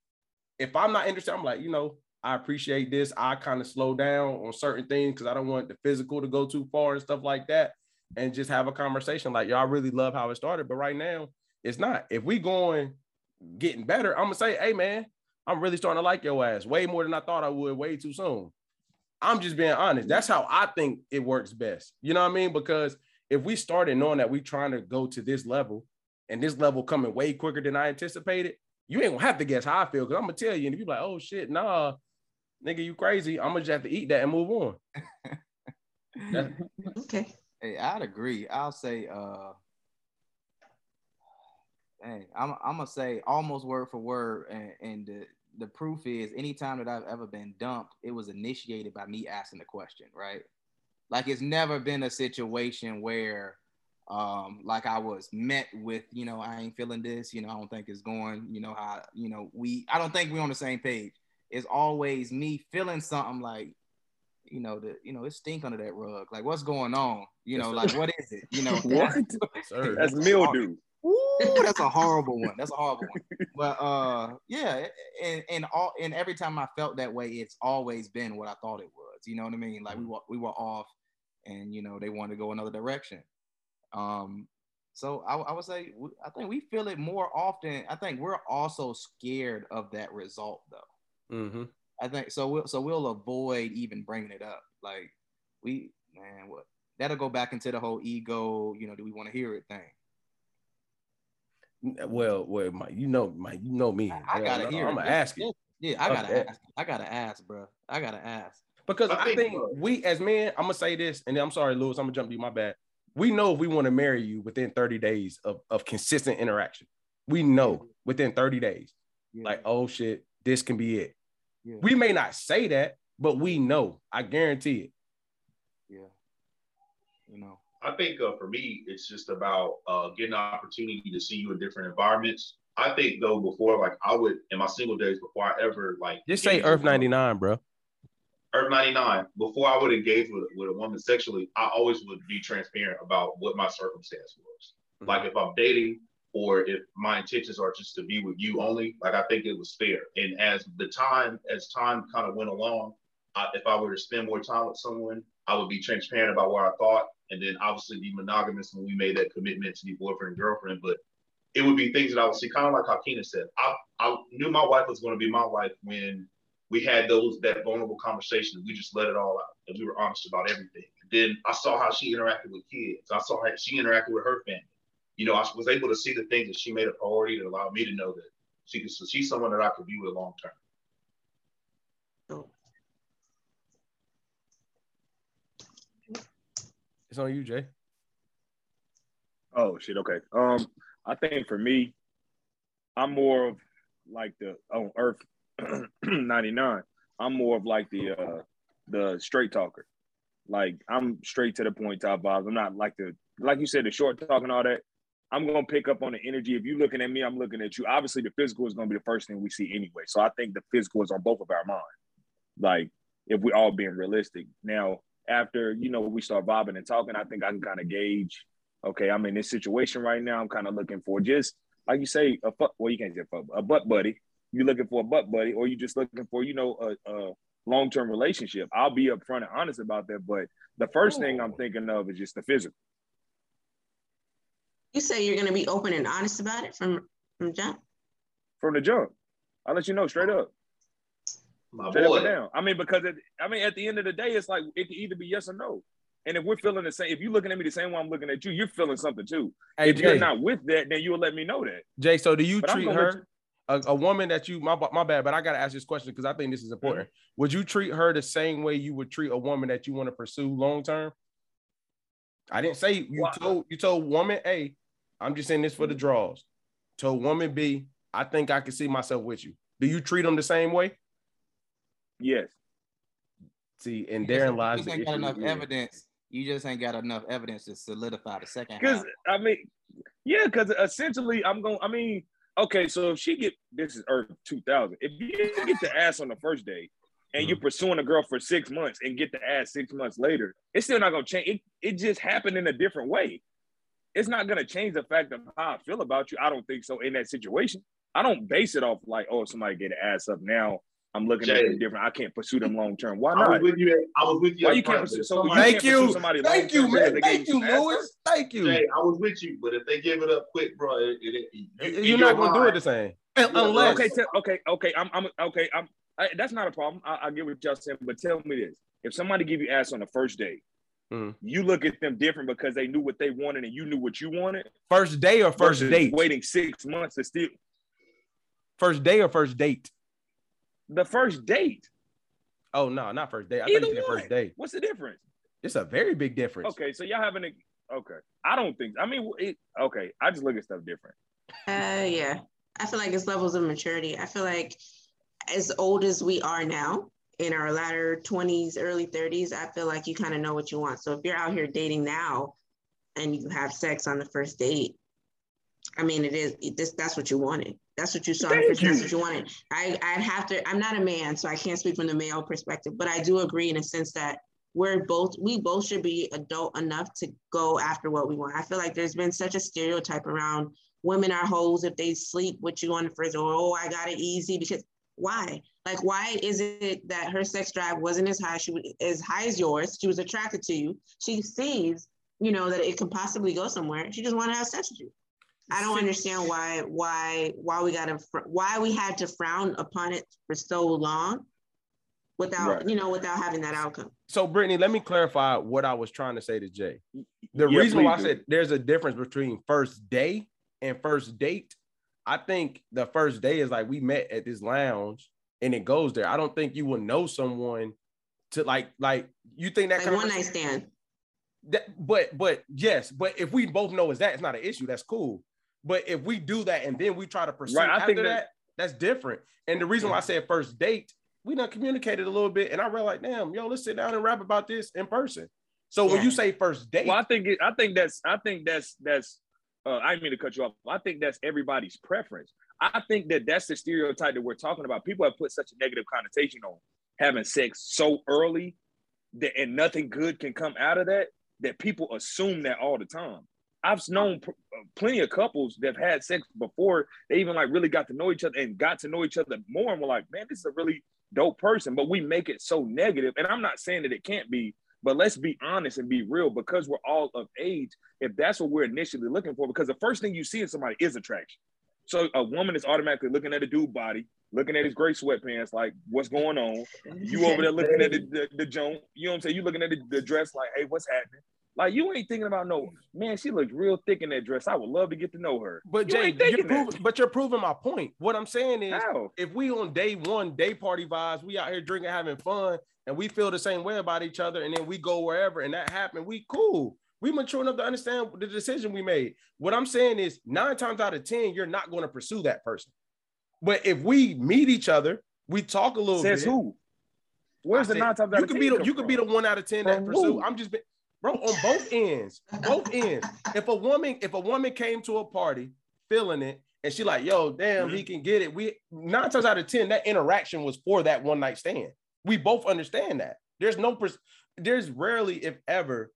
if I'm not interested, I'm like, you know, I appreciate this. I kind of slow down on certain things because I don't want the physical to go too far and stuff like that. And just have a conversation like, y'all really love how it started, but right now it's not. If we going getting better, I'm gonna say, hey man, I'm really starting to like your ass way more than I thought I would way too soon. I'm just being honest. That's how I think it works best. You know what I mean? Because if we started knowing that we trying to go to this level and this level coming way quicker than I anticipated, you ain't gonna have to guess how I feel because I'm gonna tell you. And if you like, oh shit, nah, nigga, you crazy. I'm gonna just have to eat that and move on. okay. Hey, I'd agree. I'll say, uh, hey, I'm, I'm gonna say almost word for word, and, and the the proof is, anytime that I've ever been dumped, it was initiated by me asking the question, right? Like it's never been a situation where um like I was met with, you know, I ain't feeling this, you know, I don't think it's going, you know, how, you know, we I don't think we're on the same page. It's always me feeling something like, you know, the you know, it stink under that rug. Like what's going on? You know, like what is it? You know, What? Sir. That's mildew. Ooh, that's a horrible one. That's a horrible one. But uh, yeah, and and all and every time I felt that way, it's always been what I thought it was. You know what I mean? Like we were we were off, and you know they wanted to go another direction. Um, so I, I would say I think we feel it more often. I think we're also scared of that result though. Mm-hmm. I think so. We'll, so we'll avoid even bringing it up. Like we, man, what that'll go back into the whole ego. You know, do we want to hear it thing? Well, well, Mike, you know, Mike, you know me. I gotta hear. I'm gonna ask you Yeah, I gotta Okay. ask. I gotta ask, bro. I gotta ask. because I I think, think we as men, I'm gonna say this, and then I'm sorry, Lewis, I'm gonna jump to you. My bad. We know if we want to marry you within 30 days of, of consistent interaction, we know within 30 days, Yeah, like, oh shit, this can be it. Yeah, We may not say that, but we know. I guarantee it. yeah. You know. I think uh, for me, it's just about uh, getting an opportunity to see you in different environments. I think though, before like I would in my single days, before I ever like Just say Earth with a woman- 99, bro. Earth 99, before I would engage with, with a woman sexually, I always would be transparent about what my circumstance was. Mhm. Like if I'm dating or if my intentions are just to be with you only, like I think it was fair. And as the time, as time kind of went along, I, if I were to spend more time with someone, I would be transparent about what I thought and then obviously be monogamous when we made that commitment to be boyfriend and girlfriend. But it would be things that I would see, kind of like how Keena said. I, I knew my wife was going to be my wife when we had those that vulnerable conversations. We just let it all out, and we were honest about everything. then I saw how she interacted with kids. I saw how she interacted with her family. You know, I was able to see the things that she made a priority that allowed me to know that she could. So she's someone that I could be with long term. It's on you, Jay. Oh shit. Okay. Um, I think for me, I'm more of like the on Earth 99. I'm more of like the uh the straight talker. Like I'm straight to the point, top vibes. I'm not like the like you said, the short talk and all that. I'm gonna pick up on the energy. If you're looking at me, I'm looking at you. Obviously, the physical is gonna be the first thing we see anyway. So I think the physical is on both of our minds. Like if we all being realistic. Now, after you know we start vibing and talking, I think I can kind of gauge. Okay, I'm in this situation right now. I'm kind of looking for just like you say a fuck. Well, you can't say a, fuck, a butt buddy. You're looking for a butt buddy, or you're just looking for you know a, a long term relationship. I'll be upfront and honest about that. But the first thing I'm thinking of is just the physical. You say you're going to be open and honest about it from from jump. from the jump. I'll let you know straight up. My Straight boy. and down. I mean, because it, I mean, at the end of the day, it's like it can either be yes or no. And if we're feeling the same, if you're looking at me the same way I'm looking at you, you're feeling something too. Hey, if you're not with that, then you'll let me know that. Jay, so do you But treat her a, a woman that you my my bad, but I gotta ask this question because I think this is important. Mm-hmm. Would you treat her the same way you would treat a woman that you want to pursue long term? I didn't say you Wow. told you told woman A, I'm just saying this for the draws. Told woman B, I think I can see myself with you. Do you treat them the same way? Yes. See, and You therein just- lies you the just ain't got issue. enough Yeah. evidence. You just ain't got enough evidence to solidify the second Because half. I mean, yeah, because essentially I'm going. I mean, Okay, so if she get this is Earth 2000. If you get the ass on the first day and Mm-hmm. you're pursuing a girl for six months and get the ass six months later, it's still not gonna change. It, it just happened in a different way. It's not gonna change the fact of how I feel about you. I don't think so in that situation. I don't base it off like, oh, somebody get an ass up now. I'm looking at Jay. them different. I can't pursue them long term. Why not? I was not? with you. At, I was with you. Why at you can't pursue? but So you Thank can't you. somebody Thank you, man. Thank you, some ass up? Lewis. Thank you. Jay, I was with you, but if they give it up quick, bro, it, it, it, You're not gonna do it the same. Unless Okay, tell, okay, okay. I'm, I'm okay. I'm. I, that's not a problem. I, I get what y'all saying, but tell me this: if somebody give you ass on the first day, Mhm. you look at them different because they knew what they wanted and you knew what you wanted. first day or first date. waiting six months to still First day or first date. the first date. Oh no, not first date. I Either thought you said first date. What's the difference? It's a very big difference. Okay, so y'all having a okay. I don't think. I mean, it, okay. I just look at stuff different. Uh, yeah. I feel like it's levels of maturity. I feel like as old as we are now, in our latter 20s, early 30s, I feel like you kind of know what you want. So if you're out here dating now and you have sex on the first date, I mean, it is it, this. That's what you wanted. That's what you saw. That's what you wanted. I I'd have to. I'm not a man, so I can't speak from the male perspective, but I do agree in a sense that we're both we both should be adult enough to go after what we want. I feel like there's been such a stereotype around women are hoes if they sleep with you on the first or oh I got it easy because why? Like why is it that her sex drive wasn't as high? She was as high as yours. She was attracted to you. She sees, you know, that it could possibly go somewhere. She just wanted to have sex with you. I don't understand why why why we got to why we had to frown upon it for so long without Right. you know without having that outcome. So, Brittany, let me clarify what I was trying to say to Jay. The Yeah, reason why I said there's a difference between first day and first date, I think the first day is like we met at this lounge and it goes there. I don't think you will know someone to like like you think that Like kind one of night stand. that, but but yes, but if we both know is that it's not an issue, that's cool. But if we do that and then we try to pursue Right, I after think that, that- that's different. And the reason why I said first date, we done communicated a little bit, and I realized, damn, yo, let's sit down and rap about this in person. So when you say first date, Well, I think it, I think that's I think that's that's uh, I mean to cut you off. I think that's everybody's preference. I think that that's the stereotype that we're talking about. People have put such a negative connotation on having sex so early that and nothing good can come out of that. That people assume that all the time. I've known pr- uh, plenty of couples that have had sex before they even like really got to know each other and got to know each other more and were like, man, this is a really dope person. But we make it so negative, and I'm not saying that it can't be, but let's be honest and be real because we're all of age. If that's what we're initially looking for, because the first thing you see in somebody is attraction. So a woman is automatically looking at a dude body, looking at his gray sweatpants, like what's going on. You over there looking at the, the, the joint, you know what I'm saying? You looking at the, the dress, like, hey, what's happening? Like you ain't thinking about no man. She looks real thick in that dress. I would love to get to know her. but You Jay, you're proving, but you're proving my point. What I'm saying is, How? if we on day one, day party vibes, we out here drinking, having fun, and we feel the same way about each other, and then we go wherever, and that happened, we cool. We mature enough to understand the decision we made. What I'm saying is, nine times out of ten, you're not going to pursue that person. But if we meet each other, we talk a little bit. Says bit. who? Where's I the nine times out you of could 10 be the you could be the one out of ten that pursue. I'm just bro on both ends, both ends. If a woman if a woman came to a party feeling it and she like yo damn Mm-hmm. he can get it. We nine times out of ten that interaction was for that one night stand. We both understand that. There's no pers- there's rarely if ever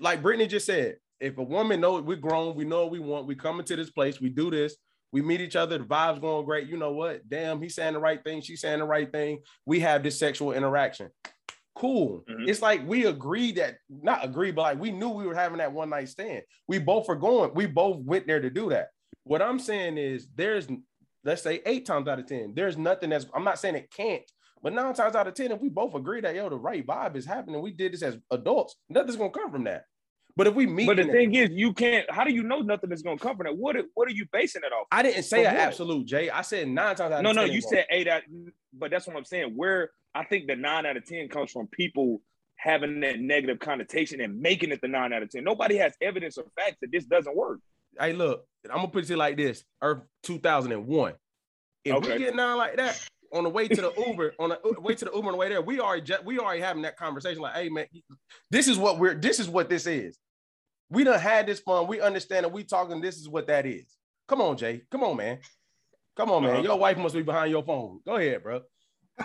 like Brittany just said. If a woman know we're grown, we know what we want. We come into this place, we do this. We meet each other, the vibes going great. You know what? Damn, he's saying the right thing. She's saying the right thing. We have this sexual interaction. Cool. Mhm. It's like we agreed that, not agree, but like we knew we were having that one night stand. We both are going, we both went there to do that. What I'm saying is there's, let's say eight times out of 10, there's nothing that's, I'm not saying it can't, but nine times out of 10, if we both agree that, yo, the right vibe is happening, we did this as adults, nothing's going to come from that. But if we meet, But the thing is, you can't. How do you know nothing is gonna come from that? What are- What are you basing it off? I didn't say an absolute, Jay. I said nine times out No, no, 10. you it said eight out, but that's what I'm saying. Where I think the nine out of ten comes from people having that negative connotation and making it the nine out of ten. Nobody has evidence or facts that this doesn't work. hey, look, I'm gonna put it like this: Earth 2001. If Okay. we get down like that on the way to the Uber, on the way to the Uber on the way there, we already we already having that conversation. Like, hey man, this is what we're this is what this is. We done had this fun. We understand that we talking. This is what that is. Come on, Jay. Come on, man. Come on, man. Uh-huh. Your wife must be behind your phone. Go ahead, bro.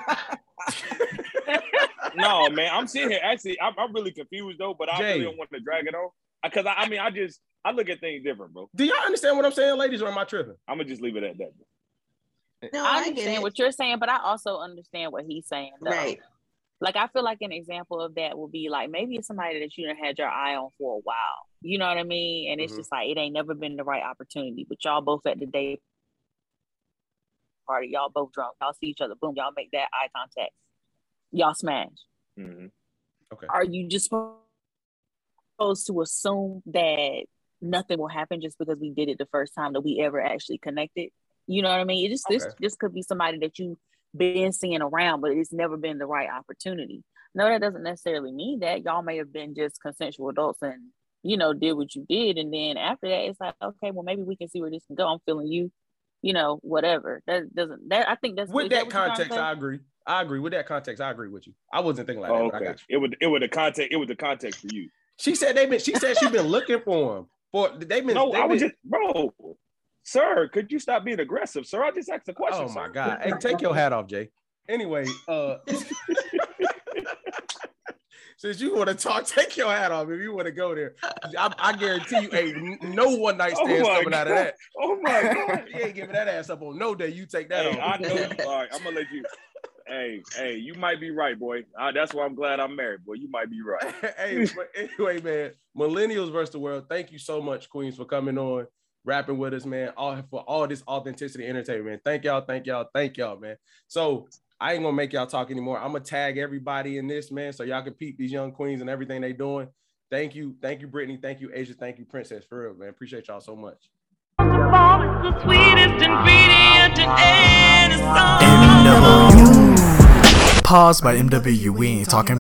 no, man, I'm sitting here. Actually, I'm, I'm really confused though, but I Jay. really don't want to drag it on because I, I mean, I just I look at things different, bro. Do y'all understand what I'm saying, ladies, or am I tripping? I'm gonna just leave it at that. No, I I, get understand it. what you're saying, but I also understand what he's saying. Though. Right. Like I feel like an example of that would be like maybe it's somebody that you had your eye on for a while. You know what I mean? And it's Mhm. just like it ain't never been the right opportunity. But y'all both at the day party, y'all both drunk, y'all see each other, boom, y'all make that eye contact. Y'all smash. Mm-hmm. Okay. Are you just supposed to assume that nothing will happen just because we did it the first time that we ever actually connected? You know what I mean? It just this Okay. this could be somebody that you've been seeing around, but it's never been the right opportunity. No, that doesn't necessarily mean that y'all may have been just consensual adults and you know did what you did, and then after that, it's like okay, well maybe we can see where this can go. I'm feeling you, you know, whatever. That doesn't that I think that's With is that what you're trying to context. I agree. I agree. With that context, I agree with you. I wasn't thinking like that, Oh, but I okay. got you. It would it would the context. It was the context for you. She said they've been. She said she's been looking for him. For they've been. No, they've I was been- just, bro, sir. Could you stop being aggressive, sir? I just asked a question. Oh my sir. god! Hey, take your hat off, Jay. Anyway, uh, since you want to talk, take your hat off if you want to go there. I, I guarantee you, hey, no one night Oh stands my coming out of that. Oh my god. You ain't giving that ass up on no day. You take that Hey, I know you. All right, I'm gonna let you. Hey, hey, you might be right, boy. Uh, that's why I'm glad I'm married, boy. You might be right. hey, but anyway, man, millennials versus the world. Thank you so much, Queens, for coming on, rapping with us, man. All for all this authenticity entertainment. Thank y'all, thank y'all, thank y'all, man. So I ain't gonna make y'all talk anymore. I'm gonna tag everybody in this, man, so y'all can peep these young queens and everything they doing. Thank you, thank you, Brittany. Thank you, Asia. Thank you, Princess. For real, man. Appreciate y'all so much. Pause by MW. We ain't talking